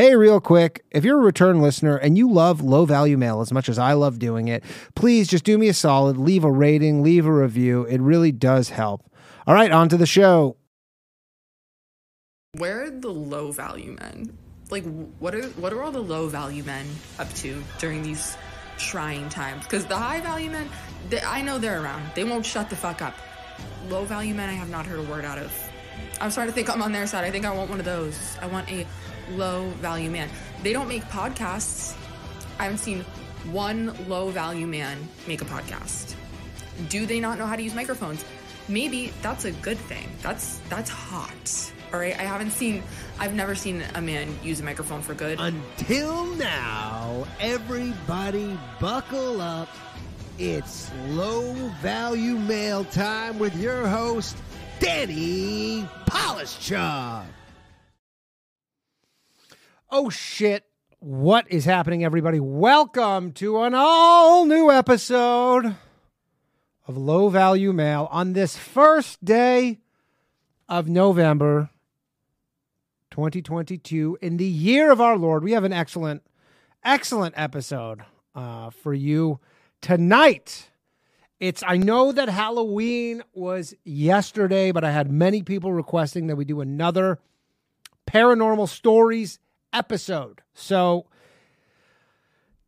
Hey, real quick, if you're a return listener and you love low value mail as much as I love doing it, please just do me a solid, leave a rating, leave a review. It really does help. All right, on to the show. Where are the low value men? Like, what are what are all the low value men up to during these trying times? Because the high value men, they, I know they're around. They won't shut the fuck up. Low value men, I have not heard a word out of. I'm starting to think I'm on their side. I think I want one of those. I want a low value man. They don't make podcasts. I haven't seen one low value man make a podcast. Do they not know how to use microphones? Maybe that's a good thing. That's that's hot. All right, I haven't seen I've never seen a man use a microphone for good. Until now, everybody buckle up. It's low value mail time with your host, Danny Polishchuk. Oh shit. What is happening, everybody? Welcome to an all new episode of Low Value Mail on this first day of November 2022 in the year of our Lord. We have an excellent, excellent episode uh, for you tonight. It's I know that Halloween was yesterday, but I had many people requesting that we do another paranormal stories episode. So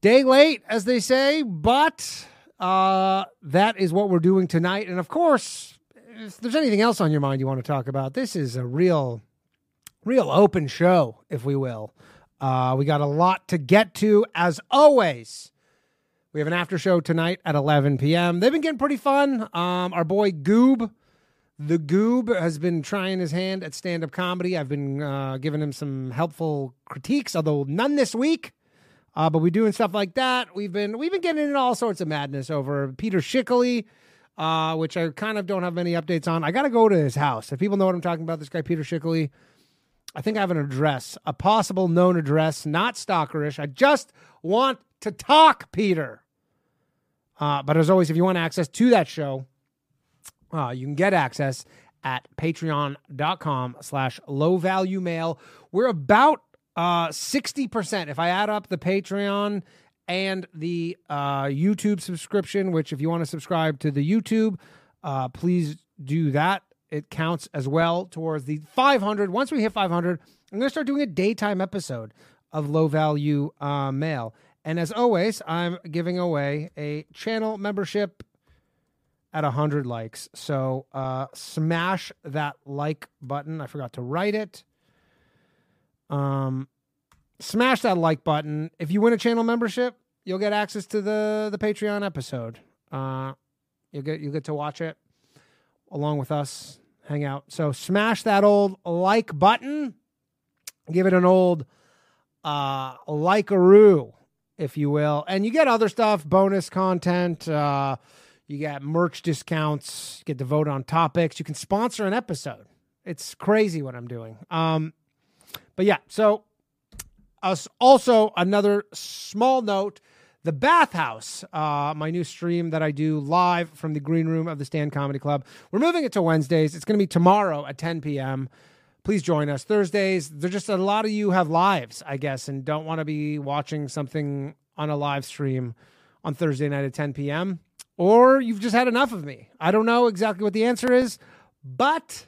day late, as they say, but uh, that is what we're doing tonight. And of course, if there's anything else on your mind you want to talk about, this is a real, real open show, if we will. Uh, we got a lot to get to, as always. We have an after show tonight at 11 p.m. They've been getting pretty fun. Um, our boy Goob, the Goob, has been trying his hand at stand up comedy. I've been uh, giving him some helpful critiques, although none this week. Uh, but we're doing stuff like that. We've been we've been getting into all sorts of madness over Peter Schickley, uh, which I kind of don't have any updates on. I got to go to his house. If people know what I'm talking about, this guy Peter Schickley, I think I have an address, a possible known address, not stalkerish. I just want to talk, Peter. Uh, but as always, if you want access to that show, uh, you can get access at patreon.com slash low value mail. We're about uh, 60%. If I add up the Patreon and the uh, YouTube subscription, which if you want to subscribe to the YouTube, uh, please do that. It counts as well towards the 500. Once we hit 500, I'm going to start doing a daytime episode of low value uh, mail. And as always, I'm giving away a channel membership at 100 likes. So uh, smash that like button. I forgot to write it. Um, smash that like button. If you win a channel membership, you'll get access to the the Patreon episode. Uh, you'll get you'll get to watch it along with us, hang out. So smash that old like button. Give it an old uh like-a-roo, if you will. And you get other stuff, bonus content, uh you got merch discounts, you get to vote on topics, you can sponsor an episode. It's crazy what I'm doing. Um but yeah, so us also another small note the bathhouse uh, my new stream that i do live from the green room of the stand comedy club. We're moving it to wednesdays. It's going to be tomorrow at 10 p.m please join us. Thursdays there's just a lot of you have lives i guess and don't want to be watching something on a live stream on thursday night at 10 p.m or you've just had enough of me i don't know exactly what the answer is but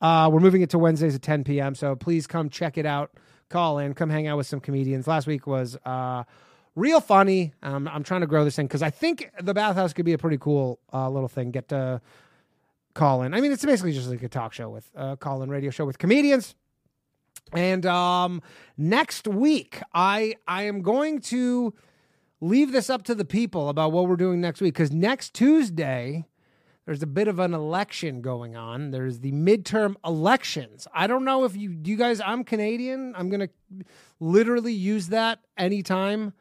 uh, we're moving it to wednesdays at 10 p.m so please come check it out call in, come hang out with some comedians. Last week was uh, real funny. Um, I'm trying to grow this thing because I think the bathhouse could be a pretty cool uh, little thing. Get to call in. I mean, it's basically just like a talk show with a uh, call in radio show with comedians. And um, next week, I I am going to leave this up to the people about what we're doing next week because next Tuesday there's a bit of an election going on. There's the midterm elections. I don't know if you, you guys, I'm Canadian. I'm going to literally use that anytime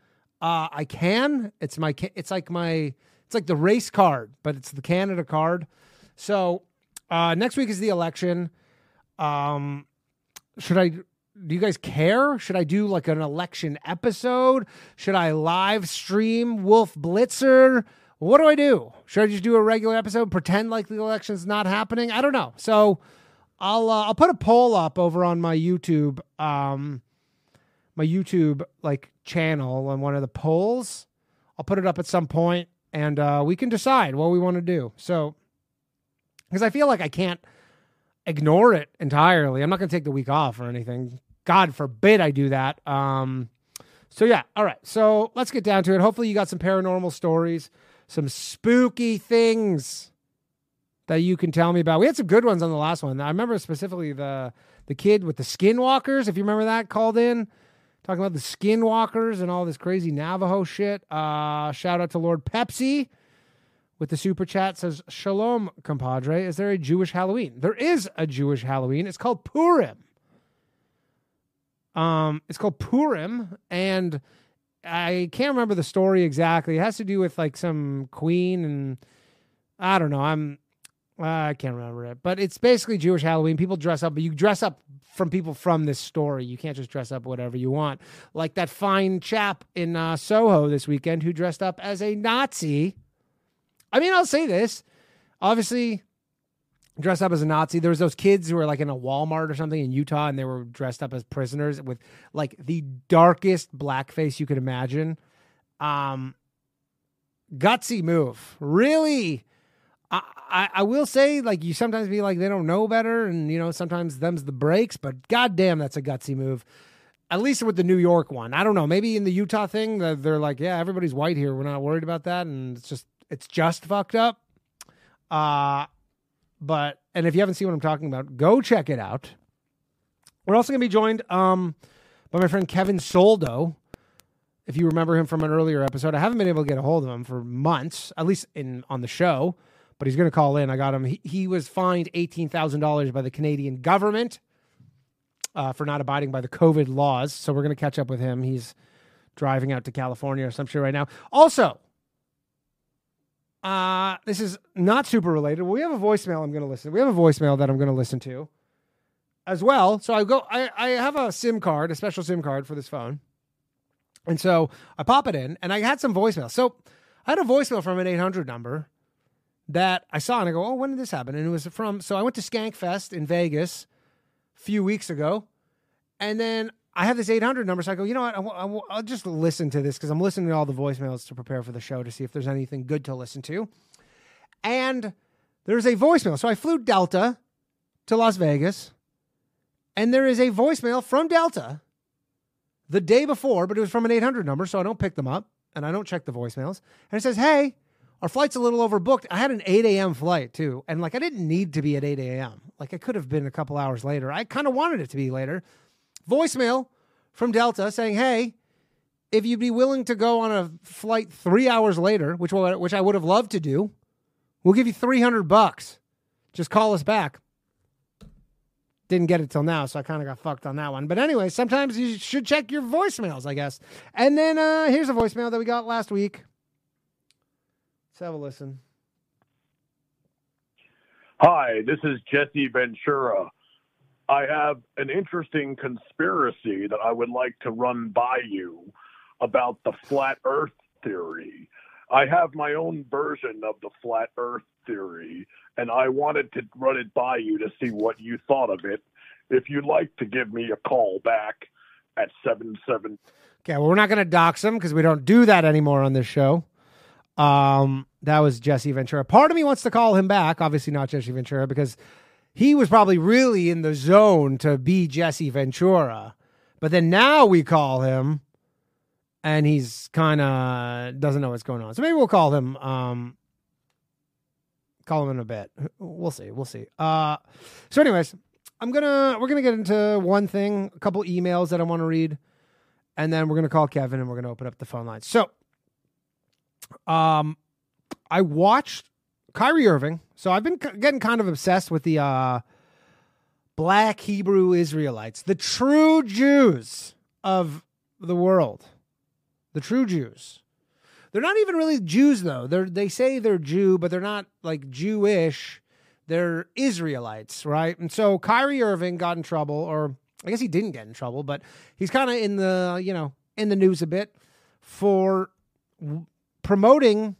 uh, I can. It's my, it's like my, it's like the race card, but it's the Canada card. So uh, next week is the election. Um, should I, do you guys care? Should I do like an election episode? Should I live stream Wolf Blitzer? what do I do? Should I just do a regular episode, pretend like the election's not happening? I don't know. So I'll uh, I'll put a poll up over on my YouTube. Um, my YouTube like channel on one of the polls. I'll put it up at some point, and uh, we can decide what we want to do. So, because I feel like I can't ignore it entirely. I'm not going to take the week off or anything. God forbid I do that. Um, so yeah, all right. So let's get down to it. Hopefully, you got some paranormal stories, some spooky things that you can tell me about. We had some good ones on the last one. I remember specifically the the kid with the skinwalkers. If you remember that, called in talking about the skinwalkers and all this crazy Navajo shit. Uh, shout out to Lord Pepsi with the super chat says Shalom, compadre. Is there a Jewish Halloween? There is a Jewish Halloween. It's called Purim. Um, it's called Purim, and I can't remember the story exactly. It has to do with like some queen, and I don't know. I'm I can't remember it, but it's basically Jewish Halloween. People dress up, but you dress up from people from this story. You can't just dress up whatever you want. Like that fine chap in uh, Soho this weekend who dressed up as a Nazi. I mean, I'll say this. Obviously, dressed up as a Nazi. There was those kids who were like in a Walmart or something in Utah, and they were dressed up as prisoners with like the darkest blackface you could imagine. Um, gutsy move, really. I, I, I will say, like you sometimes be like they don't know better, and you know sometimes them's the breaks. But goddamn, that's a gutsy move. At least with the New York one, I don't know. Maybe in the Utah thing, they're like, yeah, everybody's white here. We're not worried about that, and it's just it's just fucked up. Uh but and if you haven't seen what I'm talking about, go check it out. We're also going to be joined um, by my friend Kevin Soldo. If you remember him from an earlier episode, I haven't been able to get a hold of him for months, at least in on the show. But he's going to call in. I got him. He, he was fined eighteen thousand dollars by the Canadian government uh, for not abiding by the COVID laws. So we're going to catch up with him. He's driving out to California or some shit right now. Also, uh, this is not super related. We have a voicemail I'm going to listen. We have a voicemail that I'm going to listen to as well. So I go. I I have a SIM card, a special SIM card for this phone, and so I pop it in, and I had some voicemail. So I had a voicemail from an 800 number that I saw, and I go, "Oh, when did this happen?" And it was from. So I went to Skankfest in Vegas a few weeks ago, and then I have this 800 number, so I go, you know what? I, will just listen to this because I'm listening to all the voicemails to prepare for the show to see if there's anything good to listen to. And there's a voicemail. So I flew Delta to Las Vegas, and there is a voicemail from Delta the day before, but it was from an 800 number, so I don't pick them up and I don't check the voicemails. And it says, hey, our flight's a little overbooked. I had an 8 a.m. flight too. And like, I didn't need to be at 8 a.m. Like, I could have been a couple hours later. I kind of wanted it to be later voicemail from Delta saying, "Hey, if you'd be willing to go on a flight three hours later, which which I would have loved to do, we'll give you three hundred bucks. Just call us back." Didn't get it till now, so I kind of got fucked on that one. But anyway, sometimes you should check your voicemails, I guess. And then uh, here's a voicemail that we got last week. Let's have a listen. Hi, this is Jesse Ventura I have an interesting conspiracy that I would like to run by you about the flat earth theory. I have my own version of the flat earth theory, and I wanted to run it by you to see what you thought of it. If you'd like to give me a call back at 77. Okay, well, we're not going to dox him because we don't do that anymore on this show. Um, that was Jesse Ventura. Part of me wants to call him back. Obviously, not Jesse Ventura because he was probably really in the zone to be Jesse Ventura. But then now we call him and he's kind of doesn't know what's going on. So maybe we'll call him um call him in a bit. We'll see. We'll see. Uh so anyways, I'm going to we're going to get into one thing, a couple emails that I want to read and then we're going to call Kevin and we're going to open up the phone lines. So um I watched Kyrie Irving. So I've been getting kind of obsessed with the uh, black Hebrew Israelites, the true Jews of the world, the true Jews. They're not even really Jews though. They're they say they're Jew, but they're not like Jewish. They're Israelites, right? And so Kyrie Irving got in trouble, or I guess he didn't get in trouble, but he's kind of in the you know in the news a bit for promoting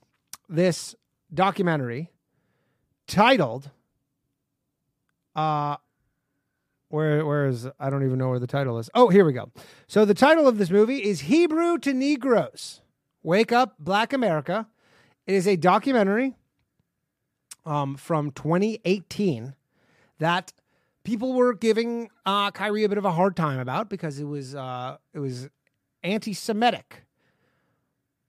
this documentary titled uh Where where is I don't even know where the title is. Oh, here we go. So the title of this movie is Hebrew to Negroes. Wake up, Black America. It is a documentary um, from 2018 that people were giving uh, Kyrie a bit of a hard time about because it was uh, it was anti-Semitic,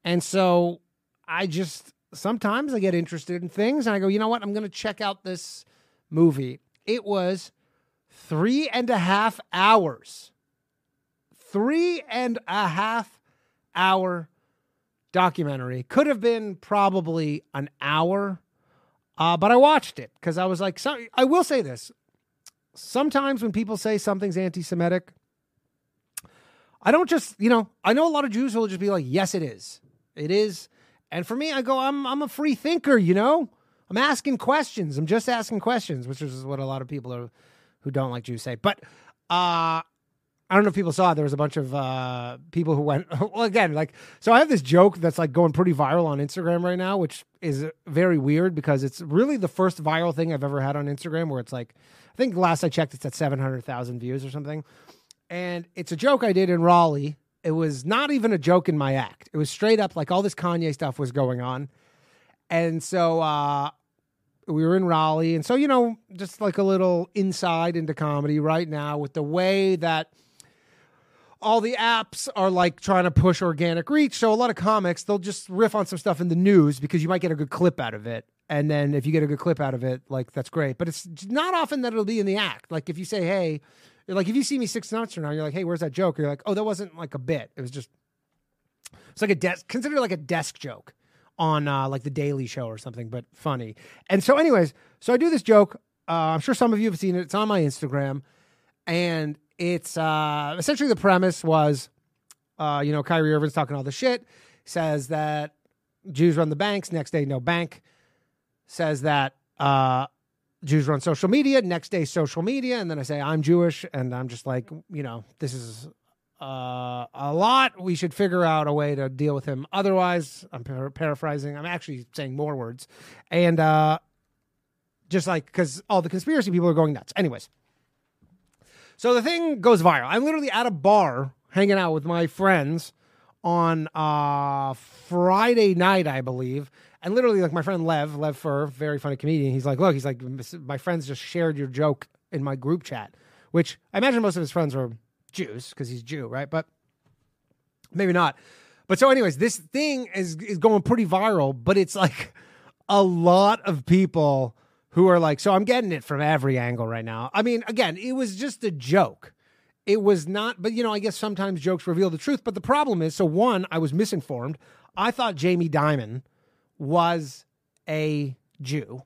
and so I just sometimes I get interested in things and I go, you know what, I'm going to check out this movie. It was three and a half hours, three and a half hour documentary. Could have been probably an hour, uh, but I watched it because I was like, so, I will say this. Sometimes when people say something's anti Semitic, I don't just, you know, I know a lot of Jews will just be like, yes, it is. It is. And for me, I go, I'm, I'm a free thinker, you know? I'm asking questions. I'm just asking questions, which is what a lot of people are, who don't like Jews say. But uh, I don't know if people saw it. There was a bunch of uh, people who went, well, again, like, so I have this joke that's like going pretty viral on Instagram right now, which is very weird because it's really the first viral thing I've ever had on Instagram where it's like, I think last I checked, it's at 700,000 views or something. And it's a joke I did in Raleigh. It was not even a joke in my act. It was straight up like all this Kanye stuff was going on. And so uh, we were in Raleigh. And so, you know, just like a little inside into comedy right now with the way that all the apps are like trying to push organic reach. So a lot of comics, they'll just riff on some stuff in the news because you might get a good clip out of it. And then if you get a good clip out of it, like that's great. But it's not often that it'll be in the act. Like if you say, hey, like if you see me six months from now, you're like, hey, where's that joke? You're like, oh, that wasn't like a bit. It was just it's like a desk consider like a desk joke on uh, like the Daily Show or something, but funny. And so, anyways, so I do this joke. Uh, I'm sure some of you have seen it. It's on my Instagram, and it's uh, essentially the premise was, uh, you know, Kyrie Irving's talking all the shit, says that Jews run the banks. Next day, no bank. Says that uh, Jews run social media. Next day, social media, and then I say I'm Jewish, and I'm just like, you know, this is uh, a lot. We should figure out a way to deal with him. Otherwise, I'm par- paraphrasing. I'm actually saying more words, and uh, just like because all the conspiracy people are going nuts. Anyways, so the thing goes viral. I'm literally at a bar hanging out with my friends on uh, Friday night, I believe. And literally, like my friend Lev, Lev Fur, very funny comedian. He's like, "Look, he's like, my friends just shared your joke in my group chat," which I imagine most of his friends are Jews because he's Jew, right? But maybe not. But so, anyways, this thing is is going pretty viral, but it's like a lot of people who are like, so I'm getting it from every angle right now. I mean, again, it was just a joke. It was not, but you know, I guess sometimes jokes reveal the truth. But the problem is, so one, I was misinformed. I thought Jamie Dimon was a Jew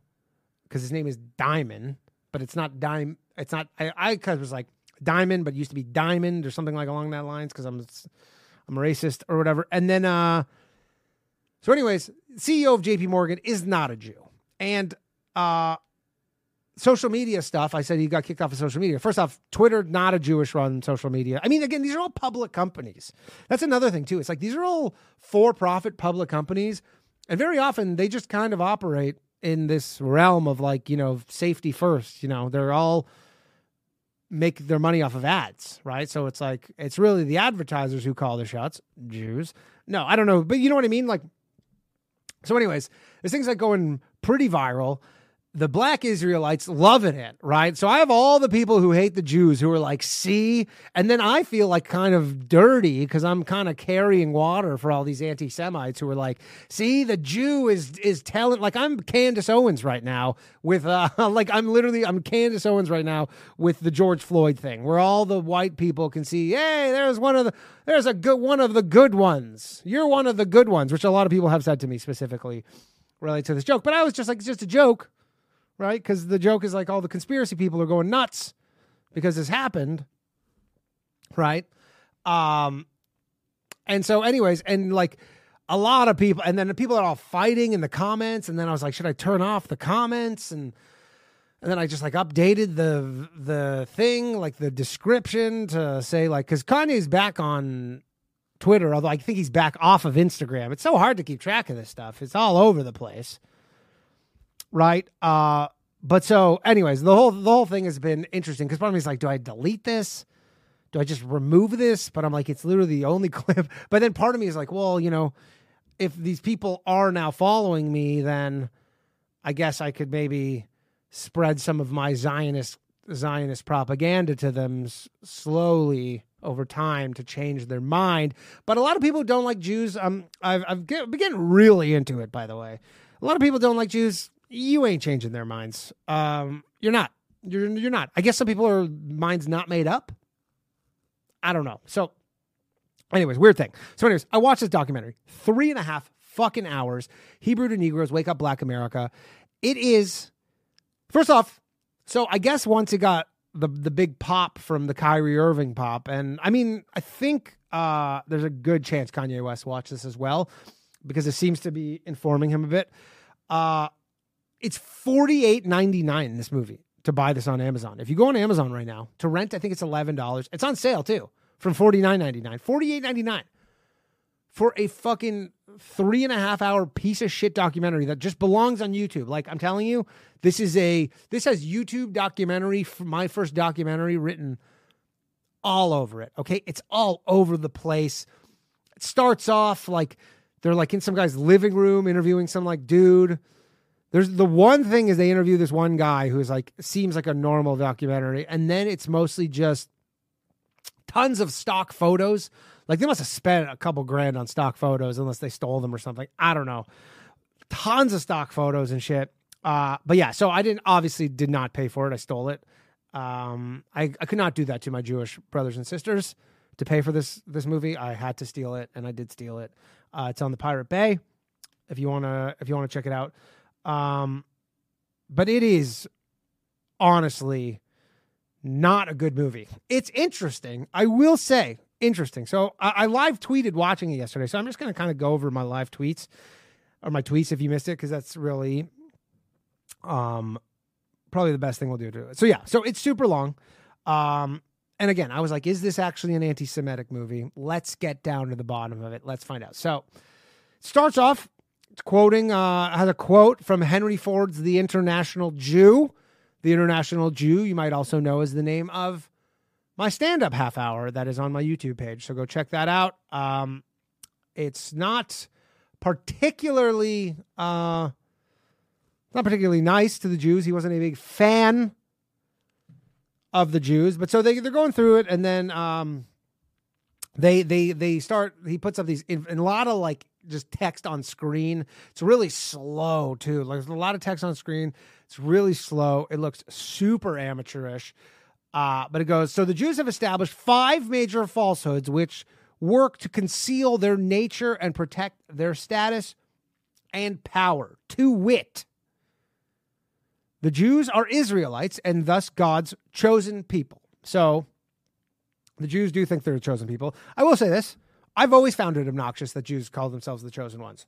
because his name is Diamond, but it's not Dime. It's not. I, I cause was like Diamond, but it used to be Diamond or something like along that lines because I'm I'm a racist or whatever. And then, uh, so anyways, CEO of JP Morgan is not a Jew, and uh, social media stuff. I said he got kicked off of social media. First off, Twitter not a Jewish run social media. I mean, again, these are all public companies. That's another thing too. It's like these are all for profit public companies, and very often they just kind of operate in this realm of like you know safety first. You know, they're all make their money off of ads, right? So it's like it's really the advertisers who call the shots, Jews. No, I don't know, but you know what I mean? Like so anyways, this thing's like going pretty viral the black Israelites loving it, right? So I have all the people who hate the Jews who are like, see, and then I feel like kind of dirty because I'm kind of carrying water for all these anti Semites who are like, see, the Jew is is telling, like I'm Candace Owens right now with, uh, like I'm literally I'm Candace Owens right now with the George Floyd thing, where all the white people can see, hey, there's one of the there's a good one of the good ones. You're one of the good ones, which a lot of people have said to me specifically related to this joke. But I was just like, it's just a joke right? Because the joke is like all the conspiracy people are going nuts because this happened, right? Um, and so, anyways, and like a lot of people, and then the people are all fighting in the comments, and then I was like, should I turn off the comments? And and then I just like updated the the thing, like the description to say like, because Kanye's back on Twitter, although I think he's back off of Instagram. It's so hard to keep track of this stuff. It's all over the place right? Uh, but so, anyways, the whole the whole thing has been interesting because part of me is like, do I delete this? Do I just remove this? But I'm like, it's literally the only clip. But then part of me is like, well, you know, if these people are now following me, then I guess I could maybe spread some of my Zionist Zionist propaganda to them s- slowly over time to change their mind. But a lot of people don't like Jews. Um, I've I've get, been getting really into it. By the way, a lot of people don't like Jews. You ain't changing their minds. Um, you're not. You're you're not. I guess some people are minds not made up. I don't know. So, anyways, weird thing. So, anyways, I watched this documentary. Three and a half fucking hours. Hebrew to Negroes, Wake Up Black America. It is first off. So I guess once it got the the big pop from the Kyrie Irving pop, and I mean, I think uh, there's a good chance Kanye West watched this as well because it seems to be informing him a bit. Uh, it's forty eight ninety nine this movie to buy this on Amazon. If you go on Amazon right now to rent, I think it's eleven dollars. It's on sale too from forty nine ninety nine. Forty eight ninety nine for a fucking three and a half hour piece of shit documentary that just belongs on YouTube. Like I'm telling you, this is a this has YouTube documentary, my first documentary written all over it. Okay, it's all over the place. It starts off like they're like in some guy's living room interviewing some like dude. There's the one thing is they interview this one guy who's like seems like a normal documentary, and then it's mostly just tons of stock photos. Like they must have spent a couple grand on stock photos unless they stole them or something. I don't know. Tons of stock photos and shit. Uh, but yeah, so I didn't obviously did not pay for it. I stole it. Um, I, I could not do that to my Jewish brothers and sisters to pay for this this movie. I had to steal it, and I did steal it. Uh, it's on the Pirate Bay. If you wanna if you wanna check it out, um, but it is honestly not a good movie. It's interesting. I will say interesting. So I, I live tweeted watching it yesterday. So I'm just going to kind of go over my live tweets or my tweets if you missed it because that's really um probably the best thing we'll do to it. So yeah, so it's super long. Um and again, I was like, is this actually an anti-Semitic movie? Let's get down to the bottom of it. Let's find out. So starts off quoting uh has a quote from Henry Ford's The International Jew. The International Jew, you might also know as the name of my stand up half hour that is on my YouTube page. So go check that out. Um, it's not particularly uh, not particularly nice to the Jews. He wasn't a big fan of the Jews, but so they they're going through it, and then um, they they they start. He puts up these in, in a lot of like just text on screen. It's really slow too. Like there's a lot of text on screen. It's really slow. It looks super amateurish. Uh, but it goes so the Jews have established five major falsehoods which work to conceal their nature and protect their status and power. To wit, the Jews are Israelites and thus God's chosen people. So the Jews do think they're the chosen people. I will say this I've always found it obnoxious that Jews call themselves the chosen ones.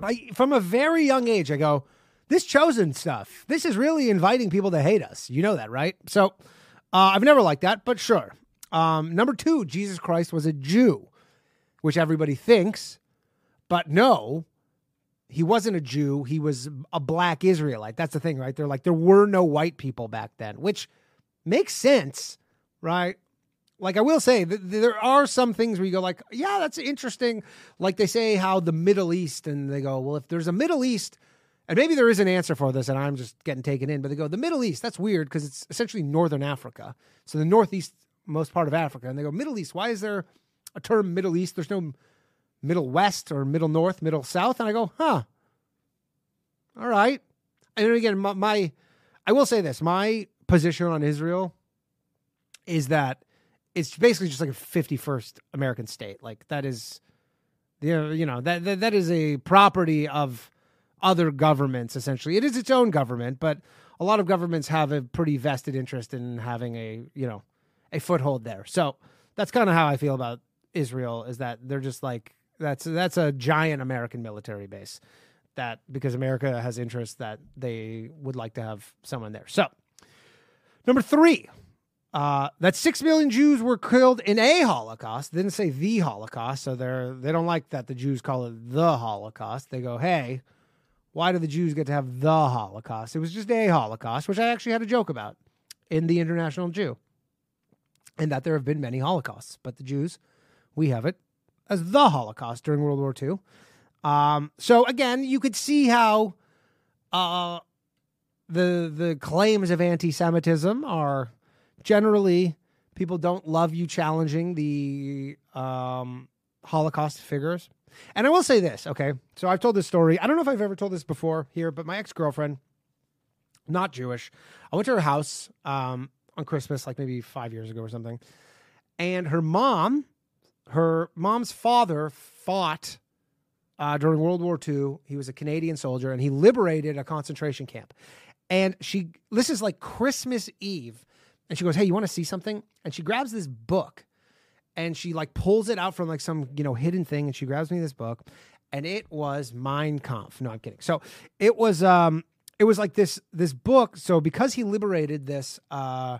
I, from a very young age, I go, this chosen stuff, this is really inviting people to hate us. You know that, right? So uh, I've never liked that, but sure. Um, number two, Jesus Christ was a Jew, which everybody thinks, but no, he wasn't a Jew. He was a black Israelite. That's the thing, right? They're like, there were no white people back then, which makes sense, right? Like I will say, th- there are some things where you go like, yeah, that's interesting. Like they say how the Middle East, and they go, well, if there's a Middle East, and maybe there is an answer for this, and I'm just getting taken in, but they go, the Middle East, that's weird because it's essentially Northern Africa. So the Northeast most part of Africa. And they go, Middle East, why is there a term Middle East? There's no Middle West or Middle North, Middle South. And I go, huh. All right. And again, my, my I will say this my position on Israel is that it's basically just like a 51st American state. Like that is, you know, that, that, that is a property of other governments, essentially. It is its own government, but a lot of governments have a pretty vested interest in having a, you know, a foothold there. So that's kind of how I feel about Israel is that they're just like that's that's a giant American military base that because America has interests that they would like to have someone there. So number three, uh, that six million Jews were killed in a Holocaust. They didn't say the Holocaust, so they're they don't like that the Jews call it the Holocaust. They go, hey, why do the Jews get to have the Holocaust? It was just a Holocaust, which I actually had a joke about in the International Jew, and that there have been many Holocausts, but the Jews, we have it as the Holocaust during World War II. Um, so again, you could see how uh, the the claims of anti-Semitism are generally people don't love you challenging the um, Holocaust figures. And I will say this, okay? So I've told this story. I don't know if I've ever told this before here, but my ex girlfriend, not Jewish, I went to her house um, on Christmas, like maybe five years ago or something. And her mom, her mom's father fought uh, during World War II. He was a Canadian soldier and he liberated a concentration camp. And she, this is like Christmas Eve. And she goes, Hey, you want to see something? And she grabs this book and she like pulls it out from like some, you know, hidden thing. And she grabs me this book and it was Mein Kampf. No, I'm kidding. So it was, um, it was like this, this book. So because he liberated this, uh,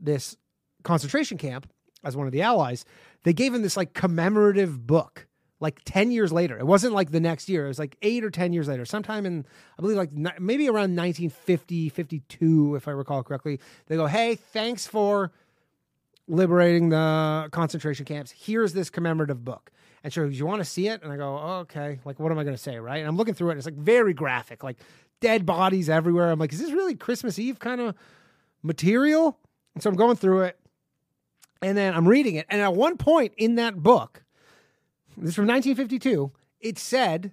this concentration camp as one of the allies, they gave him this like commemorative book like 10 years later. It wasn't like the next year. It was like eight or 10 years later, sometime in, I believe, like maybe around 1950, 52, if I recall correctly. They go, hey, thanks for liberating the concentration camps. Here's this commemorative book. And she goes, you want to see it? And I go, oh, okay. Like, what am I going to say? Right. And I'm looking through it. It's like very graphic, like dead bodies everywhere. I'm like, is this really Christmas Eve kind of material? And so I'm going through it. And then I'm reading it. And at one point in that book, this is from 1952. It said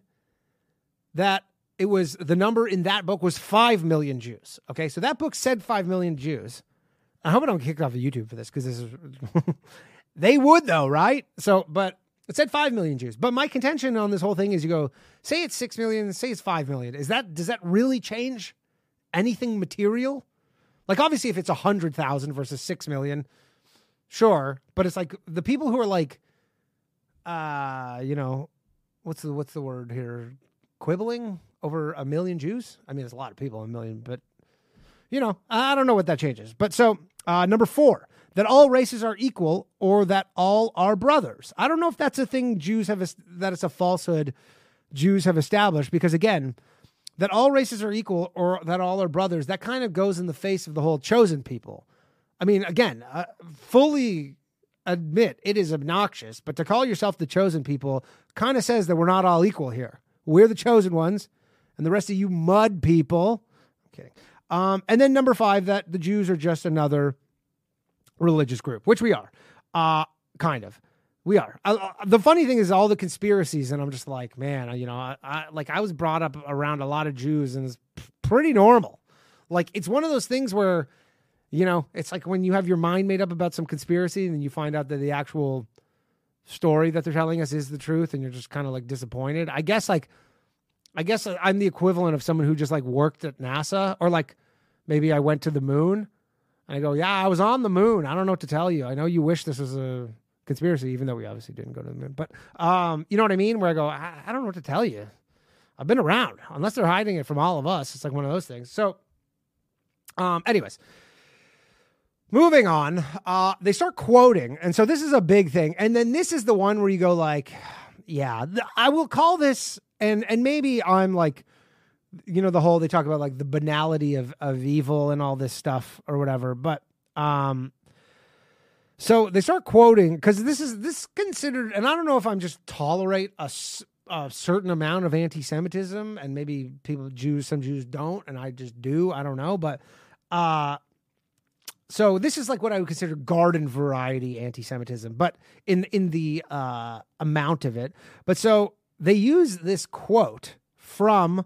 that it was the number in that book was 5 million Jews. Okay, so that book said 5 million Jews. I hope I don't kicked off of YouTube for this because this is. they would, though, right? So, but it said 5 million Jews. But my contention on this whole thing is you go, say it's 6 million, say it's 5 million. Is that, does that really change anything material? Like, obviously, if it's 100,000 versus 6 million, sure. But it's like the people who are like, uh, you know, what's the what's the word here? Quibbling over a million Jews. I mean, there's a lot of people, a million, but you know, I don't know what that changes. But so uh, number four, that all races are equal, or that all are brothers. I don't know if that's a thing Jews have that it's a falsehood Jews have established because again, that all races are equal or that all are brothers. That kind of goes in the face of the whole chosen people. I mean, again, uh, fully admit it is obnoxious, but to call yourself the chosen people kind of says that we're not all equal here. We're the chosen ones, and the rest of you mud people. I'm kidding. Um, and then number five, that the Jews are just another religious group, which we are, uh, kind of. We are. Uh, the funny thing is all the conspiracies, and I'm just like, man, you know, I, I like I was brought up around a lot of Jews, and it's pretty normal. Like it's one of those things where you know, it's like when you have your mind made up about some conspiracy and then you find out that the actual story that they're telling us is the truth and you're just kind of like disappointed. I guess like I guess I'm the equivalent of someone who just like worked at NASA or like maybe I went to the moon and I go, "Yeah, I was on the moon. I don't know what to tell you. I know you wish this was a conspiracy even though we obviously didn't go to the moon." But um, you know what I mean? Where I go, I, I don't know what to tell you. I've been around. Unless they're hiding it from all of us, it's like one of those things. So um anyways, Moving on, uh, they start quoting, and so this is a big thing. And then this is the one where you go like, "Yeah, I will call this," and and maybe I'm like, you know, the whole they talk about like the banality of of evil and all this stuff or whatever. But um, so they start quoting because this is this considered, and I don't know if I'm just tolerate a, a certain amount of anti-Semitism, and maybe people Jews, some Jews don't, and I just do. I don't know, but uh so this is like what I would consider garden variety anti-Semitism, but in in the uh, amount of it. But so they use this quote from.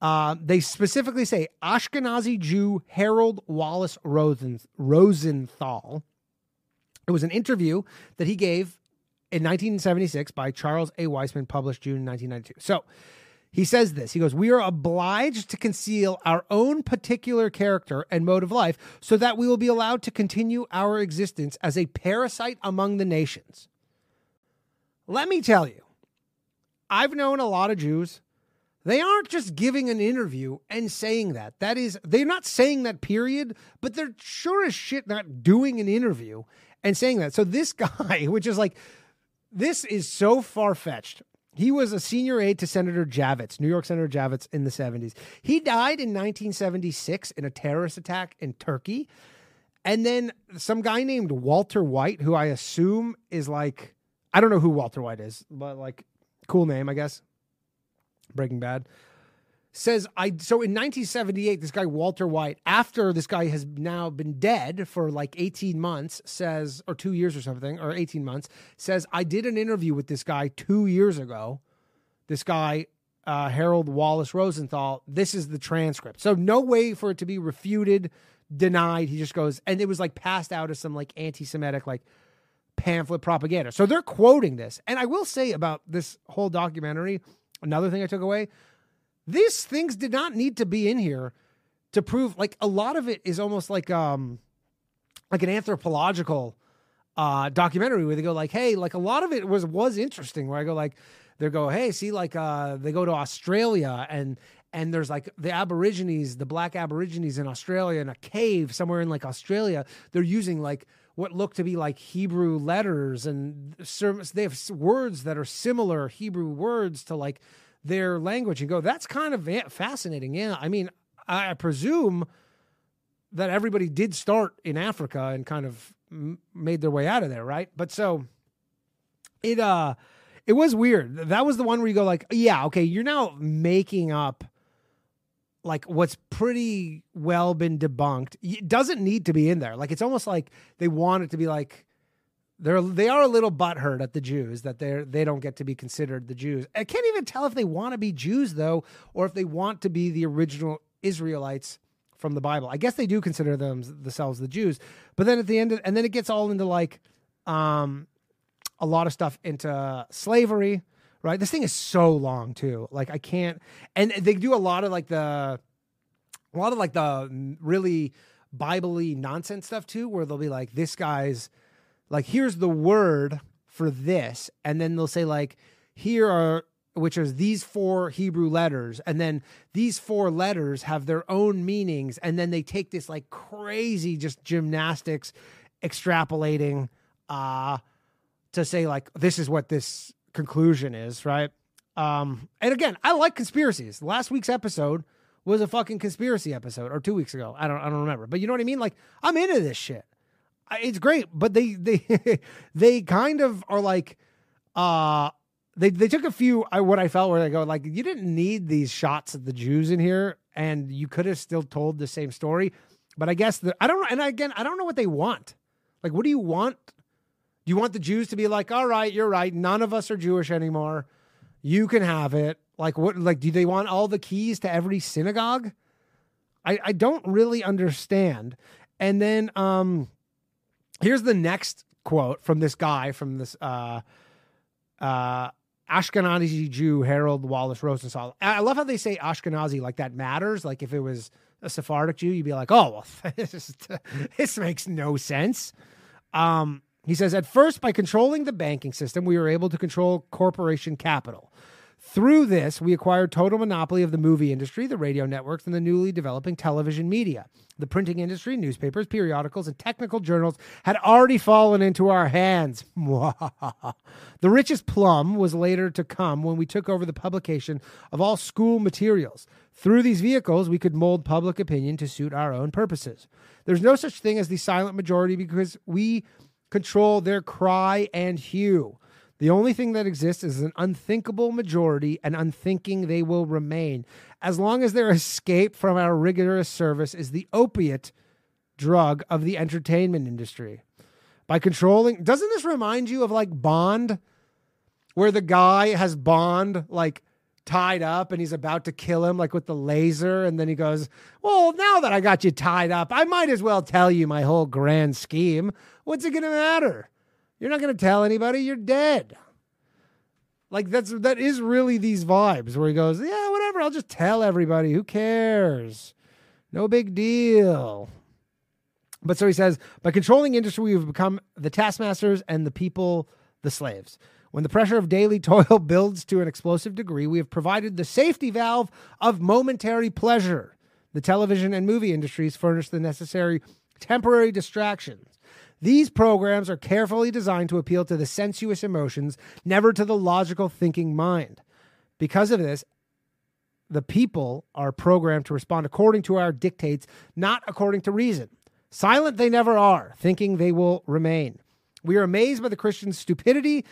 Uh, they specifically say Ashkenazi Jew Harold Wallace Rosen, Rosenthal. It was an interview that he gave in 1976 by Charles A. Weissman, published June 1992. So he says this. He goes, We are obliged to conceal our own particular character and mode of life so that we will be allowed to continue our existence as a parasite among the nations. Let me tell you, I've known a lot of Jews. They aren't just giving an interview and saying that. That is, they're not saying that, period, but they're sure as shit not doing an interview and saying that. So this guy, which is like, this is so far fetched He was a senior aide to Senator Javits, New York Senator Javits in the 70s. He died in 1976 in a terrorist attack in Turkey. And then some guy named Walter White, who I assume is like, I don't know who Walter White is, but like, cool name, I guess. Breaking Bad says I so in 1978 this guy Walter White after this guy has now been dead for like 18 months says or 2 years or something or 18 months says I did an interview with this guy 2 years ago. This guy uh, Harold Wallace Rosenthal. This is the transcript. So no way for it to be refuted denied. He just goes and it was like passed out as some like anti-semitic like pamphlet propaganda. So they're quoting this. And I will say about this whole documentary another thing I took away these things did not need to be in here to prove like a lot of it is almost like um like an anthropological uh documentary where they go like hey like a lot of it was was interesting where i go like they go hey see like uh they go to australia and and there's like the aborigines the black aborigines in australia in a cave somewhere in like australia. They're using like what look to be like hebrew letters and they have words that are similar hebrew words to like their language and go, that's kind of fascinating. Yeah. I mean, I presume that everybody did start in Africa and kind of made their way out of there, right? But so it uh it was weird. That was the one where you go like, yeah, okay, you're now making up like what's pretty well been debunked. It doesn't need to be in there. Like it's almost like they want it to be like they're they are a little butthurt at the Jews that they're they don't get to be considered the Jews. I can't even tell if they want to be Jews though, or if they want to be the original Israelites from the Bible. I guess they do consider them themselves the Jews. But then at the end, of, and then it gets all into like um, a lot of stuff into slavery. Right, this thing is so long too. Like I can't, and they do a lot of like the, a lot of like the really Bible-y nonsense stuff too, where they'll be like, this guy's like here's the word for this and then they'll say like here are which is these four Hebrew letters and then these four letters have their own meanings and then they take this like crazy just gymnastics extrapolating uh to say like this is what this conclusion is, right? Um and again, I like conspiracies. Last week's episode was a fucking conspiracy episode or 2 weeks ago. I don't I don't remember. But you know what I mean? Like I'm into this shit it's great, but they they they kind of are like uh they they took a few I what I felt where they go like you didn't need these shots of the Jews in here and you could have still told the same story. But I guess the I don't know and again I don't know what they want. Like what do you want? Do you want the Jews to be like, "All right, you're right. None of us are Jewish anymore. You can have it." Like what like do they want all the keys to every synagogue? I I don't really understand. And then um Here's the next quote from this guy from this uh, uh, Ashkenazi Jew, Harold Wallace Rosenthal. I love how they say Ashkenazi like that matters. Like if it was a Sephardic Jew, you'd be like, oh, well, this, this makes no sense. Um, he says, at first, by controlling the banking system, we were able to control corporation capital. Through this, we acquired total monopoly of the movie industry, the radio networks, and the newly developing television media. The printing industry, newspapers, periodicals, and technical journals had already fallen into our hands. the richest plum was later to come when we took over the publication of all school materials. Through these vehicles, we could mold public opinion to suit our own purposes. There's no such thing as the silent majority because we control their cry and hue. The only thing that exists is an unthinkable majority, and unthinking they will remain. As long as their escape from our rigorous service is the opiate drug of the entertainment industry. By controlling, doesn't this remind you of like Bond, where the guy has Bond like tied up and he's about to kill him like with the laser and then he goes well now that i got you tied up i might as well tell you my whole grand scheme what's it gonna matter you're not going to tell anybody. You're dead. Like that's that is really these vibes where he goes, yeah, whatever. I'll just tell everybody. Who cares? No big deal. But so he says, by controlling industry, we've become the taskmasters and the people the slaves. When the pressure of daily toil builds to an explosive degree, we have provided the safety valve of momentary pleasure. The television and movie industries furnish the necessary temporary distractions. These programs are carefully designed to appeal to the sensuous emotions, never to the logical thinking mind. Because of this, the people are programmed to respond according to our dictates, not according to reason. Silent they never are, thinking they will remain. We are amazed by the Christians' stupidity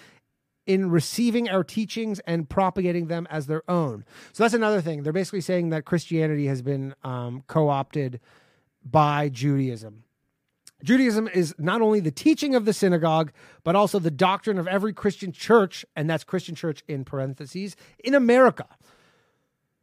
in receiving our teachings and propagating them as their own. So that's another thing. They're basically saying that Christianity has been um, co opted by Judaism. Judaism is not only the teaching of the synagogue, but also the doctrine of every Christian church, and that's Christian church in parentheses, in America.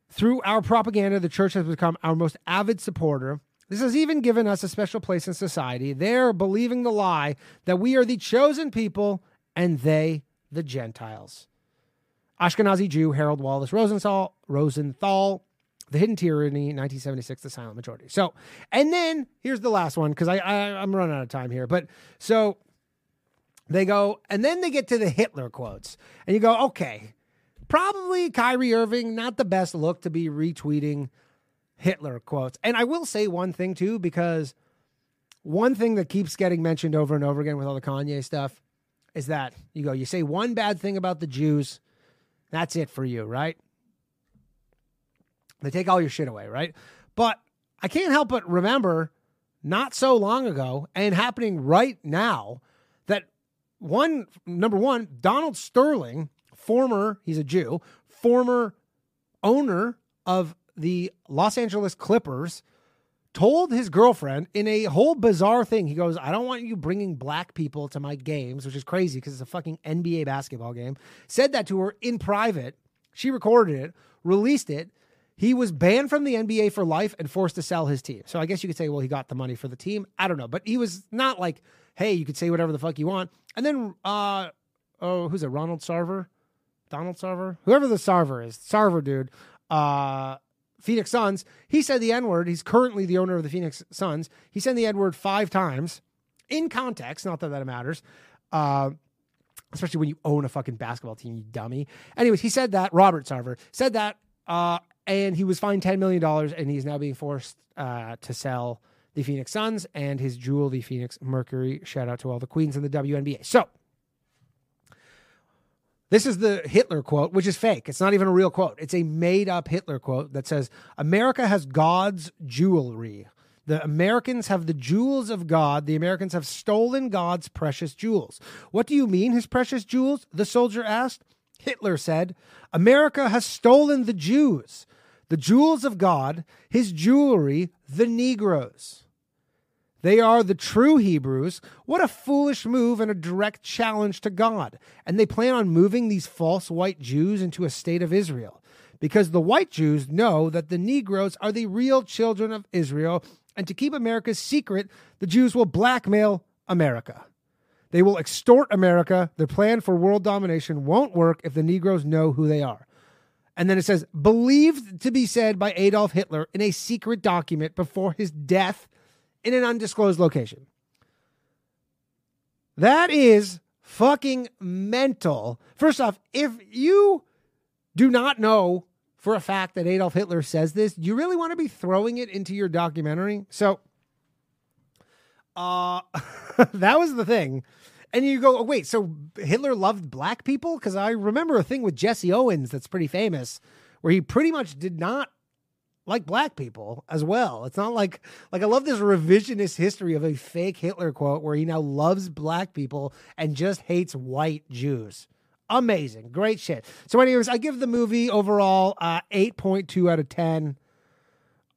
Through our propaganda, the church has become our most avid supporter. This has even given us a special place in society. They're believing the lie that we are the chosen people and they the Gentiles. Ashkenazi Jew Harold Wallace Rosenthal, Rosenthal the Hidden Tyranny, 1976, The Silent Majority. So, and then here's the last one because I, I I'm running out of time here. But so they go, and then they get to the Hitler quotes, and you go, okay, probably Kyrie Irving, not the best look to be retweeting Hitler quotes. And I will say one thing too, because one thing that keeps getting mentioned over and over again with all the Kanye stuff is that you go, you say one bad thing about the Jews, that's it for you, right? They take all your shit away, right? But I can't help but remember not so long ago and happening right now that one, number one, Donald Sterling, former, he's a Jew, former owner of the Los Angeles Clippers, told his girlfriend in a whole bizarre thing. He goes, I don't want you bringing black people to my games, which is crazy because it's a fucking NBA basketball game. Said that to her in private. She recorded it, released it. He was banned from the NBA for life and forced to sell his team. So I guess you could say, well, he got the money for the team. I don't know. But he was not like, hey, you could say whatever the fuck you want. And then, uh, oh, who's it? Ronald Sarver? Donald Sarver? Whoever the Sarver is, Sarver dude. Uh, Phoenix Suns. He said the N word. He's currently the owner of the Phoenix Suns. He said the N word five times in context. Not that that matters. Uh, especially when you own a fucking basketball team, you dummy. Anyways, he said that. Robert Sarver said that. Uh, and he was fined $10 million and he's now being forced uh, to sell the Phoenix Suns and his jewel, the Phoenix Mercury. Shout out to all the queens in the WNBA. So, this is the Hitler quote, which is fake. It's not even a real quote. It's a made up Hitler quote that says, America has God's jewelry. The Americans have the jewels of God. The Americans have stolen God's precious jewels. What do you mean, his precious jewels? The soldier asked. Hitler said, America has stolen the Jews, the jewels of God, his jewelry, the Negroes. They are the true Hebrews. What a foolish move and a direct challenge to God. And they plan on moving these false white Jews into a state of Israel because the white Jews know that the Negroes are the real children of Israel. And to keep America's secret, the Jews will blackmail America. They will extort America. Their plan for world domination won't work if the Negroes know who they are. And then it says, believed to be said by Adolf Hitler in a secret document before his death in an undisclosed location. That is fucking mental. First off, if you do not know for a fact that Adolf Hitler says this, you really want to be throwing it into your documentary? So, uh, that was the thing. And you go, oh, wait, so Hitler loved black people? Because I remember a thing with Jesse Owens that's pretty famous where he pretty much did not like black people as well. It's not like like I love this revisionist history of a fake Hitler quote where he now loves black people and just hates white Jews. Amazing. Great shit. So anyways, I give the movie overall uh 8.2 out of 10.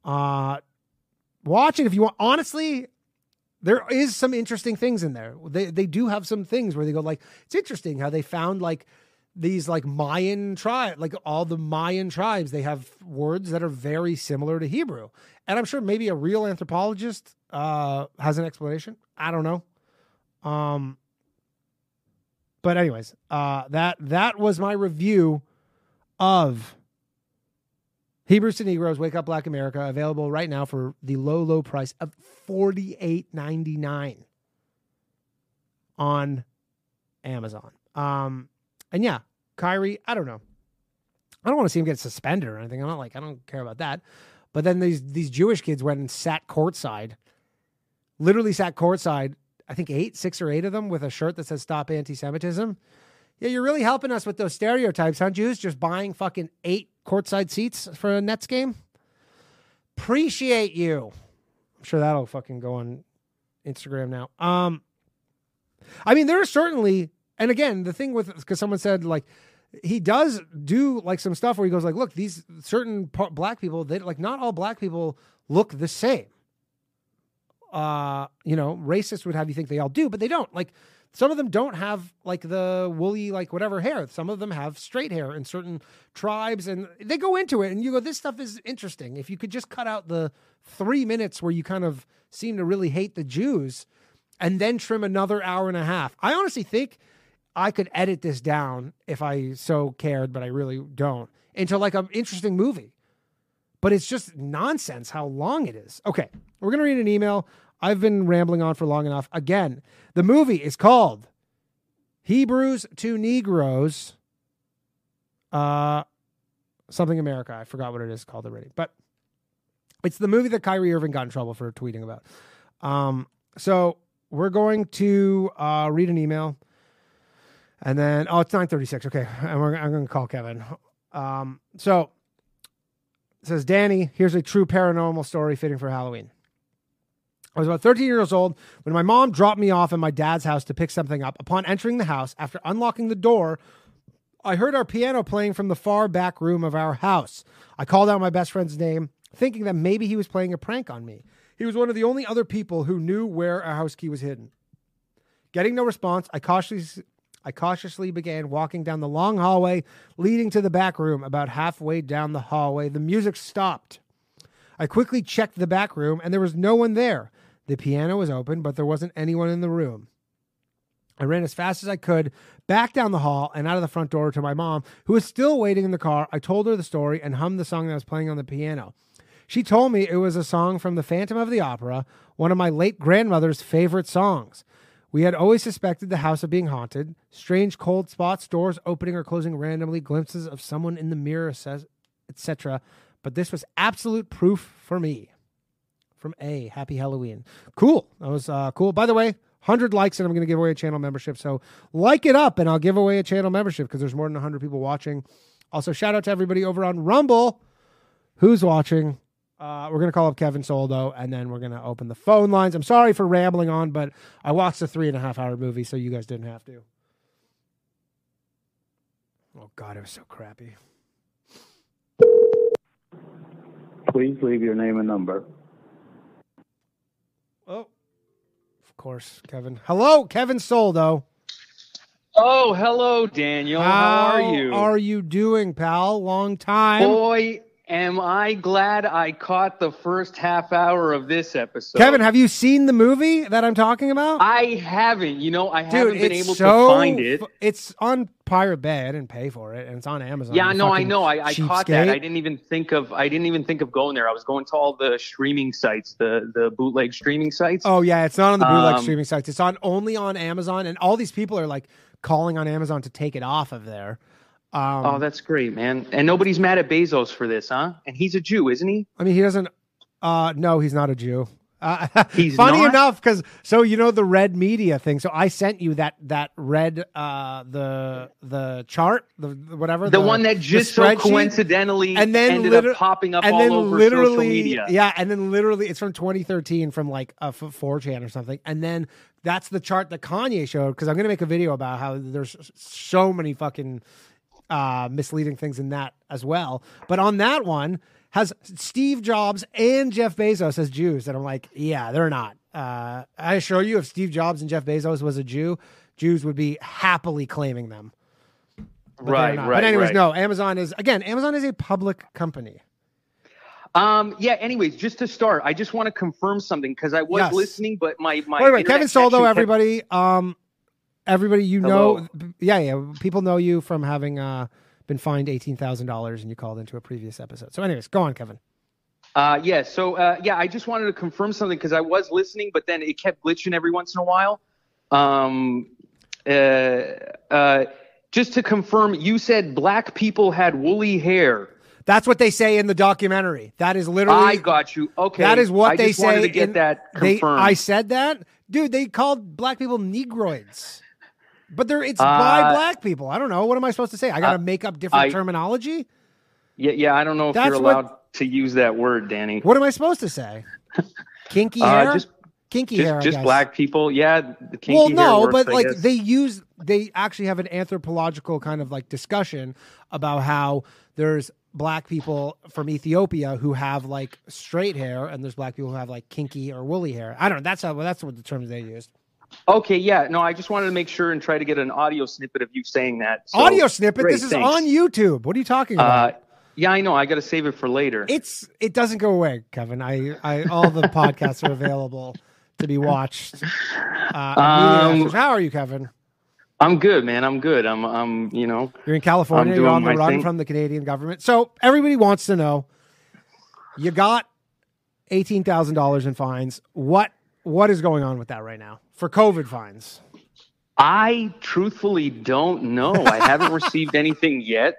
Uh watch it if you want. Honestly, there is some interesting things in there. They they do have some things where they go like it's interesting how they found like these like Mayan tribe, like all the Mayan tribes, they have words that are very similar to Hebrew. And I'm sure maybe a real anthropologist uh, has an explanation. I don't know. Um, but anyways, uh, that that was my review of Hebrews to Negroes, Wake Up Black America, available right now for the low, low price of forty eight ninety nine on Amazon. Um, and yeah, Kyrie, I don't know. I don't want to see him get suspended or anything. I'm not like I don't care about that. But then these these Jewish kids went and sat courtside, literally sat courtside I think eight, six or eight of them with a shirt that says "Stop Anti-Semitism." Yeah, you're really helping us with those stereotypes, huh, Jews? Just buying fucking eight courtside seats for a Nets game. Appreciate you. I'm sure that'll fucking go on Instagram now. Um, I mean, there are certainly, and again, the thing with because someone said like he does do like some stuff where he goes like, look, these certain black people, they like not all black people look the same. Uh, you know, racists would have you think they all do, but they don't. Like some of them don't have like the woolly like whatever hair. Some of them have straight hair in certain tribes, and they go into it, and you go, this stuff is interesting. If you could just cut out the three minutes where you kind of seem to really hate the Jews, and then trim another hour and a half, I honestly think I could edit this down if I so cared, but I really don't, into like an interesting movie. But it's just nonsense how long it is. Okay, we're to read an email. I've been rambling on for long enough. Again, the movie is called Hebrews to Negroes. Uh, something America. I forgot what it is called already, but it's the movie that Kyrie Irving got in trouble for tweeting about. Um, so we're going to uh, read an email, and then oh, it's nine thirty six. Okay, we're, I'm going to call Kevin. Um, so says Danny, here's a true paranormal story fitting for Halloween. I was about 13 years old when my mom dropped me off at my dad's house to pick something up. Upon entering the house, after unlocking the door, I heard our piano playing from the far back room of our house. I called out my best friend's name, thinking that maybe he was playing a prank on me. He was one of the only other people who knew where our house key was hidden. Getting no response, I cautiously, I cautiously began walking down the long hallway leading to the back room. About halfway down the hallway, the music stopped. I quickly checked the back room, and there was no one there. The piano was open, but there wasn't anyone in the room. I ran as fast as I could back down the hall and out of the front door to my mom, who was still waiting in the car. I told her the story and hummed the song that was playing on the piano. She told me it was a song from The Phantom of the Opera, one of my late grandmother's favorite songs. We had always suspected the house of being haunted. Strange cold spots, doors opening or closing randomly, glimpses of someone in the mirror, etc. But this was absolute proof for me from A. Happy Halloween. Cool. That was uh, cool. By the way, 100 likes and I'm going to give away a channel membership. So like it up and I'll give away a channel membership because there's more than 100 people watching. Also, shout out to everybody over on Rumble who's watching. Uh, we're going to call up Kevin Soldo and then we're going to open the phone lines. I'm sorry for rambling on, but I watched a three and a half hour movie, so you guys didn't have to. Oh, God, it was so crappy. Please leave your name and number. Oh, of course, Kevin. Hello, Kevin Soldo. Oh, hello, Daniel. How, are you? Are you doing, pal? Long time. Boy, am I glad I caught the first half hour of this episode. Kevin, have you seen the movie that I'm talking about? I haven't. You know, I Dude, haven't been able so to find it. It's on Pirate Bay. I didn't pay for it, and it's on Amazon. Yeah, no, I know. I, I caught that. I didn't even think of. I didn't even think of going there. I was going to all the streaming sites, the the bootleg streaming sites. Oh yeah, it's not on the bootleg Um, streaming sites. It's on only on Amazon, and all these people are like calling on Amazon to take it off of there. Um, Oh, that's great, man. And nobody's mad at Bezos for this, huh? And he's a Jew, isn't he? I mean, he doesn't. Uh, no, he's not a Jew. Uh, He's funny not? enough because so you know the red media thing. So I sent you that that red uh the the chart the, the whatever The, one that just so coincidentally and then ended liter- up popping up and all then over literally social media. yeah and then literally it's from 2013 from like a f- 4chan or something and then that's the chart that kanye showed because i'm going to make a video about how there's so many fucking uh misleading things in that as well but on that one has steve jobs and jeff bezos as jews and i'm like yeah they're not uh i assure you if steve jobs and jeff bezos was a jew jews would be happily claiming them but Right, right, But anyways, right. no. Amazon is again. Amazon is a public company. Um, yeah. Anyways, just to start, I just want to confirm something because I was Yes. listening, but my my wait, wait, Kevin Soldo, kept- everybody. Um, everybody, you Hello. know, yeah, yeah. People know you from having uh been fined eighteen thousand dollars, and you called into a previous episode. So, anyways, go on, Kevin. Uh, yeah. So uh, yeah, I just wanted to confirm something because I was listening, but then it kept glitching every once in a while. Um, uh, uh, just to confirm, you said black people had woolly hair. That's what they say in the documentary. That is literally. I got you. Okay, That is what I they say. to get in- that they- confirmed. I said that dude, they called black people negroids. But they're it's by Uh, black people. I don't know. What am I supposed to say? I got to make up different I- terminology? Yeah, yeah. I don't know if That's you're what- allowed to use that word, Danny. What am I supposed to say? Kinky Uh, hair? just Kinky just hair. I just black people. Yeah, the kinky well, no, works, but I like guess. they use they actually have an anthropological kind of like discussion about how there's black people from Ethiopia who have like straight hair and there's black people who have like kinky or woolly hair. I don't know. That's how that's what the terms they used. Okay, yeah. No, I just wanted to make sure and try to get an audio snippet of you saying that. So, Audio snippet. great, this is thanks. on YouTube. What are you talking about? Uh, yeah, I know. I got to save it for later. it's it doesn't go away, Kevin. I I all the podcasts are available to be watched. Uh, Um. How are you, Kevin? I'm good, man. I'm good. I'm, I'm, you know, You're in California. You're on the run thing. from the Canadian government. So everybody wants to know. You got eighteen thousand dollars in fines. What what is going on with that right now for COVID fines? I truthfully don't know. I haven't received anything yet.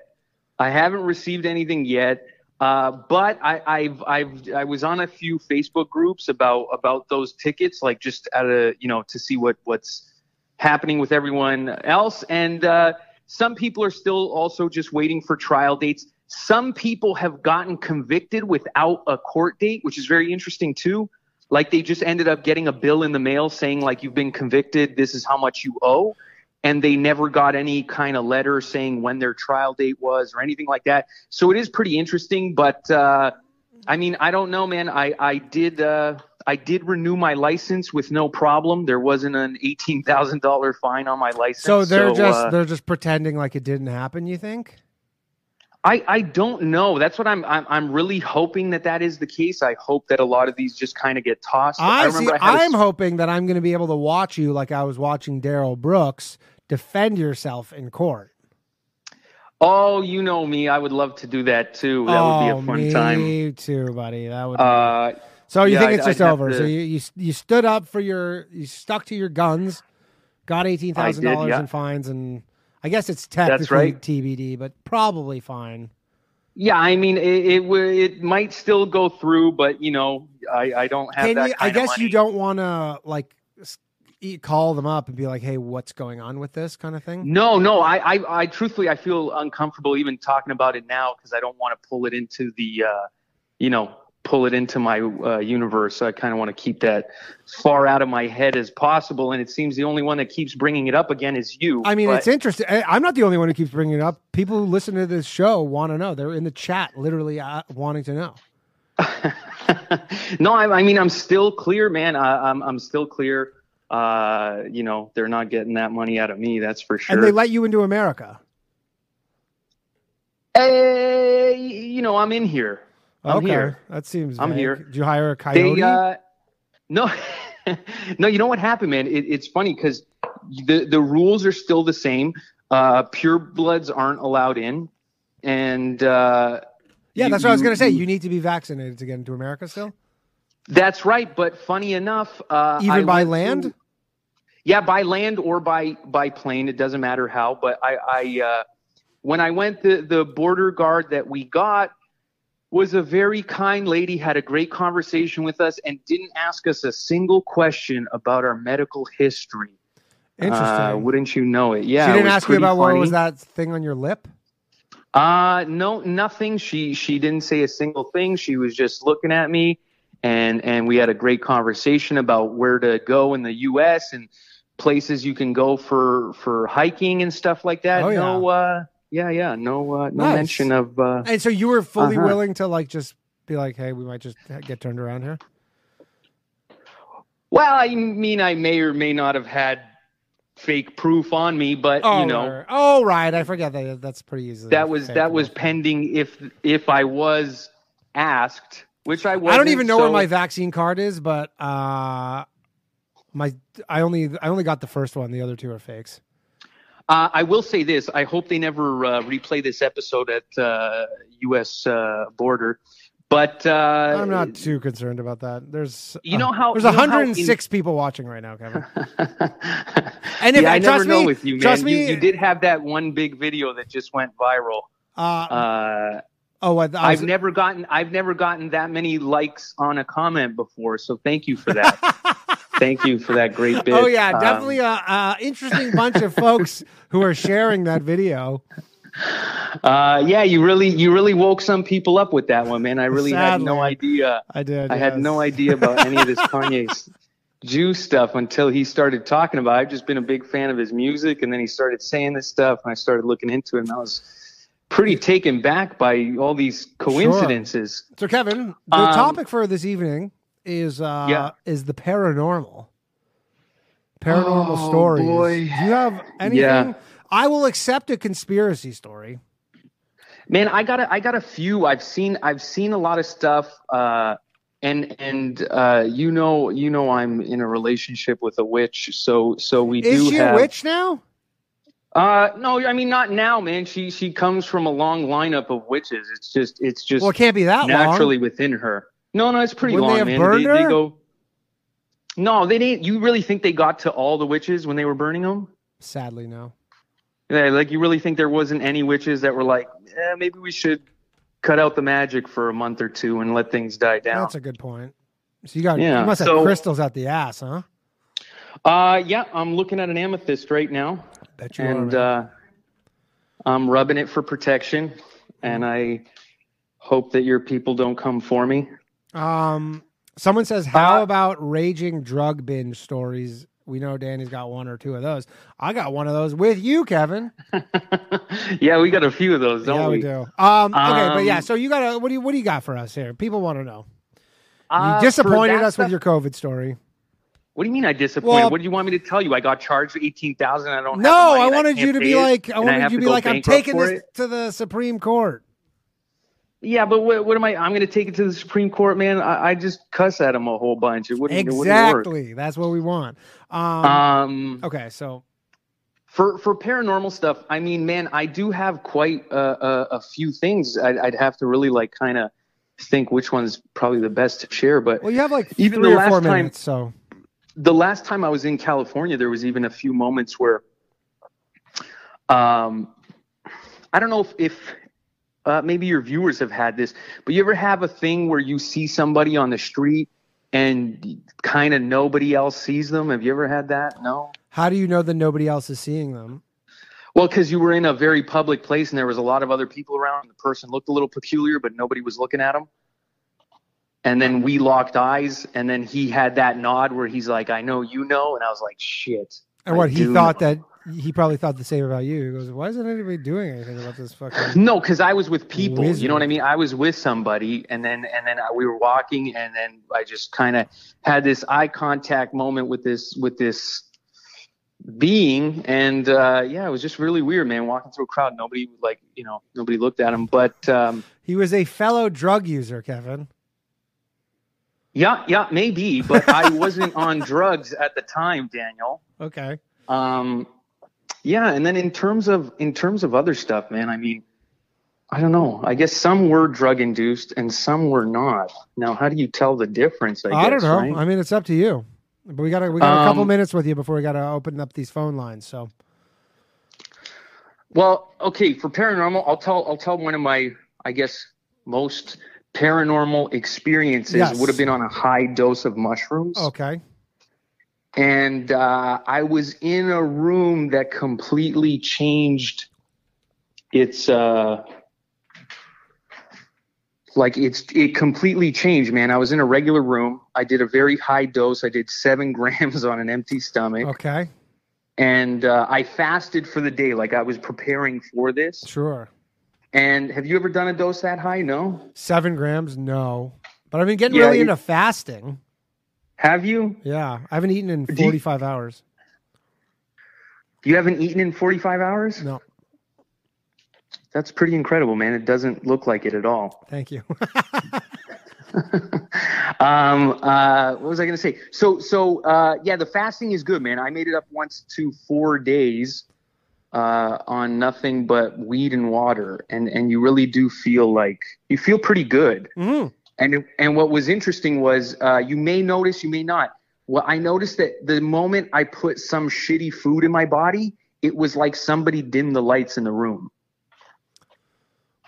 I haven't received anything yet. Uh, but I, I've, I've, I was on a few Facebook groups about about those tickets, like just at a, you know, to see what what's happening with everyone else. And uh, some people are still also just waiting for trial dates. Some people have gotten convicted without a court date, which is very interesting too. Like they just ended up getting a bill in the mail saying like you've been convicted, this is how much you owe, and they never got any kind of letter saying when their trial date was or anything like that. So it is pretty interesting, but uh, I mean, I don't know, man. I I did uh, I did renew my license with no problem. There wasn't an eighteen thousand dollar fine on my license. So they're just uh, they're just pretending like it didn't happen. You think? I, I don't know. That's what I'm, I'm I'm really hoping that that is the case. I hope that a lot of these just kind of get tossed. I, see. remember I had a- I'm hoping that I'm going to be able to watch you like I was watching Darrell Brooks defend yourself in court. oh, you know me. I would love to do that too. That would be oh, a fun me time. too, buddy. That would. be- Uh, So you Yeah, think I'd- it's just I'd over? So you, you you stood up for your you stuck to your guns, got eighteen thousand dollars yeah. in fines, and I guess it's technically right. TBD, but probably fine. yeah, I mean, it it, it might still go through, but you know, I, I don't have Can that you? I guess you don't want to like e- call them up and be like, "Hey, what's going on with this?" kind of thing. No, no. I, I, I truthfully, I feel uncomfortable even talking about it now because I don't want to pull it into the, uh, you know, pull it into my uh, universe. I kind of want to keep that far out of my head as possible. And it seems the only one that keeps bringing it up again is you. I mean, But- it's interesting. I'm not the only one who keeps bringing it up. People who listen to this show want to know. They're in the chat, literally uh, wanting to know. no, I, I mean, I'm still clear, man. I, I'm, I'm still clear. Uh, you know, they're not getting that money out of me. That's for sure. And they let you into America. Eh, you know, I'm in here. I'm okay, here. that seems. I'm vague. here. Did you hire a coyote? They, uh, no, no. You know what happened, man? It, it's funny because the the rules are still the same. Uh, pure bloods aren't allowed in, and uh, yeah, you- that's what I was going to say. you- You need to be vaccinated to get into America still, that's right. But funny enough, uh, even I by land. to- yeah, by land or by by plane. It doesn't matter how. But I, I uh, when I went, the the border guard that we got was a very kind lady. Had a great conversation with us and didn't ask us a single question about our medical history. Interesting. Uh, wouldn't you know it? Yeah. she didn't ask you about what was that thing on your lip. Uh no, nothing. She she didn't say a single thing. She was just looking at me, and and we had a great conversation about where to go in the U.S. and places you can go for for hiking and stuff like that. Oh, yeah. No, uh, yeah, yeah, no, uh, no Nice. mention of. Uh, And so you were fully Uh-huh. willing to like just be like, "Hey, we might just get turned around here." well, I mean, I may or may not have had fake proof on me, but Oh, you know. right. oh, right. I forget that. That's pretty easy. that was that was pending if if I was asked, which I was. I don't even know where my vaccine card is, but uh, my I only I only got the first one. The other two are fakes. Uh, I will say this: I hope they never uh, replay this episode at uh, U.S. Uh, border. But uh, I'm not too concerned about that. There's You know how- there's you know how 106 people watching right now, Kevin. And if yeah, I trust never know me, with you, man. trust You, me. you did have that one big video that just went viral. Uh, Uh, oh, I was, I've never gotten I've never gotten that many likes on a comment before, so thank you for that. Thank you for that great bit. Oh yeah, Um, definitely a, a interesting bunch of folks who are sharing that video. Uh, yeah, you really you really woke some people up with that one, man. I really had no idea. I did. I had no idea about any of this Kanye Jew stuff until he started talking about. it. I've just been a big fan of his music, and then he started saying this stuff, and I started looking into it, and I was pretty taken back by all these coincidences. So Kevin, the Um, topic for this evening is uh Yeah. is the paranormal. Paranormal Oh, stories. boy. Do you have anything? Yeah. I will accept a conspiracy story. Man, I got a, I got a few. I've seen I've seen a lot of stuff. Uh, and and uh, you know you know I'm in a relationship with a witch, so so we Is do she have. a witch now? Uh, no, I mean not now, man. She she comes from a long lineup of witches. It's just it's just Well, it can't be that naturally long. within her. No, no, it's pretty they long, have man. burned they, they go. No, they didn't. You really think they got to all the witches when they were burning them? Sadly, no. Yeah, like you really think there wasn't any witches that were like, eh, maybe we should cut out the magic for a month or two and let things die down. That's a good point. So you got Yeah, you must have so- crystals at the ass, huh? Uh, yeah, I'm looking at an amethyst right now, Bet you and are. uh, I'm rubbing it for protection, and I hope that your people don't come for me. Um, someone says, "How Uh, about raging drug binge stories?" We know Danny's got one or two of those. I got one of those with you, Kevin. yeah, we got a few of those, don't yeah, we? we? do. Um, okay, but yeah. Um, So you got to what do you what do you got for us here? People want to know. You Uh, disappointed us with your COVID story. What do you mean I disappointed? Well- what do you want me to tell you? I got charged for eighteen thousand. I don't. No, I wanted can't you to be it, like, I wanted have you to to be like, I'm taking this it. to the Supreme Court. Yeah, but what, what am I? I'm going to take it to the Supreme Court, man. I, I just cuss at him a whole bunch. It wouldn't. It wouldn't work. Exactly. That's what we want. Um, Um, okay, so for for paranormal stuff, I mean, man, I do have quite a, a, a few things. I'd, I'd have to really like kind of think which one's probably the best to share. But well, you have like Even the last time- minutes. So the last time I was in California, there was even a few moments where, um, I don't know if, if uh, maybe your viewers have had this, but you ever have a thing where you see somebody on the street and kind of nobody else sees them? Have you ever had that? No. how do you know that nobody else is seeing them? Well, because you were in a very public place and there was a lot of other people around. And the person looked a little peculiar, but nobody was looking at him. And then we locked eyes, and then he had that nod where he's like, "I know you know," and I was like, "Shit." And I what he thought know. that he probably thought the same about you. He goes, "Why isn't anybody doing anything about this fucking?" No, because I was with people. You know what I mean? I was with somebody, and then and then we were walking, and then I just kind of had this eye contact moment with this with this being, and uh, yeah, it was just really weird, man. Walking through a crowd, nobody like you know nobody looked at him, but um, He was a fellow drug user, Kevin. yeah, yeah, maybe, but I wasn't on drugs at the time, Daniel. Okay. Um, yeah, and then in terms of in terms of other stuff, man, I mean, I don't know. I guess some were drug induced and some were not. Now, how do you tell the difference? I, I, guess, don't know. right? I mean, it's up to you. But we got we got a couple Um, minutes with you before we got to open up these phone lines. So Well, okay, for paranormal, I'll tell I'll tell one of my I guess most paranormal experiences Yes. would have been on a high dose of mushrooms. okay. And uh, I was in a room that completely changed its uh, like it's it completely changed, man. I was in a regular room. I did a very high dose. I did seven grams on an empty stomach, Okay. and uh, I fasted for the day. Like I was preparing for this. Sure. And have you ever done a dose that high? No. Seven grams, no. But I've been getting Yeah, really into fasting. Have you? Yeah, I haven't eaten in Do you- forty five hours. You haven't eaten in 45 hours? No, That's pretty incredible, man. It doesn't look like it at all. thank you. um, uh, what was I going to say? So, so uh, yeah, the fasting is good, man. I made it up once to four days uh, on nothing but weed and water, and and you really do feel like you feel pretty good. Mhm. And and what was interesting was uh, you may notice, you may not. Well, I noticed that the moment I put some shitty food in my body, it was like somebody dimmed the lights in the room.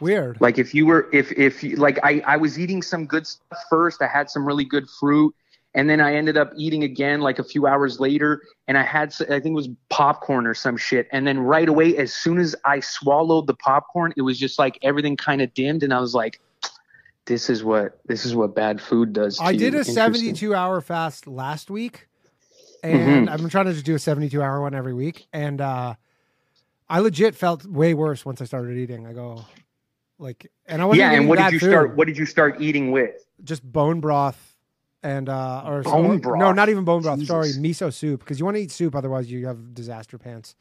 Weird. Like if you were, if if you, like I I was eating some good stuff first. I had some really good fruit, And then I ended up eating again like a few hours later, and I had I think it was popcorn or some shit. And then right away, as soon as I swallowed the popcorn, it was just like everything kind of dimmed, and I was like, "This is what this is what bad food does." To I did you. a 72 hour fast last week, and Mhm. I'm trying to just do a 72 hour one every week. And uh, I legit felt way worse once I started eating. I go, like, and I wasn't Yeah, and what did you food, start? What did you start eating with? Just bone broth and uh, or Bone No, broth? not even bone broth. Sorry, miso soup because you want to eat soup, otherwise you have disaster pants.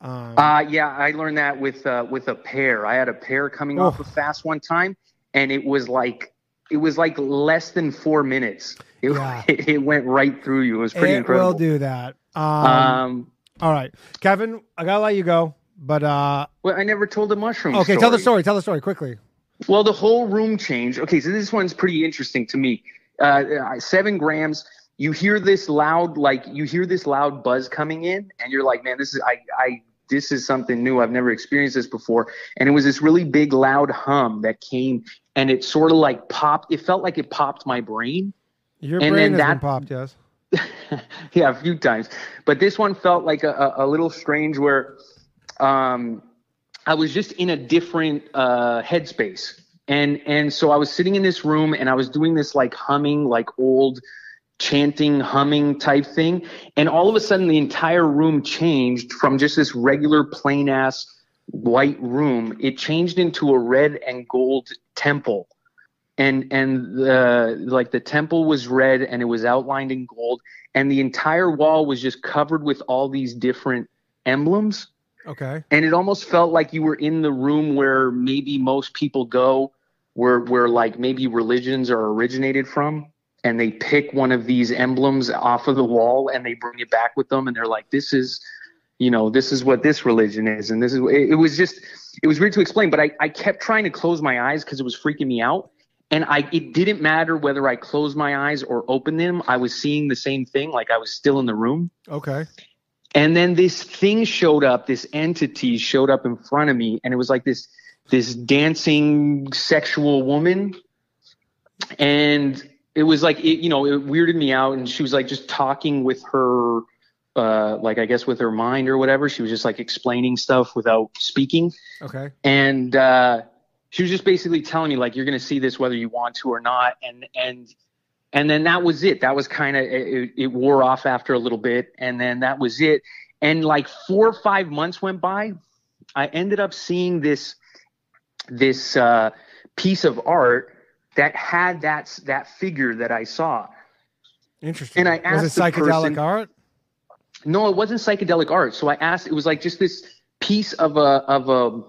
Um, Uh, yeah, I learned that with uh, with a pear. I had a pear coming off Oh. a fast one time, and it was like it was like less than four minutes. It, Yeah. it, went right through you. It was pretty it incredible. will do that. Um, Um, all right, Kevin, I gotta let you go, but uh, well, I never told the mushroom. okay, tell the story. Tell the story quickly. Well, the whole room changed. Okay, so this one's pretty interesting to me. Uh, seven grams. You hear this loud, like you hear this loud buzz coming in, and you're like, man, this is I, I, this is something new. I've never experienced this before. And it was this really big, loud hum that came, and it sort of like popped. It felt like it popped my brain. Your And brain then has been that- popped, yes. yeah, a few times. But this one felt like a, a, a little strange where um, I was just in a different uh, headspace. And and so I was sitting in this room and I was doing this like humming, like old chanting, humming type thing. And all of a sudden the entire room changed from just this regular plain ass white room. It changed into a red and gold temple and and the like the temple was red and it was outlined in gold and the entire wall was just covered with all these different emblems Okay. and it almost felt like you were in the room where maybe most people go where where like maybe religions are originated from and they pick one of these emblems off of the wall and they bring it back with them and they're like this is you know this is what this religion is and this is it, it was just it was weird to explain but I, I kept trying to close my eyes because it was freaking me out and I it didn't matter whether I closed my eyes or opened them I was seeing the same thing like I was still in the room Okay. and then this thing showed up, this entity showed up in front of me, and it was like this this dancing sexual woman. And it was like it, you know, it weirded me out and she was like just talking with her uh like I guess with her mind or whatever. She was just like explaining stuff without speaking. Okay. And uh she was just basically telling me like you're gonna see this whether you want to or not. And and and then that was it. That was kind of it, it wore off after a little bit, and then that was it. And like four or five months went by, I ended up seeing this this uh, piece of art that had that that figure that I saw. Interesting. And I asked was it psychedelic person- art? No, it wasn't psychedelic art. So I asked. It was like just this piece of a of a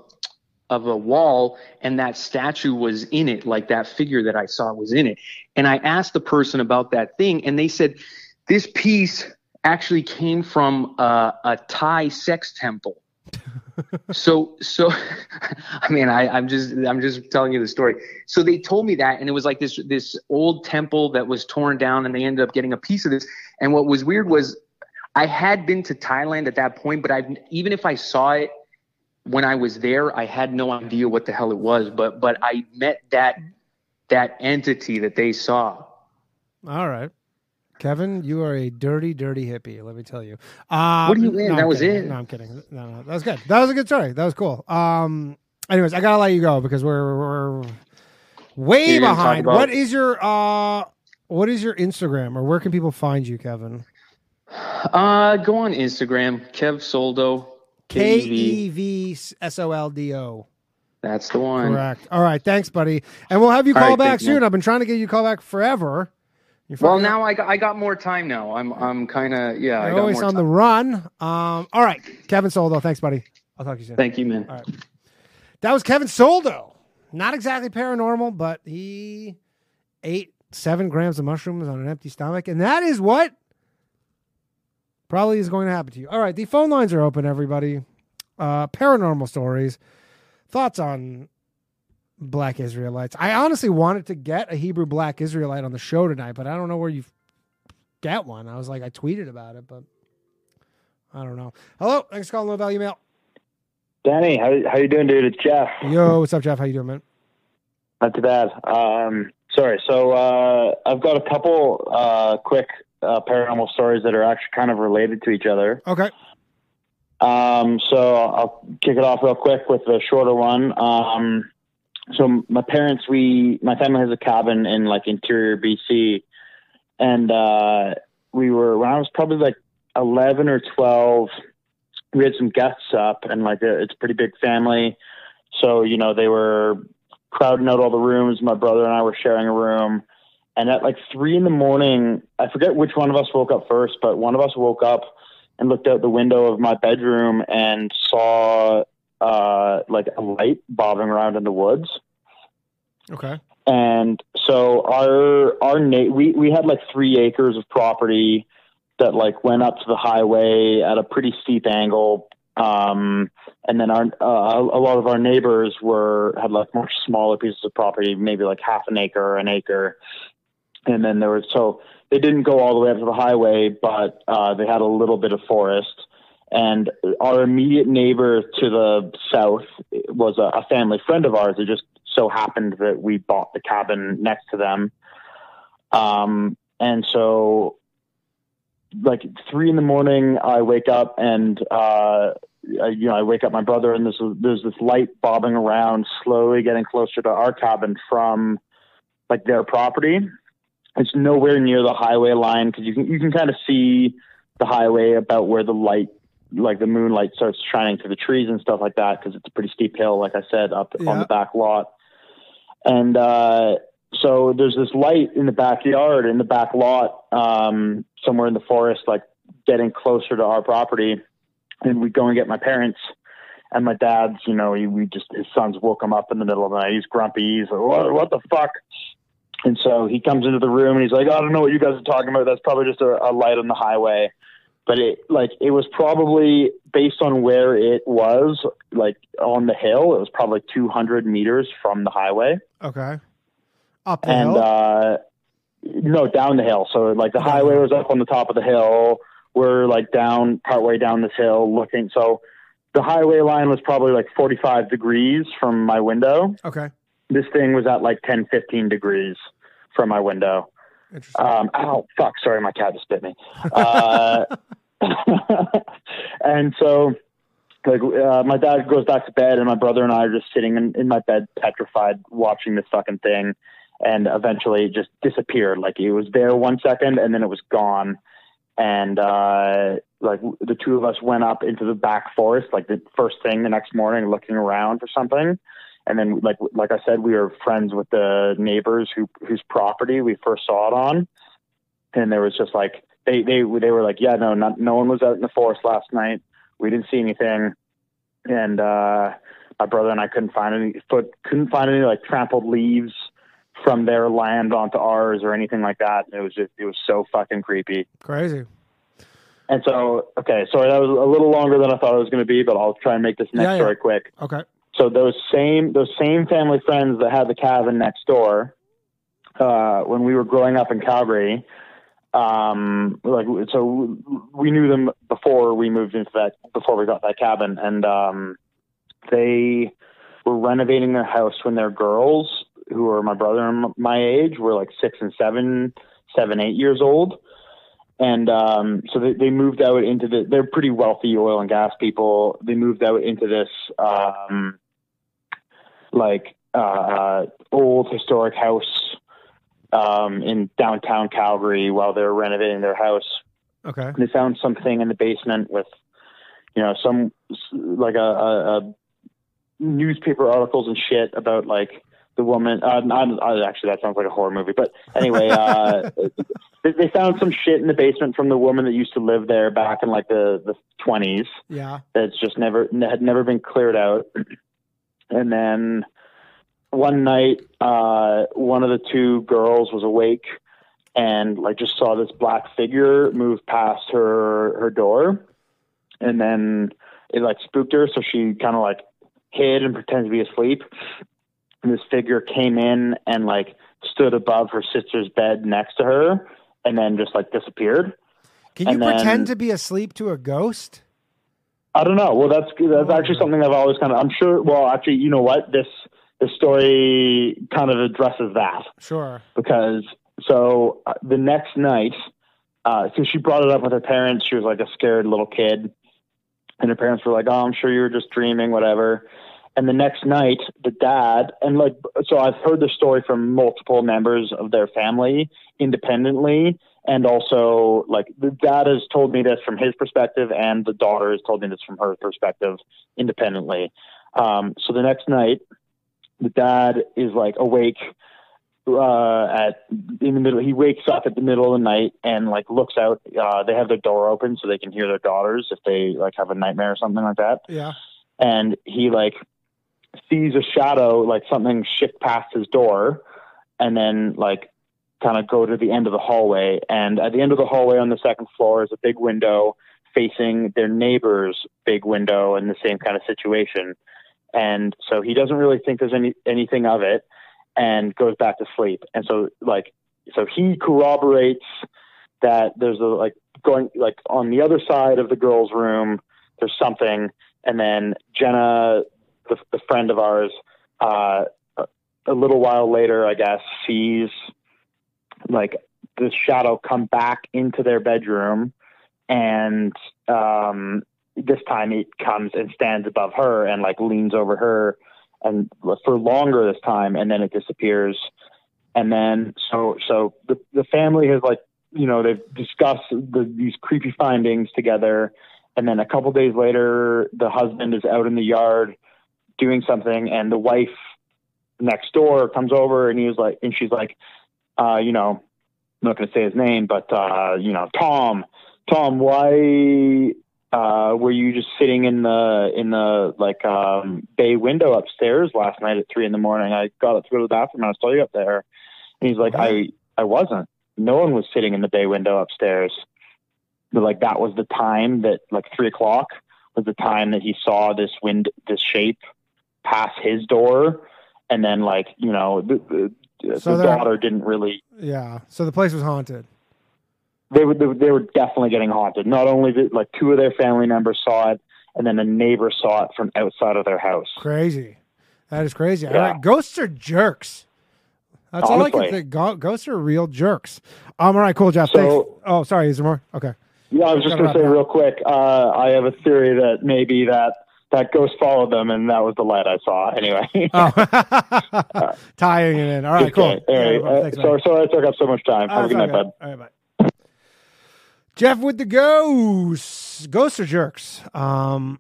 of a wall, and that statue was in it. Like that figure that I saw was in it. And I asked the person about that thing, and they said this piece actually came from uh, a Thai sex temple. So so i mean I, i'm just i'm just telling you the story. So they told me that and it was like this this old temple that was torn down and they ended up getting a piece of this. And what was weird was i had been to thailand at that point but i even if i saw it when i was there i had no idea what the hell it was. But but i met that that entity that they saw. All right. Kevin, you are a dirty, dirty hippie. Let me tell you. Um, What do you mean? no, That I'm was kidding. it? No, I'm kidding. No, no, that was good. That was a good story. That was cool. Um, anyways, I gotta let you go because we're we're way You're behind. about- What is your uh, what is your Instagram or where can people find you, Kevin? uh go on instagram kev soldo K K-E-V. E V S O L D O. that's the one Correct. All right. Thanks, buddy. And we'll have you call right, back soon. man. I've been trying to get you call back forever. You're Well, fucking- now I got, I got more time now. I'm I'm kind of yeah. I you're got always more on time. the run. Um, all right. Kevin Soldo. Thanks, buddy. I'll talk to you soon. Thank you, man. All right. That was Kevin Soldo. Not exactly paranormal, but he ate seven grams of mushrooms on an empty stomach. And that is what probably is going to happen to you. All right. The phone lines are open, everybody. Uh, paranormal stories, thoughts on black Israelites. I honestly wanted to get a Hebrew black Israelite on the show tonight, but I don't know where you get one. I was like, I tweeted about it, but I don't know. Hello. Thanks for calling Low Value Mail. Danny, how how you doing, dude? It's Jeff. Yo, what's up, Jeff? How you doing, man? Not too bad. Um, Sorry. So uh, I've got a couple uh, quick uh, paranormal stories that are actually kind of related to each other. Okay. Um, so I'll kick it off real quick with the shorter one. Um, so my parents, we, my family has a cabin in like interior BC, and uh, we were when I was probably like eleven or twelve. We had some guests up, and like a, it's a pretty big family. So you know they were crowding out all the rooms. My brother and I were sharing a room. And at like three in the morning, I forget which one of us woke up first, but one of us woke up and looked out the window of my bedroom and saw uh, like a light bobbing around in the woods. Okay. And so our our na- we we had like three acres of property that like went up to the highway at a pretty steep angle. Um, and then our uh, a lot of our neighbors were had like much smaller pieces of property, maybe like half an acre or an acre. And then there was so they didn't go all the way up to the highway, but uh, they had a little bit of forest. And our immediate neighbor to the south was a, a family friend of ours. It just so happened that we bought the cabin next to them. Um, and so, like three in the morning, I wake up and uh, I, you know I wake up my brother, and there's there's this light bobbing around, slowly getting closer to our cabin from like their property. It's nowhere near the highway line because you can you can kind of see the highway about where the light like the moonlight starts shining through the trees and stuff like that because it's a pretty steep hill like i said up Yeah. on the back lot. And uh so there's this light in the backyard in the back lot um somewhere in the forest like getting closer to our property. And we go and get my parents and my dad's you know he, we just his sons woke him up in the middle of the night. He's grumpy. He's like what, what the fuck? And so he comes into the room and he's like i don't know what you guys are talking about. That's probably just a, a light on the highway but it like it was probably based on where it was like on the hill it was probably 200 meters from the highway Okay. Up the and hill. uh no down the hill so like the highway was up on the top of the hill we're like down partway down this hill looking so the highway line was probably like 45 degrees from my window okay. this thing was at like 10 15 degrees from my window Interesting. um, ow, fuck, sorry, my cat just bit me. Uh, and so, like, uh, my dad goes back to bed, and my brother and I are just sitting in, in my bed, petrified, watching this fucking thing. And eventually, it just disappeared. Like, it was there one second, and then it was gone. And uh, like, the two of us went up into the back forest, like the first thing the next morning, looking around for something and then like like I said, we were friends with the neighbors who whose property we first saw it on, and there was just like they they they were like, yeah, no, not, no one was out in the forest last night. We didn't see anything, and uh, my brother and I couldn't find any foot couldn't find any like trampled leaves from their land onto ours or anything like that. It was just it was so fucking creepy. Crazy. And so okay, sorry, that was a little longer than I thought it was going to be, but I'll try and make this next Yeah, yeah. story quick. Okay. So those same those same family friends that had the cabin next door, uh, when we were growing up in Calgary, um, like so we knew them before we moved into that before we got that cabin, and um, they were renovating their house when their girls, who are my brother and my age, were like six and seven, seven eight years old. And um, so they, they moved out into the. They're pretty wealthy oil and gas people. They moved out into this um, like uh, old historic house um, in downtown Calgary while they were renovating their house. Okay. They found something in the basement with, you know, some like a, a, a newspaper articles and shit about like the woman. Uh, not uh, actually, that sounds like a horror movie. But anyway, uh, they, they found some shit in the basement from the woman that used to live there back in like the the twenties Yeah. that's just never had never been cleared out. And then one night, uh, one of the two girls was awake and like just saw this black figure move past her her door, and then it like spooked her, so she kind of like hid and pretended to be asleep. And this figure came in and like stood above her sister's bed next to her, and then just like disappeared. Can you And then- pretend to be asleep to a ghost? I don't know. Well, that's that's actually something I've always kind of. I'm sure. Well, actually, you know what? This the story kind of addresses that Sure. because so uh, the next night, uh, so she brought it up with her parents. She was like a scared little kid, and her parents were like, "Oh, I'm sure you were just dreaming, whatever." And the next night, the dad and like so I've heard the story from multiple members of their family independently, and also like the dad has told me this from his perspective, and the daughter has told me this from her perspective independently. Um, so the next night, the dad is like awake uh, at in the middle. He wakes up at the middle of the night and like looks out. Uh, they have their door open so they can hear their daughters if they like have a nightmare or something like that. Yeah. And he like sees a shadow, like something shift past his door, and then like kind of go to the end of the hallway. And at the end of the hallway on the second floor is a big window facing their neighbor's big window in the same kind of situation. And so he doesn't really think there's any anything of it and goes back to sleep. And so like so he corroborates that there's a like going like on the other side of the girl's room there's something and then Jenna the, the friend of ours uh a, little while later I guess sees like the shadow come back into their bedroom and um this time it comes and stands above her and like leans over her and for longer this time and then it disappears. And then so so the the family has like you know they've discussed the, these creepy findings together. And then a couple days later the husband is out in the yard doing something and the wife next door comes over and he was like and she's like uh you know I'm not going to say his name but uh you know Tom Tom why uh, were you just sitting in the in the like um, bay window upstairs last night at three in the morning? I got up to go to the bathroom and I saw you up there. And he's like, I I wasn't. No one was sitting in the bay window upstairs. But like that was the time that like three o'clock was the time that he saw this wind this shape pass his door, and then like you know the, the, So the daughter didn't really Yeah. So the place was haunted. They were they, were definitely getting haunted. Not only did like two of their family members saw it, and then a neighbor saw it from outside of their house. Crazy. That is crazy. All Yeah. right. Ghosts are jerks. That's all I can think. Go- ghosts are real jerks. Um, all right, cool, Jeff. So- Thanks. Oh, sorry. Is there more? Okay. Yeah, I was just going to say real quick. Uh, I have a theory that maybe that that ghost followed them, and that was the light I saw. Anyway. Oh, tying it in. All right, cool. All right. Yeah. Uh, Thanks, sorry, sorry I took up so much time. Have Oh, a good night, all bud. All right, bye. Jeff with the ghosts. Ghosts are jerks. Um,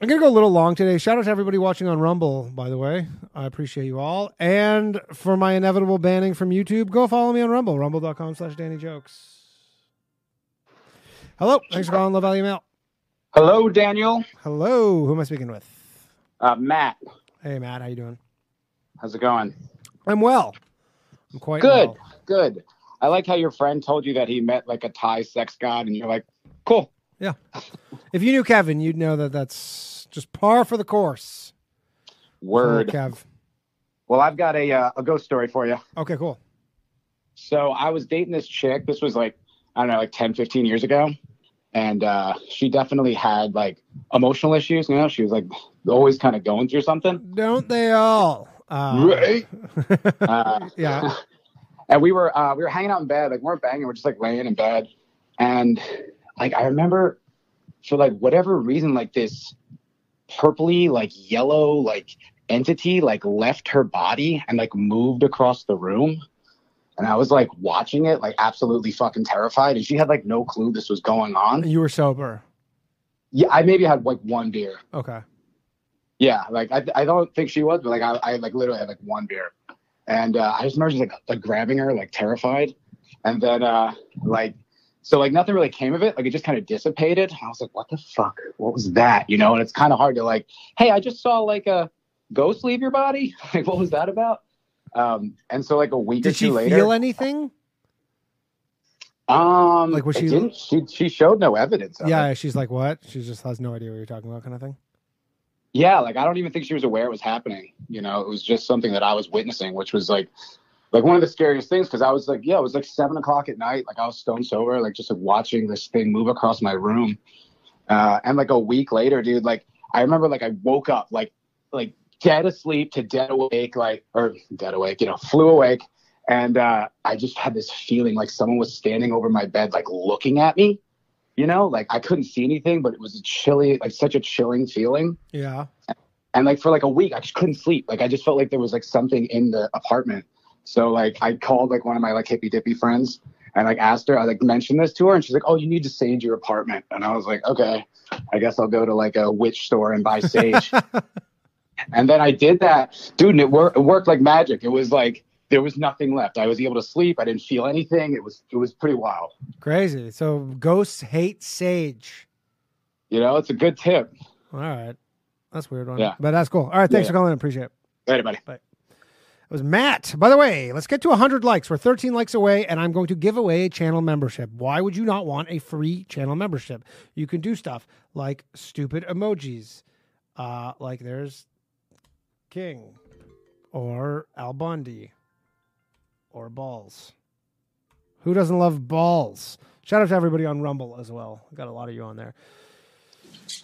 I'm gonna go a little long today. Shout out to everybody watching on Rumble, by the way. I appreciate you all. And for my inevitable banning from YouTube, go follow me on Rumble, rumble.com slash Danny Jokes. Hello. Thanks for calling Low Value Mail. Hello, Daniel. Hello. Who am I speaking with? Uh, Matt, Hey Matt, how you doing? how's it going? I'm well. I'm quite Good, well. good. I like how your friend told you that he met like a Thai sex god, and you're like, cool. Yeah. if you knew Kevin, you'd know that that's just par for the course. Word. Kev. Well, I've got a uh, a ghost story for you. Okay, cool. So I was dating this chick. This was like I don't know, like 10, 15 years ago, and uh, she definitely had like emotional issues. You know, she was like always kind of going through something. Don't they all? Uh, Right. Uh, Yeah. And we were uh, we were hanging out in bed, like we weren't banging, we're just like laying in bed, and like I remember for like whatever reason, like this purpley, like yellow, like entity, like left her body and like moved across the room. And I was like watching it, like absolutely fucking terrified. And she had like no clue this was going on. You were sober. Yeah, I maybe had like one beer. Okay. Yeah, like I, I don't think she was, but like I, I like literally had like one beer, and uh, I just remember just like like grabbing her, like terrified, and then uh like so like nothing really came of it, like it just kind of dissipated. I was like, what the fuck? What was that? You know? And it's kind of hard to like, hey, I just saw like a ghost leave your body. like, what was that about? Um, and so like a week or Did she two later, feel anything? um, Like, was she- didn't- she she showed no evidence. Of it. Yeah, she's like, what? She just has no idea what you're talking about, kind of thing. Yeah like i don't even think she was aware it was happening you know? It was just something that i was witnessing which was like like one of the scariest things because i was like yeah it was like seven o'clock at night like i was stone sober like just like watching this thing move across my room. Uh and like a week later dude like i remember like i woke up like like dead asleep to dead awake, like or dead awake, you know, flew awake, and uh, I just had this feeling like someone was standing over my bed, like looking at me. You know, like I couldn't see anything, but it was a chilly, like such a chilling feeling. Yeah. And like for like a week, I just couldn't sleep. Like I just felt like there was like something in the apartment. So like I called like one of my like hippy dippy friends and like asked her, I like mentioned this to her, and she's like, "Oh, you need to sage your apartment." And I was like, "Okay, I guess I'll go to like a witch store and buy sage." and then I did that, dude, and it, wor- it worked like magic. It was like there was nothing left. I was able to sleep. I didn't feel anything. It was it was pretty wild. Crazy. So ghosts hate sage. You know, it's a good tip. All right. That's a weird one. Yeah. But that's cool. All right. Thanks Yeah. for calling. Appreciate it. Later, buddy. It was Matt. By the way, let's get to 100 likes. We're 13 likes away, and I'm going to give away a channel membership. Why would you not want a free channel membership? You can do stuff like stupid emojis, uh, like there's King, or Al Bundy, or balls. Who doesn't love balls? Shout out to everybody on Rumble as well. Got a lot of you on there.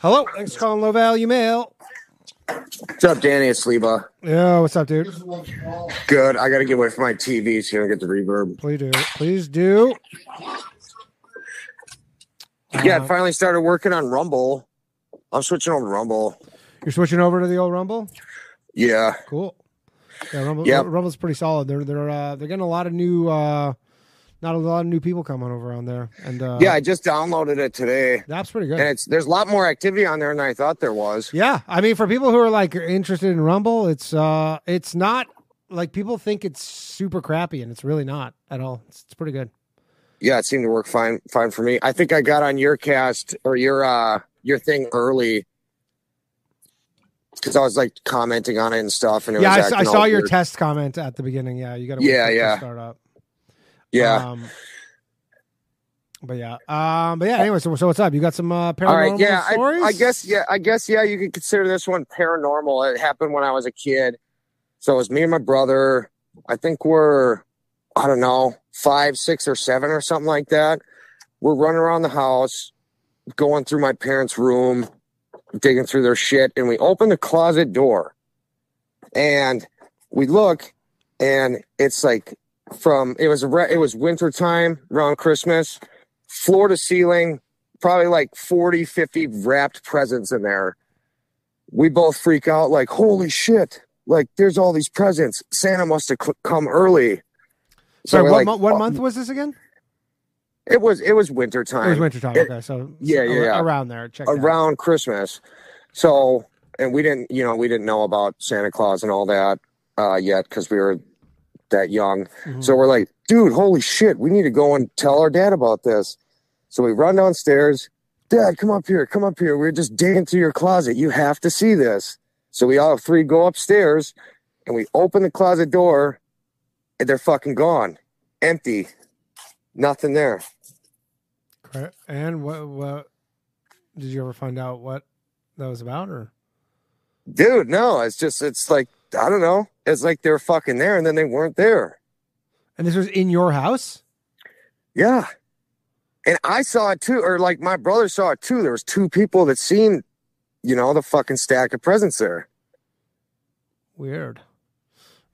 Hello, thanks for calling Low Value Mail. What's up, Danny? It's Leba. Yo, what's up, dude? Good. I got to get away from my TV so don't get the reverb. Please do. Please do. yeah, Uh, I finally started working on Rumble. I'm switching over to Rumble. You're switching over to the old Rumble. Yeah. Cool. Yeah, Rumble, Yep. Rumble's pretty solid. They're they're uh, they're getting a lot of new, uh, not a lot of new people coming over on there, and uh, Yeah, I just downloaded it today. That's pretty good. And it's there's a lot more activity on there than I thought there was. Yeah, I mean, for people who are like interested in Rumble, it's uh, it's not like people think it's super crappy, and it's really not at all. It's, it's pretty good. Yeah, it seemed to work fine fine for me. I think I got on your cast or your uh your thing early because I was like commenting on it and stuff, and it yeah, I, was s- I saw your weird. test comment at the beginning. Yeah, you got to Yeah, yeah. start up. yeah. Um, but yeah, um, but yeah. Anyway, so so what's up? You got some uh, paranormal All right, yeah, I. I guess, yeah, I guess, yeah, you could consider this one paranormal. It happened when I was a kid. So it was me and my brother. I think we're, I don't know, five, six, or seven, or something like that. We're running around the house, going through my parents' room, digging through their shit, and we open the closet door, and we look, and it's like from it was re- it was winter time around Christmas, floor to ceiling, probably like 40, 50 wrapped presents in there. We both freak out like, holy shit, like there's all these presents. Santa must have cl- come early. Sorry, what, like, mo- what "Oh." month was this again? It was it was winter time. It was winter time. It- Okay, so Yeah, yeah, yeah. around there. Check around Christmas. So, and we didn't, you know, we didn't know about Santa Claus and all that uh, yet because we were that young. Mhm. So we're like, dude, holy shit, we need to go and tell our dad about this. So we run downstairs. Dad, come up here, come up here. We're just digging through your closet. You have to see this. So we all three go upstairs and we open the closet door and they're fucking gone. Empty. Nothing there. And what what did you ever find out what that was about or Dude, no, it's just it's like I don't know. It's like they're fucking there and then they weren't there. and this was in your house? Yeah. And I saw it too, or like my brother saw it too. There was two people that seen, you know, the fucking stack of presents there. Weird.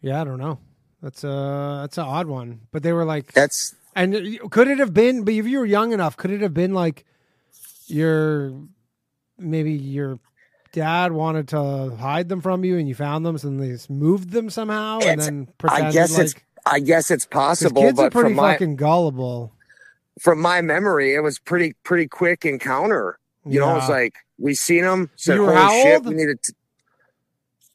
Yeah, I don't know. That's a that's an odd one. But they were like That's and could it have been but if you were young enough, could it have been like your maybe your dad wanted to hide them from you and you found them so they just moved them somehow and It's- then pretended guess like it's I guess it's possible, kids are pretty from my fucking gullible. from my memory, it was pretty pretty quick encounter. You know, it's Yeah. like we seen them, said, You were "Holy shit, we needed." To...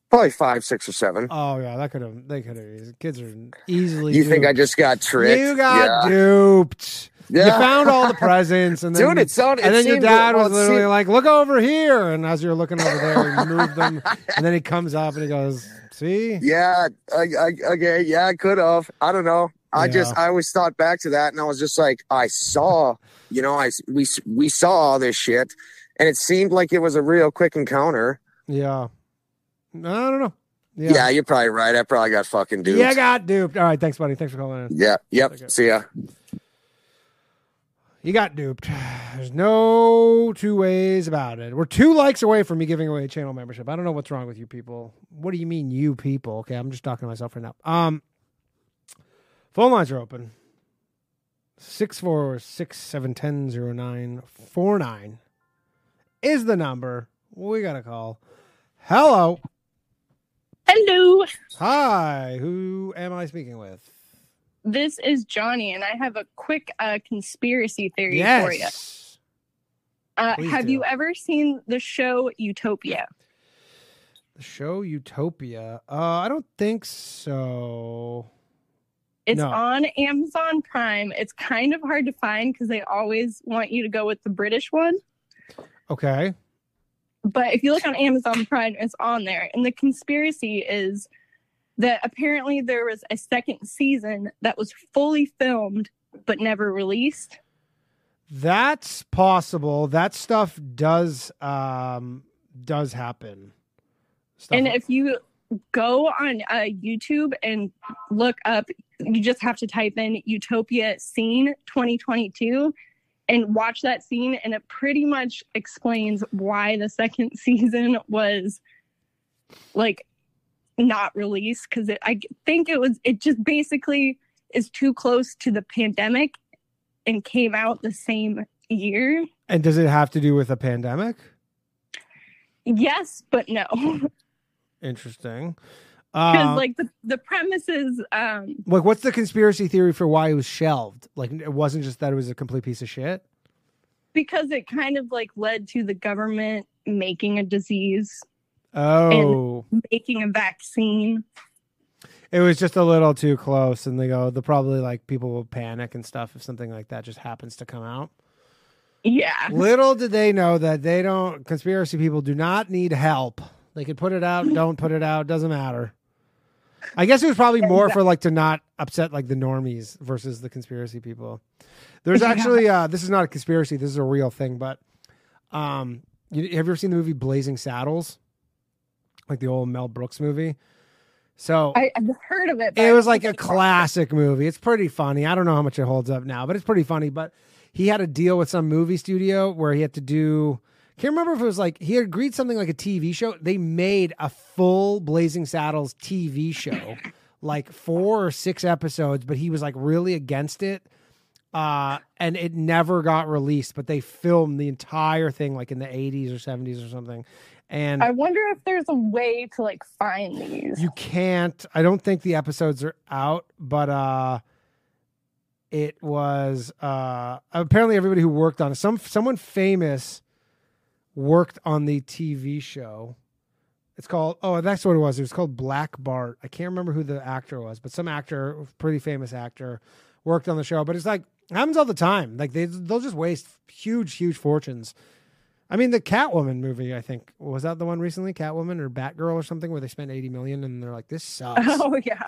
Probably five, six, or seven. Oh yeah, that could have. They could have. Kids are easily. you think I just got tricked? You got yeah. duped. You found all the presents, and then Dude, it sounded. and then your dad was literally seemed- like, "Look over here," and as you're looking over there, he moved them, and then he comes up and he goes, "See, Yeah, I, I, okay, yeah, I could have. I don't know. I just, I always thought back to that, and I was just like, I saw, you know, I we we saw all this shit, and it seemed like it was a real quick encounter. yeah." I don't know. Yeah, Yeah, you're probably right. I probably got fucking duped. yeah, I got duped. All right, thanks, buddy. Thanks for calling in. Yeah. Yep. Okay. See ya. You got duped. There's no two ways about it. We're two likes away from me giving away a channel membership. I don't know what's wrong with you people. What do you mean, you people? Okay, I'm just talking to myself right now. Um, phone lines are open. Six four six seven ten zero nine four nine is the number we got to call. Hello. Hello. Hi. Who am I speaking with? This is Johnny, and I have a quick uh, conspiracy theory yes. for you. Uh, Please have do. you ever seen the show Utopia? The show Utopia. Uh, I don't think so. It's No. on Amazon Prime. It's kind of hard to find because they always want you to go with the British one. Okay. But if you look on Amazon Prime, it's on there. And the conspiracy is that apparently there was a second season that was fully filmed but never released. That's possible. That stuff does um does happen. Stuff And if you go on uh, YouTube and look up, you just have to type in Utopia scene 2022 and watch that scene, and it pretty much explains why the second season was like not released because I think it was it just basically is too close to the pandemic and came out the same year. and does it have to do with a pandemic? Yes, but no. Interesting. Because Um, like the the premise is um like what's the conspiracy theory for why it was shelved? Like it wasn't just that it was a complete piece of shit. because it kind of like led to the government making a disease Oh, making a vaccine it was just a little too close, and they go. They'll probably like people will panic and stuff if something like that just happens to come out. yeah Little did they know that they don't. Conspiracy people do not need help. They could put it out, don't put it out, doesn't matter. I guess it was probably more for like to not upset like the normies versus the conspiracy people. There's actually uh this is not a conspiracy, this is a real thing, but um you, have you ever seen the movie Blazing Saddles? Like the old Mel Brooks movie? So I, i've heard of it but it was like a a I watched classic movie. It's pretty funny. I don't know how much it holds up now, but it's pretty funny. But he had a deal with some movie studio where he had to do. Can't remember if it was like he had agreed something like a TV show. They made a full Blazing Saddles TV show, like four or six episodes, but he was like really against it. Uh, and it never got released, but they filmed the entire thing like in the 80s or 70s or something. And i wonder if there's a way to like find these you can't. I don't think the episodes are out, but uh it was uh apparently everybody who worked on it. Some someone famous worked on the TV show. It's called oh that's what it was. It was called Black Bart. I can't remember who the actor was, but some actor, pretty famous actor, worked on the show. But it's like happens all the time. Like they they'll just waste huge huge fortunes. I mean, the Catwoman movie, I think was that the one recently, Catwoman or Batgirl or something, where they spent eighty million and they're like, "This sucks." oh yeah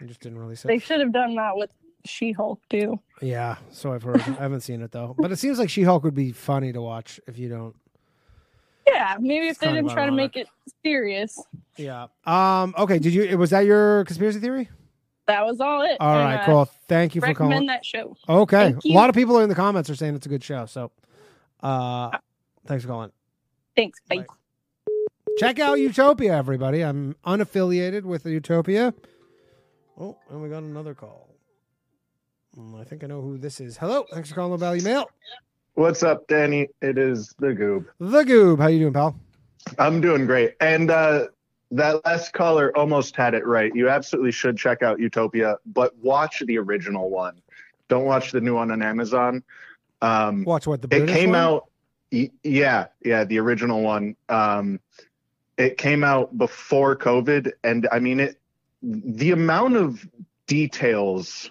They just didn't release they should have done that with she-hulk too Yeah, so I've heard. I haven't seen it though, but it seems like She-Hulk would be funny to watch if you don't. Yeah maybe if they didn't try to make it serious Yeah. Um. Okay. Did you? Was that your conspiracy theory? that was all it All right. Uh, Cool. Thank you for recommend calling. that show Okay. A lot of people in the comments are saying it's a good show. So, uh, thanks for calling. thanks bye. Bye. Check out Utopia, everybody. I'm unaffiliated with Utopia. Oh, and we got another call. Mm, I think I know who this is. Hello, thanks for calling the Value Mail. What's up, Danny? It is the Goob. The Goob, how you doing, pal? I'm doing great. And uh, that last caller almost had it right. You absolutely should check out Utopia, but watch the original one. Don't watch the new one on Amazon. Um, Watch what the it came one? out. Yeah, yeah, the original one. Um, it came out before COVID, and I mean it. The amount of details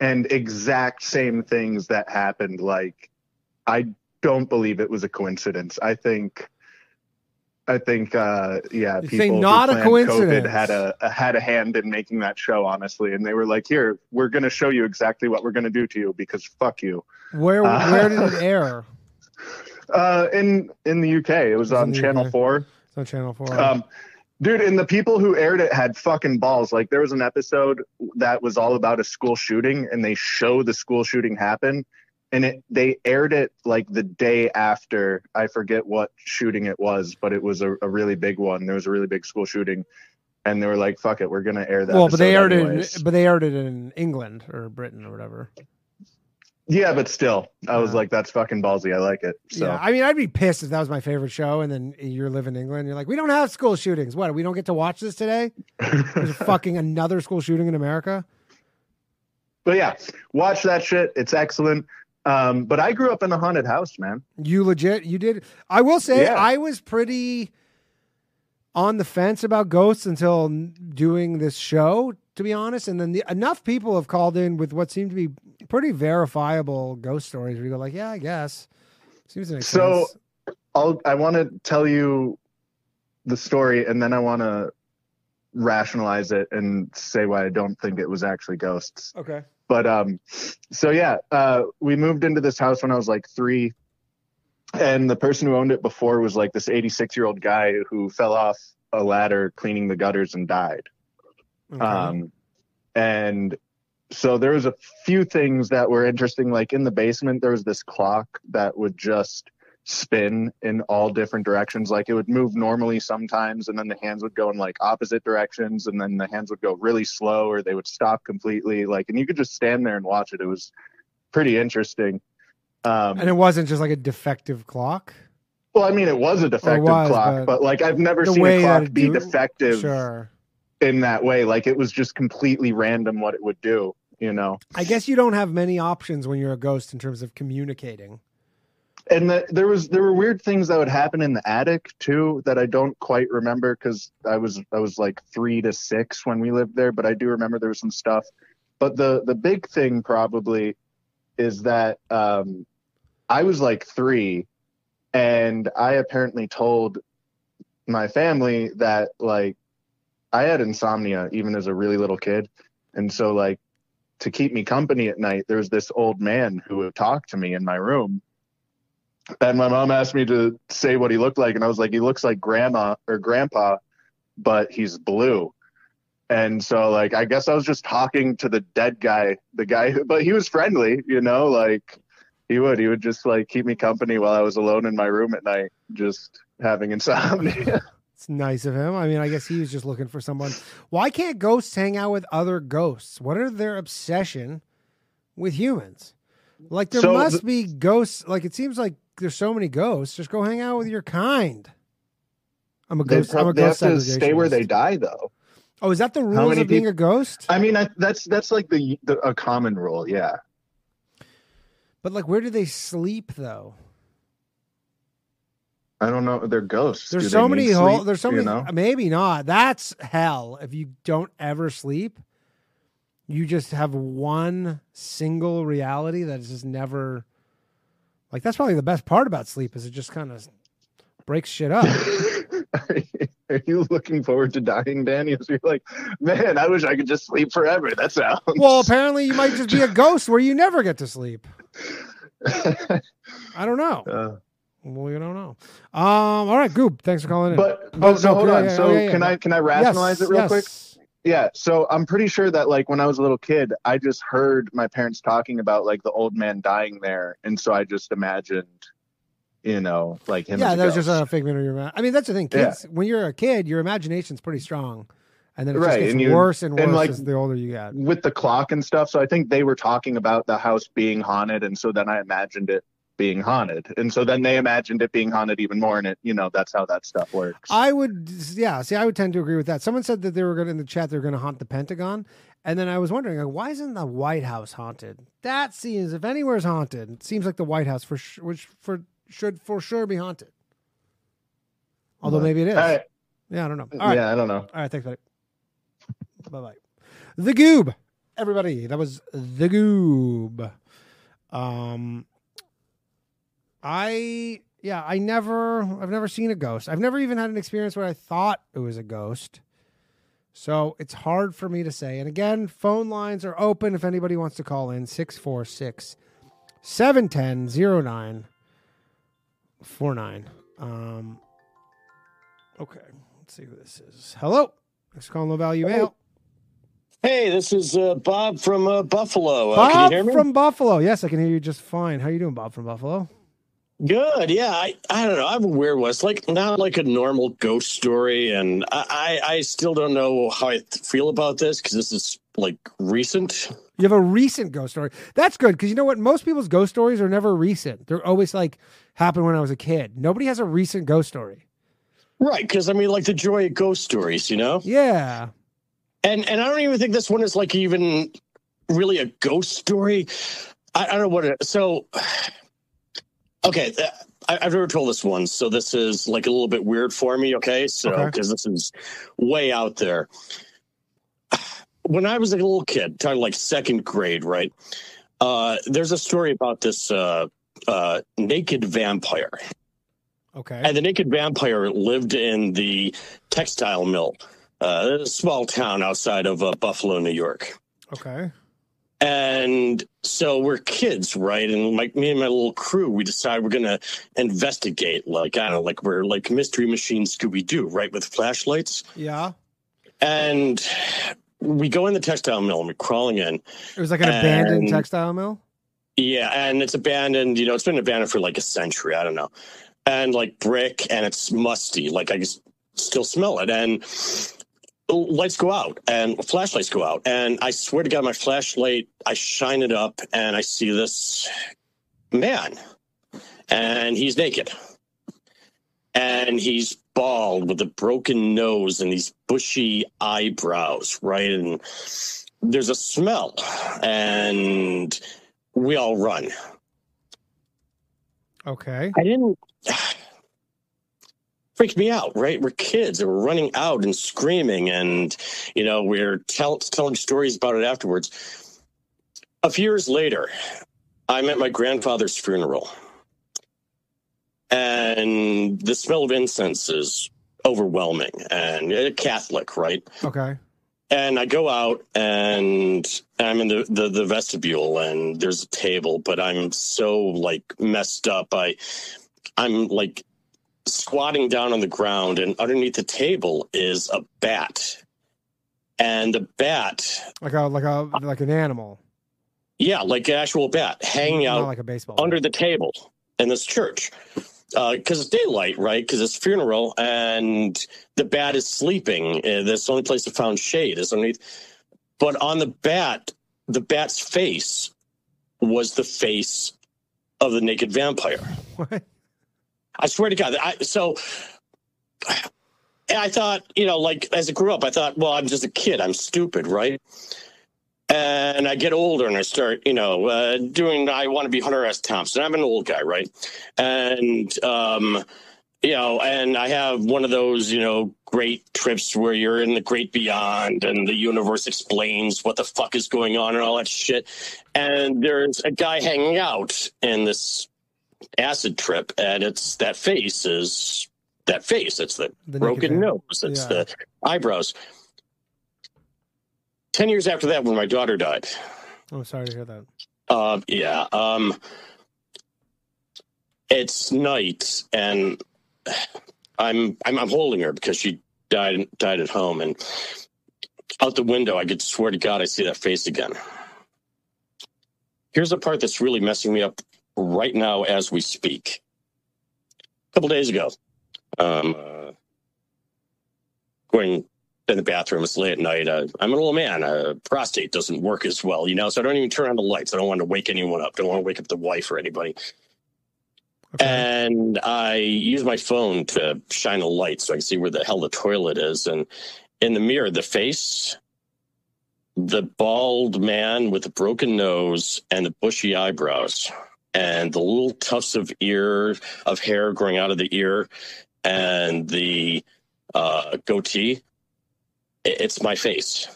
and exact same things that happened, like I don't believe it was a coincidence. I think. I think, uh, yeah, You people not a coincidence. COVID had a, a had a hand in making that show, honestly, and they were like, "Here, we're going to show you exactly what we're going to do to you because fuck you." Where Uh, where did it air? Uh, in in the UK, it was It's in on Channel UK. Four. It's on Channel Four. Um, dude, and the people who aired it had fucking balls. Like there was an episode that was all about a school shooting, and they show the school shooting happen, and it they aired it like the day after. I forget what shooting it was, but it was a, a really big one. There was a really big school shooting, and they were like, "Fuck it, we're gonna air that." well, but they aired episode it. but they aired it in England or Britain or whatever. Yeah, but still, I was Yeah. like, "That's fucking ballsy." I like it. So Yeah, I mean, I'd be pissed if that was my favorite show, and then you're live in England. And you're like, we don't have school shootings. What? We don't get to watch this today? There's fucking another school shooting in America. But yeah, watch that shit. It's excellent. Um, but I grew up in a haunted house, man. You legit, you did. I will say, Yeah. I was pretty on the fence about ghosts until doing this show, to be honest. And then the, enough people have called in with what seem to be pretty verifiable ghost stories. Where you go, like, yeah, I guess seems to make So sense. I'll I want to tell you the story, and then I want to rationalize it and say why I don't think it was actually ghosts. Okay. But um, so yeah, uh, we moved into this house when I was like three, and the person who owned it before was like this 86 year old guy who fell off a ladder cleaning the gutters and died. Okay. Um, and so there was a few things that were interesting. Like in the basement, there was this clock that would just spin in all different directions. Like it would move normally sometimes, and then the hands would go in like opposite directions, and then the hands would go really slow, or they would stop completely. Like, and you could just stand there and watch it. It was pretty interesting. Um, and it wasn't just like a defective clock. well, I mean, it was a defective was, clock, but but, like I've never seen a clock be do- defective Sure. in that way. Like it was just completely random what it would do. You know. I guess you don't have many options when you're a ghost in terms of communicating. And the, there was there were weird things that would happen in the attic too that I don't quite remember because I was I was like three to six when we lived there, but I do remember there was some stuff. But the the big thing probably is that um, I was like three, and I apparently told my family that like I had insomnia even as a really little kid, and so like to keep me company at night, there was this old man who would talk to me in my room and my mom asked me to say what he looked like and i was like he looks like grandma or grandpa but he's blue and so like i guess i was just talking to the dead guy the guy who, but he was friendly you know like he would he would just like keep me company while i was alone in my room at night just having insomnia It's nice of him. I mean, I guess he was just looking for someone. Why can't ghosts hang out with other ghosts? What are their obsession with humans? Like there So must be ghosts. Like it seems like there's so many ghosts. Just go hang out with your kind. I'm a they, ghost. I'm a they have to stay where they die though Oh, is that the rules of being peop- a ghost? i mean I, that's that's like the, the a common rule yeah But like, where do they sleep though? i don't know they're ghosts There's Do so many holes. There's so you many. know? Maybe not. That's hell. If you don't ever sleep, you just have one single reality that is just never. Like that's probably the best part about sleep is it just kind of breaks shit up. Are you- looking forward to dying, Danny? You're like, man, I wish I could just sleep forever. That sounds. well, apparently you might just be a ghost where you never get to sleep. I don't know. Uh, Well, you don't know. Um. All right, Goob. Thanks for calling in. but Oh, so no, hold yeah, on. yeah, so yeah, can. I can I rationalize Yes, it real yes. quick? Yeah. So I'm pretty sure that like when I was a little kid, I just heard my parents talking about like the old man dying there, and so I just imagined, you know, like him. Yeah, that was just a figment of your. mind. I mean, that's the thing. Yeah. Kids, when you're a kid, your imagination's pretty strong, and then it Right, just gets and you- worse and worse and, like, as the older you get. with the clock and stuff. So I think they were talking about the house being haunted, and so then I imagined it being haunted, and so then they imagined it being haunted even more, and it, you know, that's how that stuff works. I would, yeah. See, I would tend to agree with that. Someone said that they were going to in the chat. They're going to haunt the Pentagon, and then I was wondering, like, why isn't the White House haunted? That seems, if anywhere's haunted, it seems like the White House for sh- which for should for sure be haunted. Although maybe it is. Yeah, I don't know. All right. Yeah, I don't know. All right, thanks, buddy. Bye bye. The Goob, everybody. That was the Goob. Um, I yeah, I never, I've never seen a ghost. I've never even had an experience where I thought it was a ghost. So it's hard for me to say. And again, phone lines are open if anybody wants to call in 646 710 0949. Um, okay, let's see who this is. Hello. Thanks for calling Low Value Mail. Hey, this is uh, Bob from uh, Buffalo. Uh, can you Bob hear me? from Buffalo. Yes, I can hear you just fine. How you doing, Bob from Buffalo? Good. Yeah. I, I don't know. I have a weird one. It's like not like a normal ghost story, and I I, I still don't know how I feel about this because this is like recent. You have a recent ghost story. That's good because you know what? Most people's ghost stories are never recent. They're always like happened when I was a kid. Nobody has a recent ghost story. Right. Because I mean, like the joy of ghost stories, you know. Yeah. And and I don't even think this one is like even really a ghost story. I, I don't know what it. So, okay, I, I've never told this one, so this is like a little bit weird for me. Okay, so Okay. because this is way out there. When I was a little kid, talking like second grade, right? Uh, there's a story about this uh, uh, naked vampire. Okay. And the naked vampire lived in the textile mill, uh, a small town outside of uh, Buffalo, New York. Okay. And so we're kids, right? And like me and my little crew, we decide we're gonna investigate, like I don't know, like we're like mystery machine Scooby Doo, right, with flashlights. Yeah. And we go in the textile mill and we're crawling in. It was like an abandoned textile mill. Yeah, and it's abandoned. You know, it's been abandoned for like a century. I don't know, and like brick, and it's musty. Like I just still smell it, and lights go out, and flashlights go out, and I swear to God, my flashlight, I shine it up, and I see this man, and he's naked, and he's bald with a broken nose and these bushy eyebrows, right, and there's a smell, and we all run. Okay. I didn't. Freaked me out, right? We're kids and we're running out and screaming, and you know we're tell, telling stories about it afterwards. A few years later, I'm at my grandfather's funeral, and the smell of incense is overwhelming. And a Catholic, right? Okay. And I go out and I'm in the, the, the vestibule and there's a table, but I'm so like messed up. I I'm like squatting down on the ground and underneath the table is a bat. And the bat, Like a like a like an animal, yeah, like an actual bat hanging not out like a baseball. under the table in this church because it's daylight, right? Because it's funeral, and the bat is sleeping. Uh, that's the only place it found shade is underneath. But on the bat, the bat's face was the face of the naked vampire. What? I swear to God. I, so I thought, you know, like as I grew up, I thought, well, I'm just a kid. I'm stupid, right? And I get older and I start, you know, uh, doing, I want to be Hunter S. Thompson. I'm an old guy, right? And, um, you know, and I have one of those, you know, great trips where you're in the great beyond and the universe explains what the fuck is going on and all that shit. And there's a guy hanging out in this acid trip, and it's that face is that face. It's the, The broken nose. It's yeah. the eyebrows. Ten years after that, when my daughter died, Oh, sorry to hear that. uh, yeah, um, it's night, and I'm, I'm I'm holding her because she died died at home, and out the window, I could swear to God, I see that face again. Here's the part that's really messing me up right now as we speak. A couple days ago, um, uh, going in the bathroom. It's late at night. Uh, I'm an old man. Uh, prostate doesn't work as well, you know, so I don't even turn on the lights. I don't want to wake anyone up. Don't want to wake up the wife or anybody. And I use my phone to shine a light so I can see where the hell the toilet is. And in the mirror, the face, the bald man with the broken nose and the bushy eyebrows, and the little tufts of ear of hair growing out of the ear, and the uh, goatee. It's my face.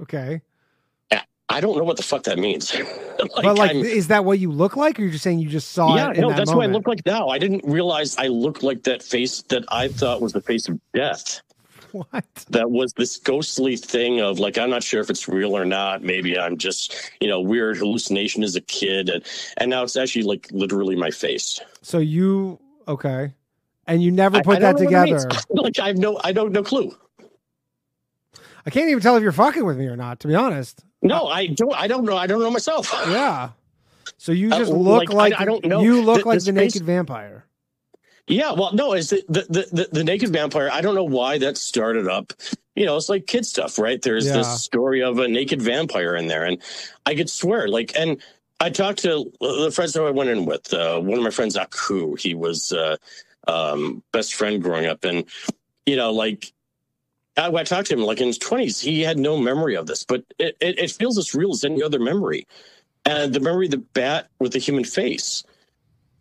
Okay. I don't know what the fuck that means. like, but like, I'm- is that what you look like, or you're just saying you just saw yeah, it in no, that that's moment? what I look like now. I didn't realize I looked like that face that I thought was the face of death. What? That was this ghostly thing of like I'm not sure if it's real or not. Maybe I'm just you know weird hallucination as a kid, and and now it's actually like literally my face. So you okay? And you never put I don't that know what it together. like I have no I don't no clue. I can't even tell if you're fucking with me or not. To be honest. No, I don't. I don't know. I don't know myself. Yeah. So you Uh, just like, look I- like, I don't know. you look The- like the the naked vampire. Yeah, well, no, is the, the the the naked vampire? I don't know why that started up. You know, it's like kid stuff, right? There's Yeah. this story of a naked vampire in there, and I could swear, like, and I talked to the friends that I went in with. Uh, one of my friends, Aku, he was uh, um, best friend growing up, and you know, like. I, I talked to him like in his twenties. He had no memory of this, but it, it, it feels as real as any other memory. And the memory of the bat with the human face,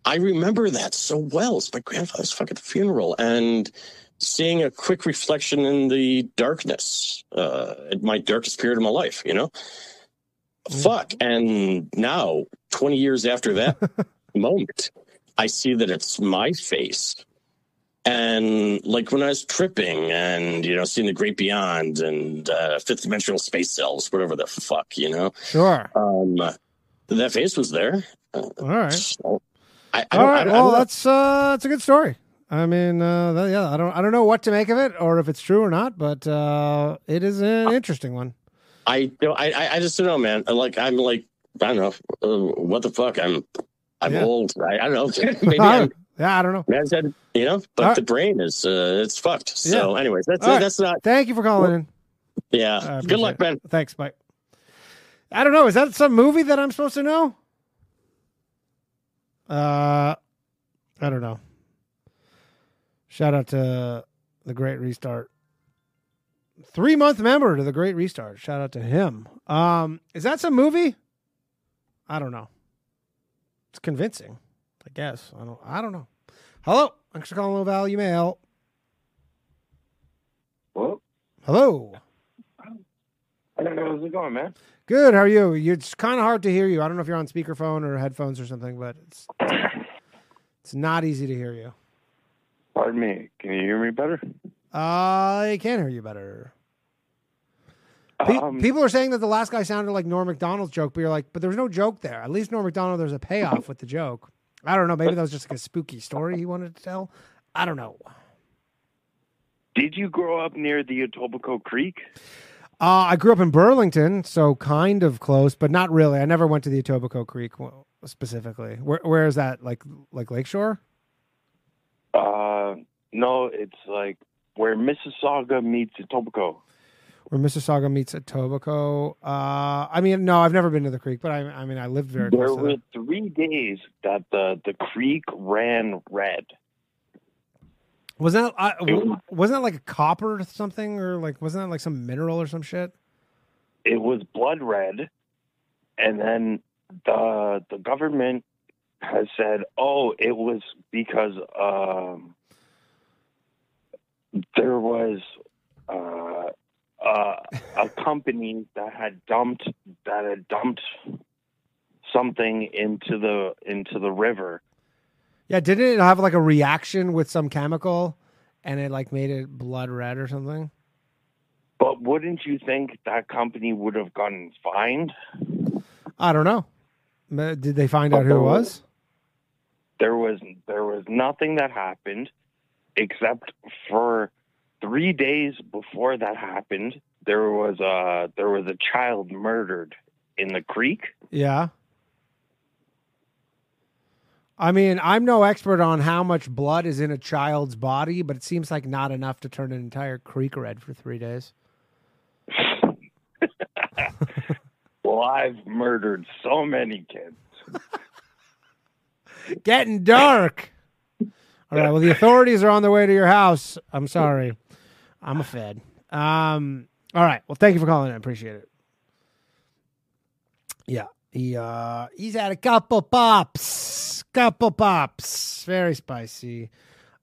I remember that so well. It's my grandfather's fucking funeral and seeing a quick reflection in the darkness, uh, at my darkest period of my life, you know? Fuck. And now, 20 years after that moment, I see that it's my face. And like when I was tripping and, you know, seeing the great beyond and uh, fifth dimensional space cells, whatever the fuck, you know? Sure. Um, that face was there. Uh, All right. so I, I All I Well, that's uh, that's a good story. I mean, uh, that, yeah, I don't, I don't know what to make of it or if it's true or not, but uh, it is an interesting one. I don't. I, I- just don't know, man. Like I'm like I don't know. Uh, what the fuck? I'm I'm Yeah. old. I, I don't know. Maybe I'm yeah, I don't know. man's head. You know, but right. the brain is uh, it's fucked. So, Yeah. anyways, that's right. that's not. Thank you for calling in. Yeah. Good luck, it. Ben. Thanks. Bye. I don't know. Is that some movie that I'm supposed to know? Uh, I don't know. Shout out to the Great Restart. Three month member to the Great Restart. Shout out to him. Um, is that some movie? I don't know. It's convincing, I guess. I don't. I don't know. Hello. Thanks for calling Low Value Mail. Well, Hello. I don't know how's it going, man. Good. How are you? It's kind of hard to hear you. I don't know if you're on speakerphone or headphones or something, but it's it's not easy to hear you. Pardon me. Can you hear me better? I can hear you better. Pe- Um, People are saying that the last guy sounded like Norm Macdonald's joke, but you're like, but there's no joke there. At least Norm Macdonald, there's a payoff with the joke. I don't know. Maybe that was just like a spooky story he wanted to tell. I don't know. Did you grow up near the Etobicoke Creek? Uh, I grew up in Burlington, so kind of close, but not really. I never went to the Etobicoke Creek specifically. Where, where is that? Like like Lakeshore? Uh, no, it's like where Mississauga meets Etobicoke. where Mississauga meets Etobicoke. Uh, I mean, no, I've never been to the creek, but I, I mean, I lived very There close to were three days that the the creek ran red. Was that I, wasn't that like a copper or something, or like wasn't that like some mineral or some shit? It was blood red, and then the the government has said, "Oh, it was because um, there was uh, uh, a company that had dumped that had dumped something into the into the river." Yeah, didn't it have like a reaction with some chemical, and it like made it blood red or something? But wouldn't you think that company would have gotten fined? I don't know. Did they find out who it was? There was there was nothing that happened except for three days before that happened. There was a there was a child murdered in the creek. Yeah. I mean, I'm no expert on how much blood is in a child's body, but it seems like not enough to turn an entire creek red for three days. Well, I've murdered so many kids. Getting dark. All right. Well, the authorities are on their way to your house. I'm sorry. I'm a fed. Um. All right. Well, thank you for calling. I appreciate it. Yeah. He uh he's had a couple pops. Couple pops. Very spicy.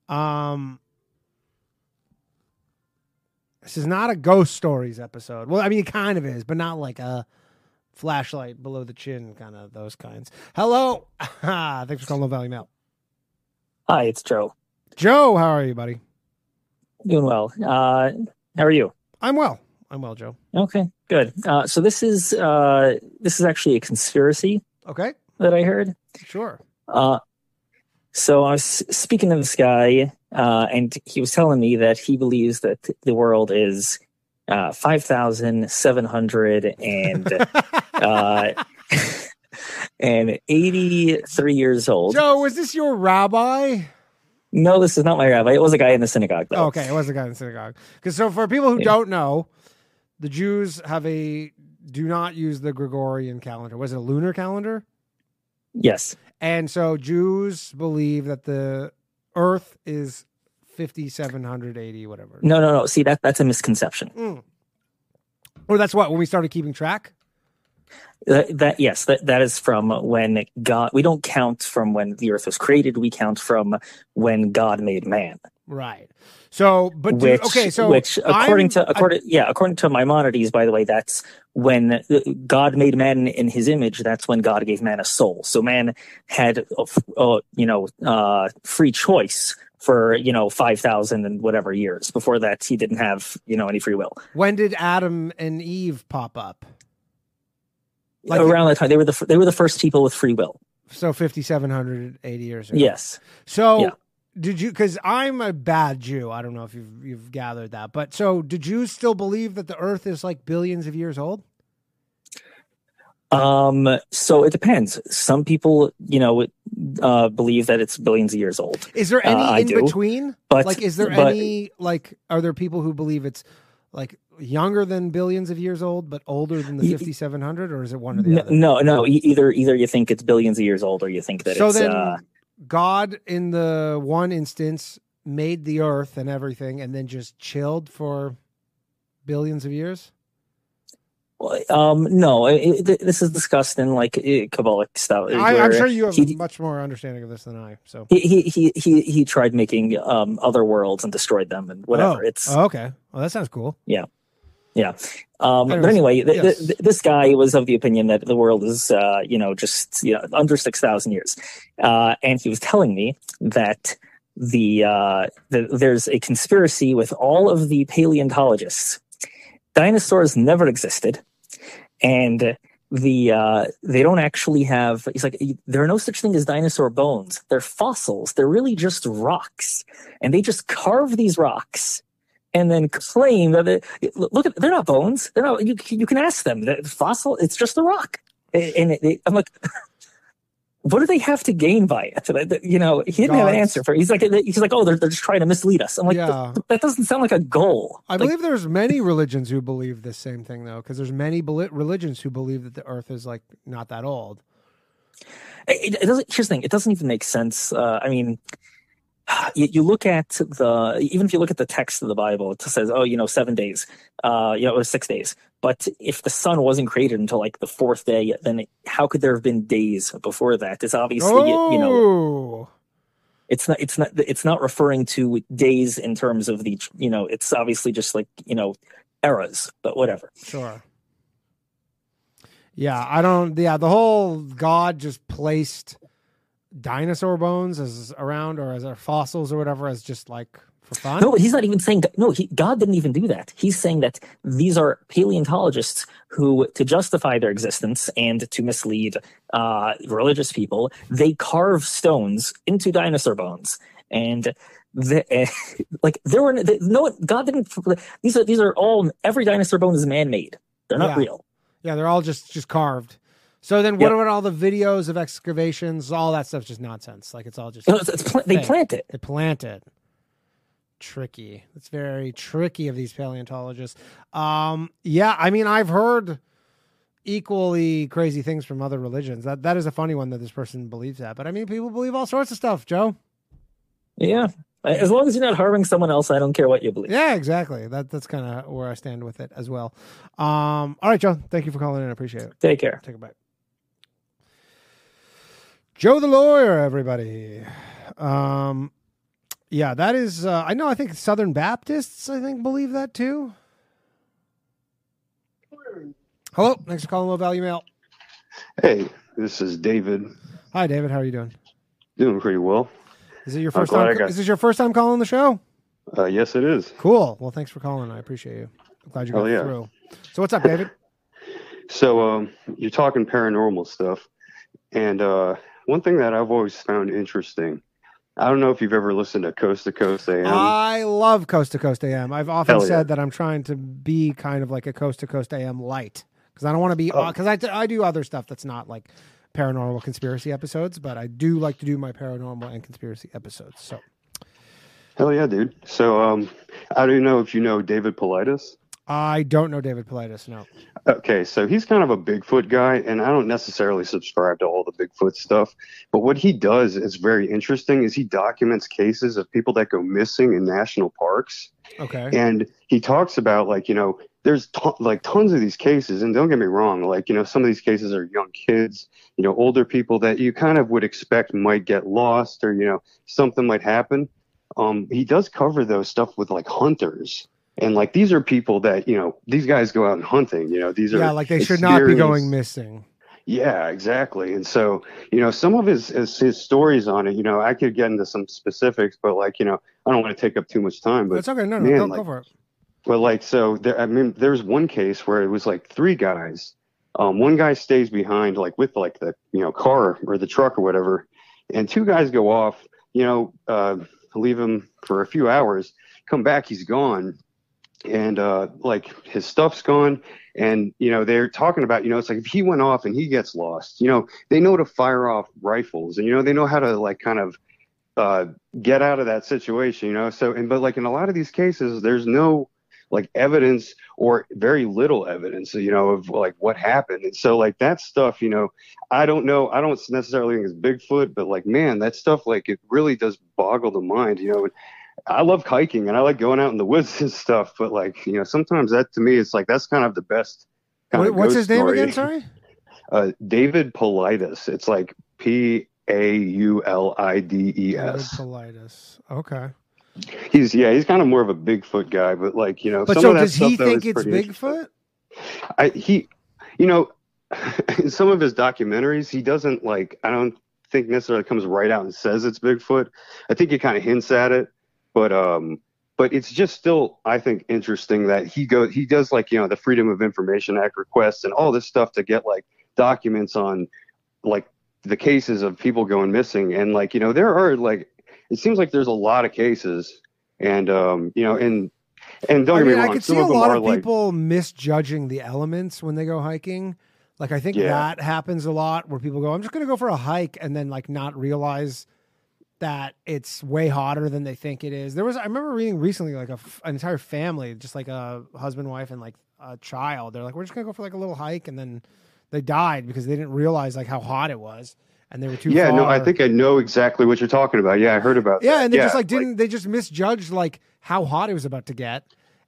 Um. This is not a ghost stories episode. Well, I mean, it kind of is, but not like a flashlight below the chin, kind of those kinds. Hello. Thanks for calling Low Value Mail. Hi, it's Joe. Joe, how are you, buddy? Doing well. Uh, how are you? I'm well. I'm well, Joe. Okay, good. Uh, so this is uh, this is actually a conspiracy Okay. that I heard. Sure. Uh, so I was speaking to this guy, uh, and he was telling me that he believes that the world is uh, five thousand seven hundred and uh, and eighty three years old. Joe, was this your rabbi? No, this is not my rabbi. It was a guy in the synagogue, though. Okay, it was a guy in the synagogue. Because so for people who Yeah. don't know, the Jews have a do not use the Gregorian calendar. Was it a lunar calendar? Yes. And so Jews believe that the Earth is fifty seven hundred eighty whatever. No, no, no. See that that's a misconception. Mm. Or that's what when we started keeping track. That, that yes, that that is from when God. We don't count from when the earth was created. We count from when God made man. Right. So, but do, which okay, so which according I'm- to according yeah according to Maimonides, by the way, that's when uh, God made man in His image. That's when God gave man a soul. So man had a, f- uh, you know uh, free choice for you know five thousand and whatever years. Before that, he didn't have you know any free will. when did Adam and Eve pop up? Like- Around that time, they were the they were the first people with free will. So fifty seven hundred eighty years ago. Yes. So Yeah. Did you? Because I'm a bad Jew. I don't know if you've you've gathered that, but so do Jews still believe that the Earth is like billions of years old? Um, so it depends. Some people, you know, uh, believe that it's billions of years old. Is there Uh, any I in do. between? But- like, is there but- any like? Are there people who believe it's like younger than billions of years old, but older than the fifty seven hundred, or is it one or the No, other? no, no. Either either you think it's billions of years old, or you think that so it's. then, uh, God, in the one instance, made the Earth and everything, and then just chilled for billions of years. um, no, it, it- this is discussed in like Kabbalic stuff. I, I'm sure you have he, much more understanding of this than I. So he, he he he he tried making um other worlds and destroyed them and whatever. Oh. It's Oh, okay. Well, that sounds cool. Yeah. Yeah. Um, but anyway, th- yes. th- this guy was of the opinion that the world is, uh, you know, just you know, under 6,000 years. Uh, and he was telling me that the, uh, the there's a conspiracy with all of the paleontologists. Dinosaurs never existed. And the uh they don't actually have he's like there are no such thing as dinosaur bones they're fossils they're really just rocks and they just carve these rocks and then claim that they, look at they're not bones. They're not you, you can ask them. The fossil it's just a rock. And it, it- i'm like what do they have to gain by it? You know he didn't have an answer for it. he's like he's like oh they're, they're just trying to mislead us. I'm like Yeah. that, that doesn't sound like a goal. I believe there's many religions who believe the same thing though, because there's many religions who believe that the Earth is like not that old. it, it doesn't here's the thing. It doesn't even make sense. Uh, i mean you, you look at the even if you look at the text of the bible it says oh you know seven days uh you know or six days but if the sun wasn't created until like the fourth day then how could there have been days before that it's obviously you know Oh, it's not it's not it's not referring to days in terms of the you know it's obviously just like you know eras but whatever sure. Yeah, I don't. Yeah, the whole God just placed dinosaur bones as around or as fossils or whatever as just like for fun. No, but he's not even saying no. He, God didn't even do that. He's saying that these are paleontologists who, to justify their existence and to mislead uh, religious people, they carve stones into dinosaur bones, and the, like there were no God didn't. These are these are all every dinosaur bone is man made. They're not Yeah. real. Yeah, they're all just just carved. So then, what Yep. about all the videos of excavations? All that stuff's just nonsense. Like it's all just No, it's- it's pla- they plant it. They plant it. Tricky. It's very tricky of these paleontologists. Um, yeah, I mean, I've heard equally crazy things from other religions. That that is a funny one that this person believes that. But I mean, people believe all sorts of stuff. Joe. Yeah, as long as you're not harming someone else, I don't care what you believe. Yeah, exactly. That that's kind of where I stand with it as well. Um, all right, Joe. Thank you for calling in. I appreciate it. Take care. Take it back. Joe the lawyer, everybody. Um, yeah, that is. Uh, I know. I think Southern Baptists. I think believe that too. Hello. Thanks for calling Low Value Mail. Hey, this is David. Hi, David. How are you doing? Doing pretty well. Is it your first time? Got- Is this your first time calling the show? Uh, yes, it is. Cool. Well, thanks for calling. I appreciate you. I'm glad you got Oh, yeah. through. So, what's up, David? So, um, you're talking paranormal stuff, and uh, one thing that I've always found interesting I don't know if you've ever listened to Coast to Coast AM. I love Coast to Coast AM. I've often Hell yeah. said that I'm trying to be kind of like a Coast to Coast AM light because I don't want to be Oh. because I, I do other stuff that's not like paranormal conspiracy episodes, but I do like to do my paranormal and conspiracy episodes. So Hell yeah, dude. So um, I don't know if you know David Paulides. I don't know David Paulides. No. Okay, so he's kind of a Bigfoot guy, and I don't necessarily subscribe to all the Bigfoot stuff. But what he does is very interesting. Is he documents cases of people that go missing in national parks, Okay. and he talks about like you know there's ton like tons of these cases, and don't get me wrong, like you know some of these cases are young kids, you know older people that you kind of would expect might get lost or you know something might happen. Um, he does cover those stuff with like hunters. And like these are people that you know these guys go out and hunting. You know these are yeah, like they should not be going missing. yeah, exactly. And so, you know, some of his, his his stories on it, you know, I could get into some specifics, but like, you know, I don't want to take up too much time. But It's okay. No, no, man, go, like, go for it. Well, like, so there, I mean, there's one case where it was like three guys. Um, one guy stays behind, like with like the you know car or the truck or whatever, and two guys go off. You know, uh, leave him for a few hours. Come back, he's gone, and uh, like his stuff's gone. And you know, they're talking about you know, it's like if he went off and he gets lost, you know, they know to fire off rifles, and you know, they know how to like kind of uh, get out of that situation, you know. So, and but like in a lot of these cases, there's no like evidence or very little evidence, you know, of like what happened. And so, like that stuff, you know, I don't know, I don't necessarily think it's Bigfoot, but like, man, that stuff, like, it really does boggle the mind, you know. I love hiking and I like going out in the woods and stuff, but like, you know, sometimes that to me, it's like that's kind of the best. What, what's his name story. again? Sorry. Uh, David Paulides. It's like P A U L I D E S. David Paulides. Okay. He's yeah, he's kind of more of a Bigfoot guy, but like you know, But so does he think it's. Bigfoot? I he, you know, in some of his documentaries, he doesn't like. I don't think necessarily comes right out and says it's Bigfoot. I think he kind of hints at it, but um, but it's just still, I think, interesting that he go he does like you know the Freedom of Information Act requests and all this stuff to get like documents on like the cases of people going missing and like you know there are like it seems like there's a lot of cases and um you know and and don't I get mean, me I could some see a lot of like people misjudging the elements when they go hiking. Like I think Yeah. that happens a lot where people go, "I'm just going to go for a hike," and then like not realize that it's way hotter than they think it is. There was I remember reading recently like a an entire family, just like a husband, wife, and like a child. They're like, "We're just to go for like a little hike," and then they died because they didn't realize like how hot it was, and they were too. yeah no i think i know exactly what you're talking about yeah i heard about Yeah, that. and they just like didn't they just misjudged like how hot it was about to get,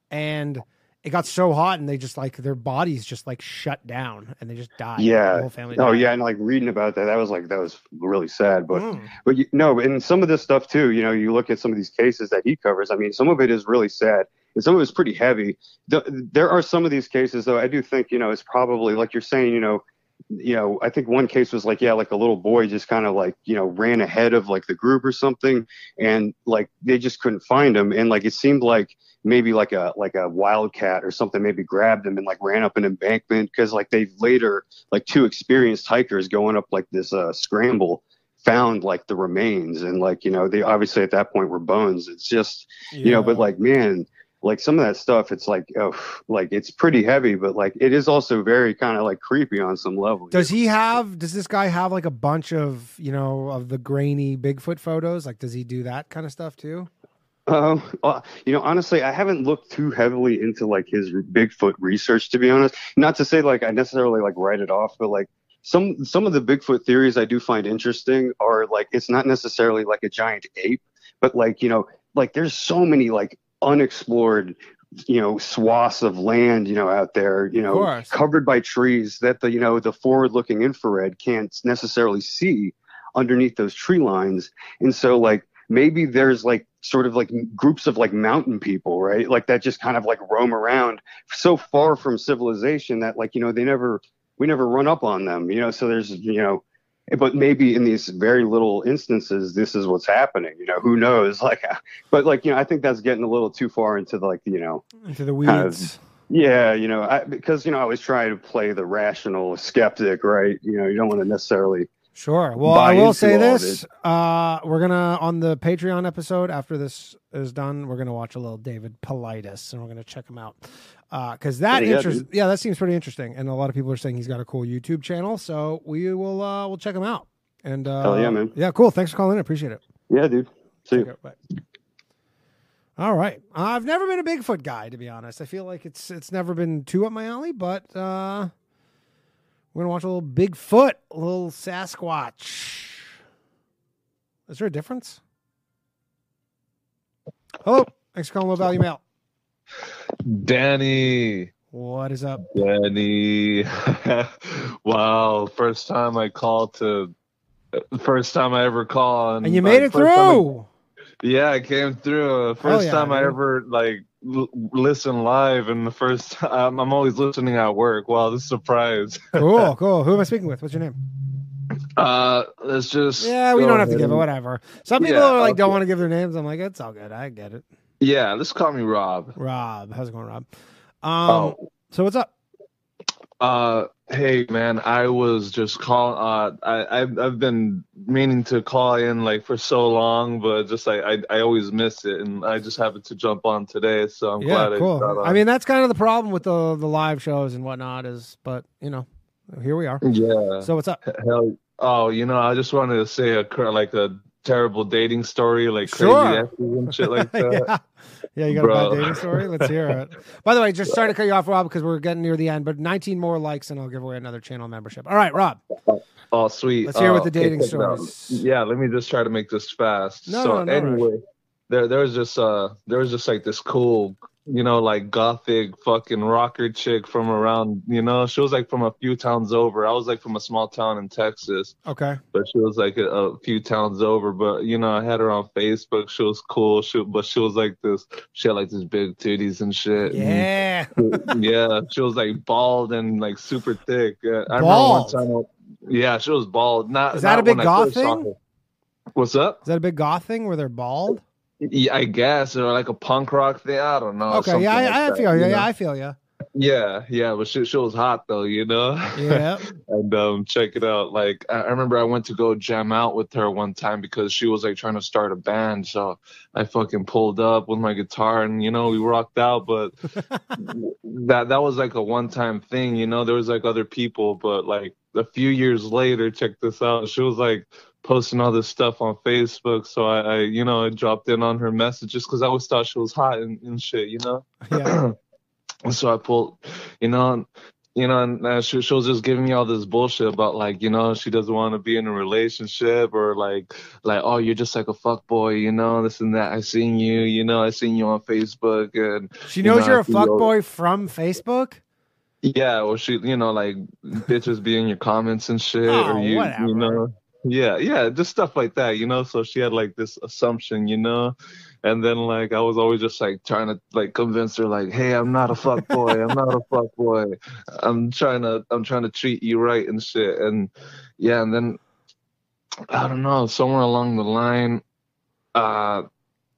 and it got so hot, and they just like their bodies just like shut down, and they just died. the yeah whole family. oh died. yeah and like reading about that that was like that was really sad but Mm. but you, no and some of this stuff too you know you look at some of these cases that he covers i mean some of it is really sad and some of it's pretty heavy the, there are some of these cases though i do think you know it's probably like you're saying you know you know i think one case was like yeah like a little boy just kind of like you know ran ahead of like the group or something and like they just couldn't find him and like it seemed like maybe like a like a wildcat or something maybe grabbed them and like ran up an embankment because like they later like two experienced hikers going up like this uh scramble found like the remains and like you know they obviously at that point were bones it's just you know but like man like some of that stuff it's like oh like it's pretty heavy but like it is also very kind of like creepy on some level Does he have? Does this guy have like a bunch of you know of the grainy Bigfoot photos? Like, does he do that kind of stuff too? Um, well, you know, honestly, I haven't looked too heavily into like his Bigfoot research, to be honest. Not to say like I necessarily like write it off, but like some some of the Bigfoot theories I do find interesting are like it's not necessarily like a giant ape, but like you know, like there's so many like unexplored you know swaths of land you know out there you know covered by trees that the you know the forward looking infrared can't necessarily see underneath those tree lines and so like maybe there's like sort of like groups of like mountain people right? Like that just kind of like roam around so far from civilization that like you know they never we never run up on them you know? So there's you know but maybe in these very little instances this is what's happening you know? Who knows? Like uh, but like you know i think that's getting a little too far into the, like you know Into the kind weeds. of- yeah you know I, because you know i always try to play the rational skeptic right? You know you don't want to necessarily Sure. Well, I will say this: uh, we're gonna on the Patreon episode after this is done, we're gonna watch a little David Paulides, and we're gonna check him out because that Yeah, yeah, interest, yeah, that seems pretty interesting, and a lot of people are saying he's got a cool YouTube channel, so we will uh, we'll check him out. And uh, Hell yeah, man. Yeah, cool. Thanks for calling in. Appreciate it. Yeah, dude. See you. Bye. All right. I've never been a Bigfoot guy, to be honest. I feel like it's it's never been too up my alley, but uh, we're gonna watch a little Bigfoot, a little Sasquatch. Is there a difference? Hello. Thanks for calling Low Value Mail. Danny. What is up? Danny. wow. First time I called to, first time I ever call. And you made it time I- through. yeah, I came through. First yeah, time I ever like l- listen live, and the first time I'm always listening at work. Wow, this is a surprise. Cool, cool. Who am I speaking with? What's your name? Uh, let's just. Yeah, we don't have to give it. Whatever. Some people Yeah, are like okay. don't want to give their names. I'm like, it's all good. I get it. Yeah, let's call me Rob. Rob, how's it going, Rob? Um, so what's up? Uh, hey man, I was just calling. Uh, I I've, I've been meaning to call in like for so long, but just like I I always miss it, and I just happened to jump on today, so I'm yeah, glad I cool. got on. I mean, that's kind of the problem with the the live shows and whatnot is, but you know, here we are. yeah. So what's up? Hell, oh, you know, I just wanted to say a like a terrible dating story, like crazy Sure. and shit like that. yeah. Yeah, you got a Bro. bad dating story? Let's hear it. By the way, just sorry to cut you off, Rob, because we're getting near the end, but 19 more likes and I'll give away another channel membership. All right, Rob. Oh, sweet. Let's hear Oh, what the dating check it out. Yeah, let me just try to make this fast. No, so no, no anyway, there there was just uh there was just like this cool, you know, like gothic fucking rocker chick from around, you know, she was like from a few towns over. I was like from a small town in Texas. Okay. But she was like a, a few towns over. But you know, I had her on Facebook. She was cool. She, but she was like this. She had like these big titties and shit. Yeah. And, yeah. She was like bald and like super thick. Uh, I Bald? remember one time. Yeah, she was bald. Not Is that not a big goth thing? What's up? Is that a big goth thing where they're bald? Yeah, I guess or like a punk rock thing. I don't know. okay, yeah, like I, I that, feel you. know? Yeah, I feel you. Yeah, yeah, but she she was hot though, you know. Yeah. and um, check it out. Like I I remember I went to go jam out with her one time because she was like trying to start a band. So I fucking pulled up with my guitar and you know we rocked out. But that that was like a one time thing, you know. There was like other people, but like a few years later, check this out. She was like posting all this stuff on Facebook. So I, I you know I dropped in on her messages because I always thought she was hot and, and shit, you know. Yeah. so I pulled, you know, you know, and uh, she, she was just giving me all this bullshit about like, you know, she doesn't want to be in a relationship or like, like, oh, you're just like a fuck boy, you know, this and that. I seen you, you know, I seen you on Facebook and She you knows know, you're a see your- fuckboy from Facebook? Yeah, or she, you know, like bitches be in your comments and shit, Oh, or you, whatever. you know, yeah, yeah, just stuff like that, you know. So she had like this assumption, you know, and then like I was always just like trying to like convince her, like, hey, I'm not a fuck boy, I'm not a fuck boy, I'm trying to, I'm trying to treat you right and shit, and yeah, and then I don't know, somewhere along the line, uh,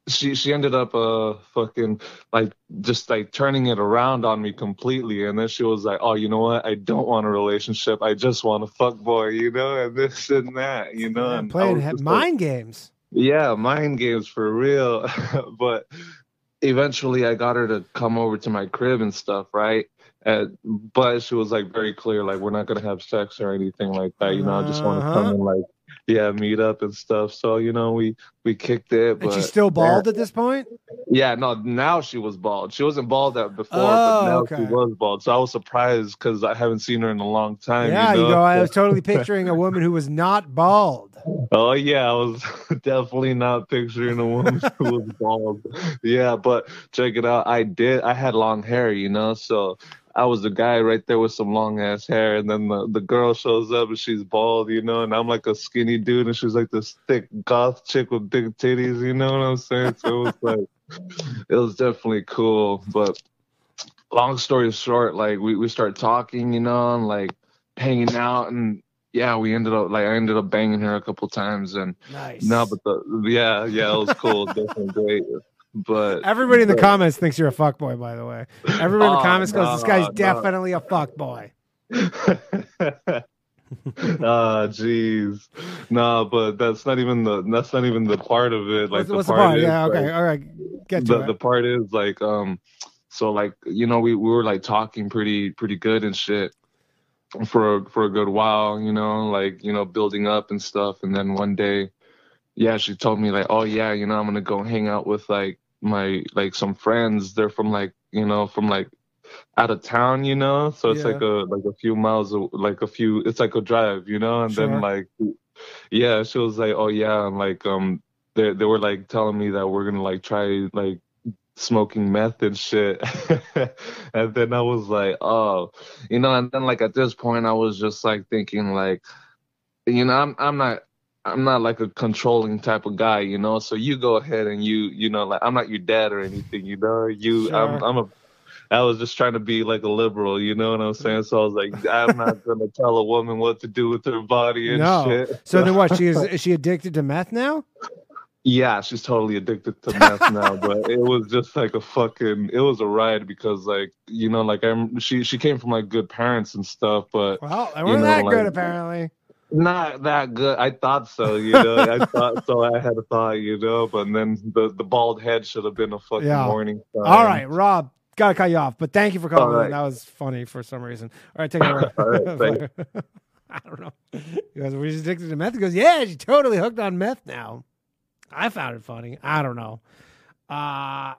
she she ended up uh fucking like just like turning it around on me completely and then she was like oh you know what i don't want a relationship i just want a fuck boy you know and this and that you know and Playing just like- mind games. yeah, mind games for real. but eventually I got her to come over to my crib and stuff, right? And, but she was like very clear, like we're not gonna have sex or anything like that. You know, I just want to Uh-huh. come and like, yeah, meet up and stuff. So you know, we we kicked it. And But she's still bald at this point? yeah, no, now she was bald. She wasn't bald at before, Oh, but now okay. she was bald. So I was surprised because I haven't seen her in a long time. yeah, you, you, know? go. I was totally picturing a woman who was not bald. Oh yeah, I was definitely not picturing a woman who was bald. Yeah, but check it out. I did. I had long hair, you know, so I was the guy right there with some long ass hair, and then the, the girl shows up and she's bald, you know, and I'm like a skinny dude, and she's like this thick goth chick with big titties, you know what I'm saying? So it was like, it was definitely cool. But long story short, like we we start talking, you know, and like hanging out, and yeah, we ended up like I ended up banging her a couple times, and Nice. no, but the yeah, yeah, it was cool, definitely great. But Everybody in the but- comments thinks you're a fuck boy. by the way. Everybody in the Oh, comments goes, This guy's no, no. definitely a fuck boy." Ah, jeez. Nah, but that's not even the that's not even the part of it. Like What's, what's the part? is, Yeah, okay, like, all right. Get to the it. the part is like um so like you know we, we were like talking pretty pretty good and shit for for a good while you know like you know building up and stuff and then one day yeah she told me like oh yeah you know i'm gonna go hang out with like my like some friends they're from like you know from like out of town you know so it's Yeah. like a like a few miles like a few it's like a drive you know and Sure. then like yeah she was like oh yeah and like um they they were like telling me that we're gonna like try like smoking meth and shit and then i was like oh you know and then like at this point i was just like thinking like you know i'm i'm not i'm not like a controlling type of guy you know so you go ahead and you you know like i'm not your dad or anything you know you i'm i'm a I was just trying to be like a liberal, you know what I'm saying? So I was like, I'm not gonna tell a woman what to do with her body and no. shit. So then what? She is is she addicted to meth now? Yeah, she's totally addicted to meth now, but it was just like a fucking it was a ride because like you know like I'm she she came from like good parents and stuff, but Well, they you weren't know, that good apparently. Not that good. I thought so, you know. I thought so. I had a thought, you know, but then the the bald head should have been a fucking Yeah. warning sign. All right, Rob. Gotta cut you off, but thank you for calling. Right. That was funny for some reason. All right, take it away. All right, thank I don't know. He goes, "Were you addicted to meth?" He goes, "Yeah, she's totally hooked on meth now." I found it funny. I don't know. Uh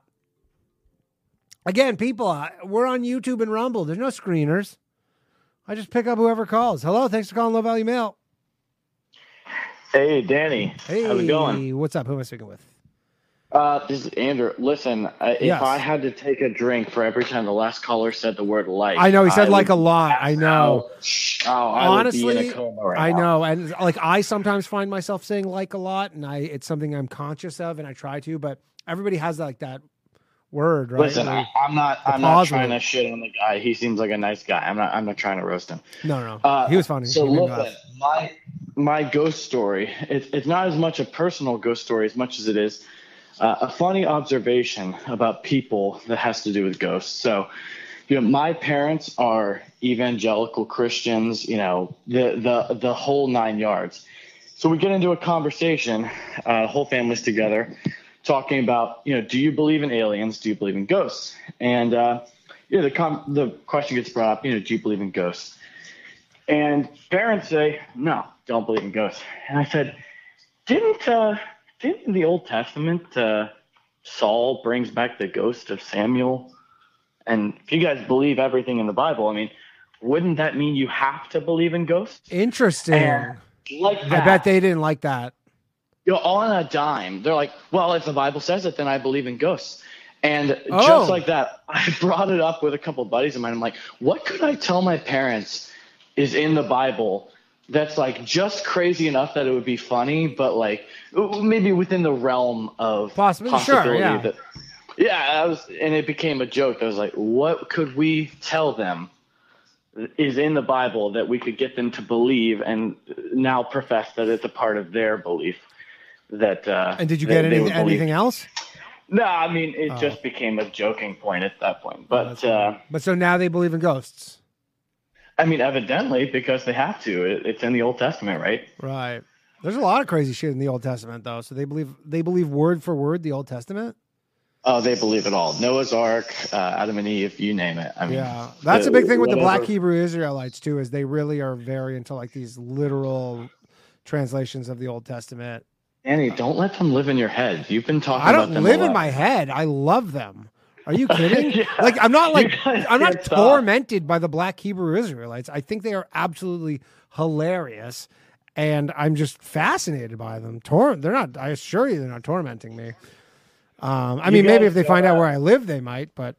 again, people, uh, we're on YouTube and Rumble. There's no screeners. I just pick up whoever calls. Hello, thanks for calling Low Value Mail. Hey, Danny. Hey, How's it going? what's up? Who am I speaking with? Uh, this is Andrew. Listen, I, if I had to take a drink for every time the last caller said the word like, I know he said I like would- a lot. I know. Oh, I Honestly, would be in a coma right I now. know, and like I sometimes find myself saying like a lot, and I it's something I'm conscious of, and I try to, but everybody has like that word, right? Listen, I, Like, I'm not. I'm not trying word. to shit on the guy. He seems like a nice guy. I'm not. I'm not trying to roast him. No, no, Uh, he was funny. So He made listen, my my ghost story. It's it's not as much a personal ghost story as much as it is uh, a funny observation about people that has to do with ghosts. So, you know, my parents are evangelical Christians. You know, the the the whole nine yards. So we get into a conversation, uh, whole family's together, talking about, you know, do you believe in aliens? Do you believe in ghosts? And uh, you know, the com- the question gets brought up, you know, do you believe in ghosts? And parents say, no, don't believe in ghosts. And I said, didn't uh, didn't in the Old Testament uh, Saul brings back the ghost of Samuel? And if you guys believe everything in the Bible, I mean, wouldn't that mean you have to believe in ghosts? Interesting. And like I bet they didn't like that. You know, all on a dime, they're like, well, if the Bible says it, then I believe in ghosts. And Oh. just like that, I brought it up with a couple of buddies of mine. I'm like, what could I tell my parents is in the Bible that's like just crazy enough that it would be funny, but like maybe within the realm of Possibly, sure, possibility yeah. that yeah, I was, and it became a joke. I was like, what could we tell them is in the Bible that we could get them to believe and now profess that it's a part of their belief? That uh, And did you get any, anything else? No, I mean it Oh. just became a joking point at that point. But uh, But so now they believe in ghosts. I mean, evidently because they have to. It, it's in the Old Testament, right? Right. There's a lot of crazy shit in the Old Testament though. So they believe they believe word for word the Old Testament. Oh, they believe it all. Noah's Ark, uh, Adam and Eve, you name it. I mean, Yeah, that's a big thing with the Black Hebrew Israelites too. Is they really are very into like these literal translations of the Old Testament. Annie, don't let them live in your head. You've been talking I about don't live in my head. I love them. Are you kidding? Yeah. Like I'm not like I'm not tormented by the Black Hebrew Israelites. I think they are absolutely hilarious, and I'm just fascinated by them. Tor- they're not. I assure you, they're not tormenting me. Um, I You mean, maybe if they find out where I live, they might. But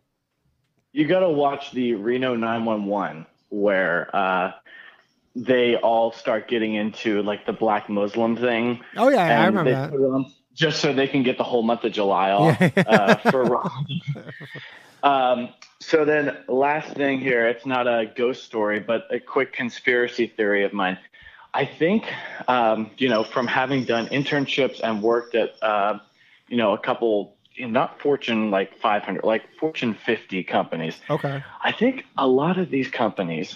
You got to watch the Reno 911 where uh, they all start getting into like the black Muslim thing. Oh, yeah, I remember that. just so they can get the whole month of July off Yeah. uh, for Ramadan. Um, so then, last thing here, it's not a ghost story, but a quick conspiracy theory of mine. I think, um, you know, from having done internships and worked at, uh, you know, a couple, not Fortune like 500, like Fortune 50 companies. okay, I think a lot of these companies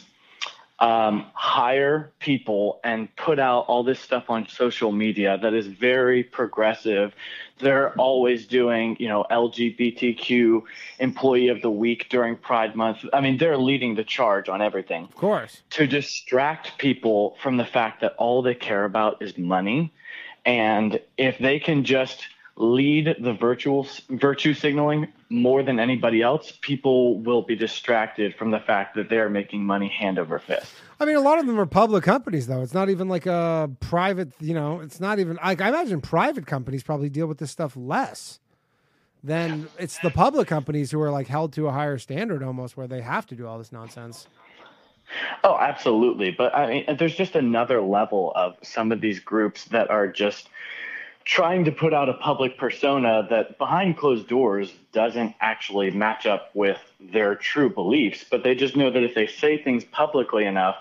um, hire people and put out all this stuff on social media that is very progressive. They're always doing, you know, LGBTQ employee of the week during Pride Month. I mean, they're leading the charge on everything Of course. to distract people from the fact that all they care about is money. And if they can just lead the virtual virtue signaling more than anybody else, people will be distracted from the fact that they're making money hand over fist. I mean, a lot of them are public companies, though. It's not even like a private. You know, it's not even. Like, I imagine private companies probably deal with this stuff less than it's the public companies who are like held to a higher standard almost, where they have to do all this nonsense. Oh, absolutely. But I mean, there's just another level of some of these groups that are just trying to put out a public persona that behind closed doors doesn't actually match up with their true beliefs. But they just know that if they say things publicly enough,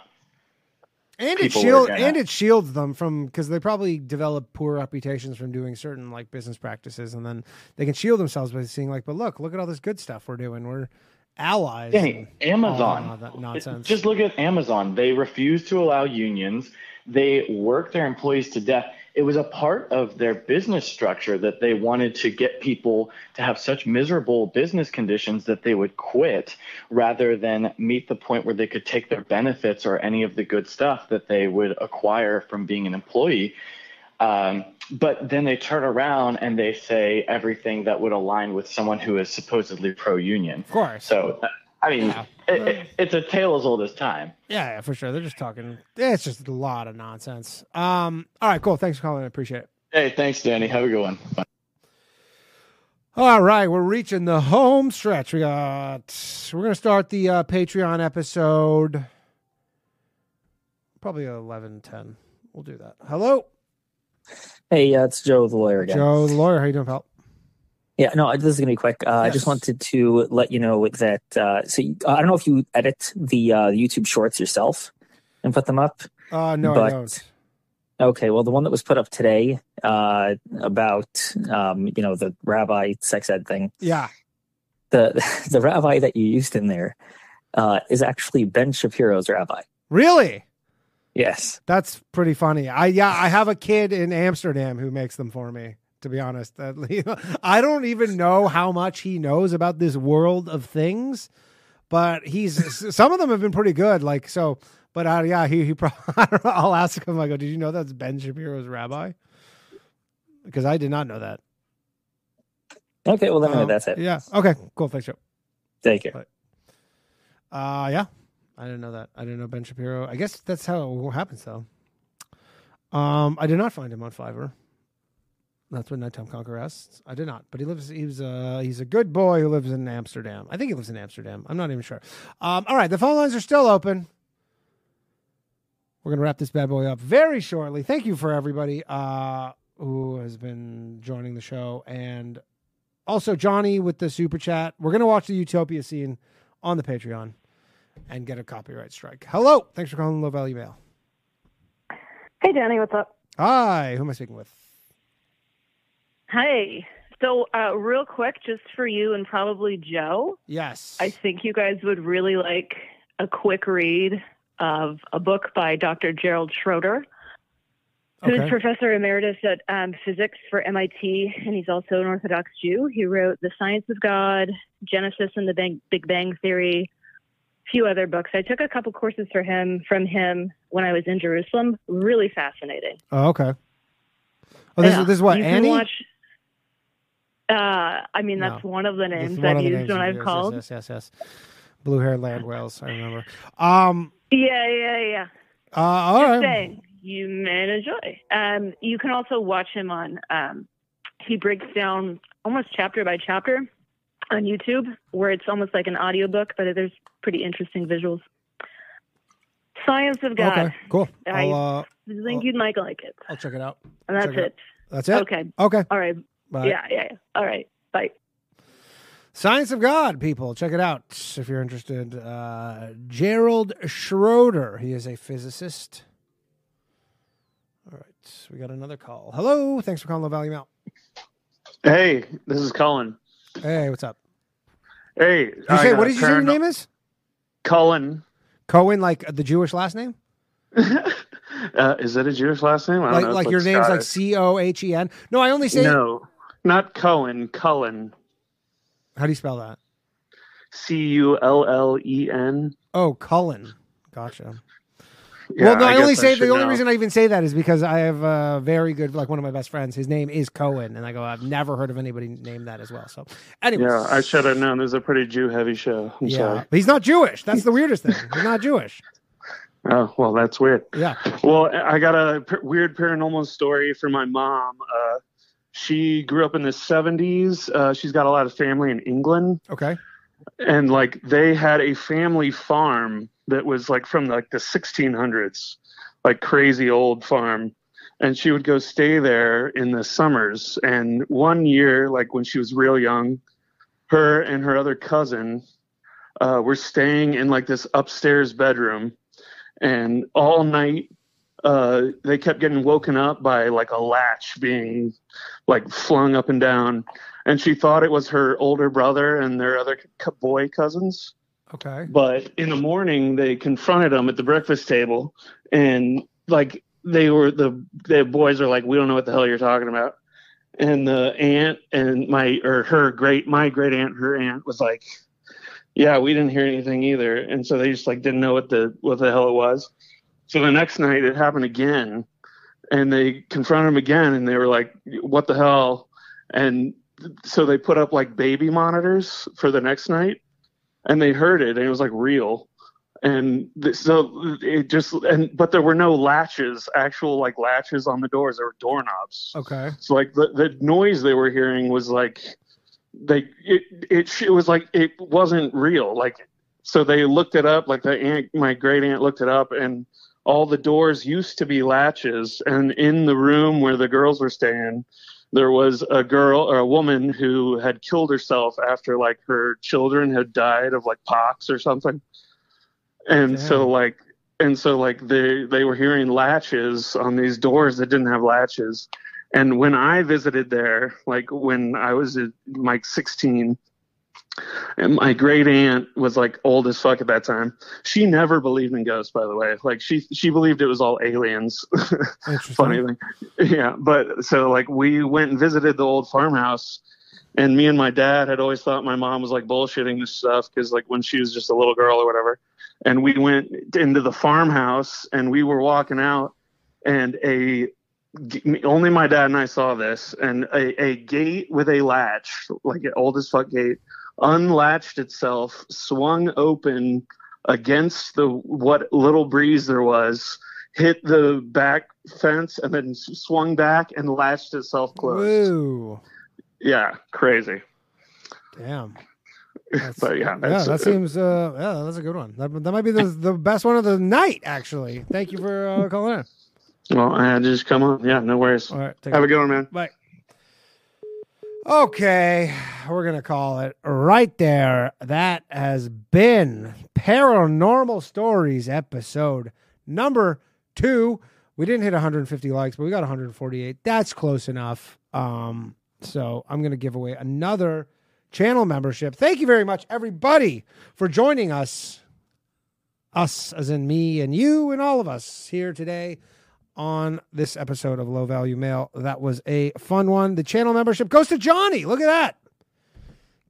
And it shield gonna- and it shields them from because they probably develop poor reputations from doing certain like business practices, and then they can shield themselves by seeing like, "But look, look at all this good stuff we're doing. We're allies." Danny, Amazon. that nonsense. Just look at Amazon. They refuse to allow unions. They work their employees to death. It was a part of their business structure that they wanted to get people to have such miserable business conditions that they would quit rather than meet the point where they could take their benefits or any of the good stuff that they would acquire from being an employee. Um, but then they turn around and they say everything that would align with someone who is supposedly pro union. Of course. So, I mean, it, it, it's a tale as old as time. Yeah, yeah, for sure. They're just talking. It's just a lot of nonsense. Um. All right, cool. Thanks for calling. I appreciate it. Hey, thanks, Danny. Have a good one. Bye. All right, we're reaching the home stretch. We got. We're gonna start the uh, Patreon episode. Probably eleven ten. We'll do that. Hello, Hey, uh, it's Joe the lawyer again. Joe, the lawyer. How you doing, pal? Yeah, no, this is gonna be quick. Uh, I just wanted to let you know that. Uh, so you, I don't know if you edit the uh, YouTube shorts yourself and put them up. Uh, no, I but- don't. Okay, well, the one that was put up today uh, about um, you know the rabbi sex ed thing, Yeah. the the rabbi that you used in there uh, is actually Ben Shapiro's rabbi. Really? Yes. That's pretty funny. I yeah, I have a kid in Amsterdam who makes them for me. To be honest, I don't even know how much he knows about this world of things, but he's some of them have been pretty good. Like so, but uh, yeah, he he. Probably, I don't know, I'll ask him. I go, did you know that's Ben Shapiro's rabbi? Because I did not know that. Okay, well, then Um, that's it. Yeah. Okay. Cool. Thanks, Joe. Take care. Uh, yeah. I didn't know that. I didn't know Ben Shapiro. I guess that's how it happens, though. Um, I did not find him on Fiverr. That's what Nighttime Conquer asks. I did not, but he lives. He's a he's a good boy who lives in Amsterdam. I think he lives in Amsterdam. I'm not even sure. Um, all right, the phone lines are still open. We're gonna wrap this bad boy up very shortly. Thank you for everybody uh who has been joining the show, and also Johnny with the super chat. We're gonna watch the Utopia scene on the Patreon and get a copyright strike. Hello, thanks for calling Low Value Mail. Hey, Danny, what's up? Hi, who am I speaking with? Hey. So, uh, real quick, just for you and probably Joe, Yes. I think you guys would really like a quick read of a book by Dr. Gerald Schroeder, who's Okay. professor emeritus at um, physics for MIT, and he's also an Orthodox Jew. He wrote The Science of God, Genesis and the Bang, Big Bang Theory, a few other books. I took a couple courses for him from him when I was in Jerusalem. Really fascinating. Oh, okay. Oh, this, Yeah, is this is what you can Annie? watch- uh, I mean, that's No. one of the names I've the used names when I've used. called. Yes, yes, yes, yes. Blue haired land whales. I remember. Um. Yeah, yeah, yeah. Uh. All right. saying, you may enjoy. Um, you can also watch him on. Um, he breaks down almost chapter by chapter on YouTube, where it's almost like an audiobook, but there's pretty interesting visuals. Science of God. Okay. Cool. I I'll uh. think you'd might like it. I'll check it out. And that's it it. That's it. Okay. Okay. All right. Bye. Yeah, yeah, yeah. All right. Bye. Science of God, people. Check it out if you're interested. Uh, Gerald Schroeder. He is a physicist. All right. We got another call. Hello. Thanks for calling Low Value Mail. Hey, this is Colin. Hey, what's up? Hey, You say, what did you say your name is? Cullen. Cohen, like the Jewish last name? Uh, is that a Jewish last name? I don't Like know. Like your looks name's like C O H E N. No, I only say. no, not Cohen. Cullen. How do you spell that? C U L L E N. Oh, Cullen. Gotcha. Yeah, well, no, I, I only I say should the only know. reason I even say that is because I have a very good, like one of my best friends. His name is Cohen, and I go, I've never heard of anybody named that as well. So, anyway, Yeah, I should have known. There's a pretty Jew heavy show. I'm yeah, sorry. but he's not Jewish. That's the weirdest thing. He's not Jewish. Oh, well, that's weird. Yeah. Well, I got a p- weird paranormal story for my mom. Uh, she grew up in the 70s. Uh, she's got a lot of family in England. Okay. And like they had a family farm that was like from like the 1600s, like crazy old farm. And she would go stay there in the summers. And one year, like when she was real young, her and her other cousin uh, were staying in like this upstairs bedroom and all night uh, they kept getting woken up by like a latch being like flung up and down. And she thought it was her older brother and their other boy cousins. Okay. but in the morning they confronted them at the breakfast table and like they were the the boys are like we don't know what the hell you're talking about. And the aunt and my or her great my great aunt her aunt was like yeah we didn't hear anything either. And so they just like didn't know what the what the hell it was so the next night it happened again and they confronted him again and they were like what the hell? And so they put up like baby monitors for the next night and they heard it and it was like real. And so it just and but there were no latches actual like latches on the doors. There were doorknobs. Okay. so like the, the noise they were hearing was like they it, it it was like it wasn't real. Like so they looked it up like the aunt my great aunt looked it up and all the doors used to be latches and in the room where the girls were staying there was a girl or a woman who had killed herself after like her children had died of like pox or something. And so like and so like they they were hearing latches on these doors that didn't have latches. And when i visited there like when i was like 16 and my great aunt was like old as fuck at that time. She never believed in ghosts by the way. Like she she believed it was all aliens. Funny thing. Yeah but so like we went and visited the old farmhouse and me and my dad had always thought my mom was like bullshitting this stuff because like when she was just a little girl or whatever. And we went into the farmhouse and we were walking out and a only my dad and I saw this and a, a gate with a latch like an old as fuck gate unlatched itself swung open against the what little breeze there was hit the back fence and then swung back and latched itself closed Woo. yeah crazy Damn. but yeah Yeah, that seems. Uh, yeah, that's a good one. That, that might be the the best one of the night. Actually, thank you for uh, calling in. well i had to just come on yeah no worries All right, take have care. a good one man Bye. Okay, we're gonna call it right there. That has been Paranormal Stories episode number two. We didn't hit 150 likes, but we got 148. That's close enough. Um, so I'm gonna give away another channel membership. Thank you very much, everybody, for joining us. Us, as in me and you and all of us here today on this episode of Low Value Mail. That was a fun one. The channel membership goes to Johnny. Look at that.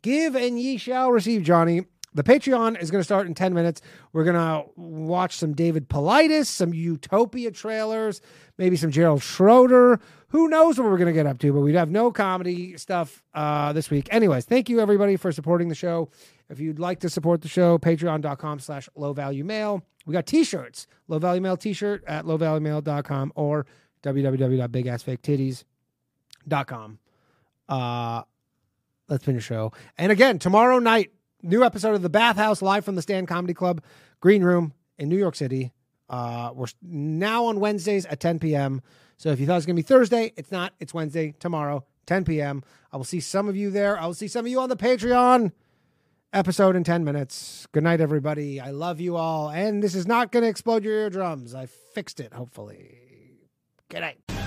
Give and ye shall receive, Johnny. The Patreon is going to start in 10 minutes. We're going to watch some David Paulides, some Utopia trailers, maybe some Gerald Schroeder. Who knows what we're going to get up to, but we have no comedy stuff uh, this week. Anyways, thank you everybody for supporting the show. If you'd like to support the show, patreon.com slash low value mail. We got t-shirts, low value mail t-shirt at lowvaluemail.com or www.bigassfaketitties.com. Uh, let's finish the show. And again, tomorrow night, new episode of the Bathhouse live from the Stand Comedy Club Green Room in New York City. Uh, we're now on Wednesdays at 10 p.m. So if you thought it was going to be Thursday, it's not. It's Wednesday tomorrow, 10 p.m. I will see some of you there. I will see some of you on the Patreon episode in 10 minutes. Good night, everybody. I love you all. And this is not going to explode your eardrums. I fixed it, hopefully. Good night.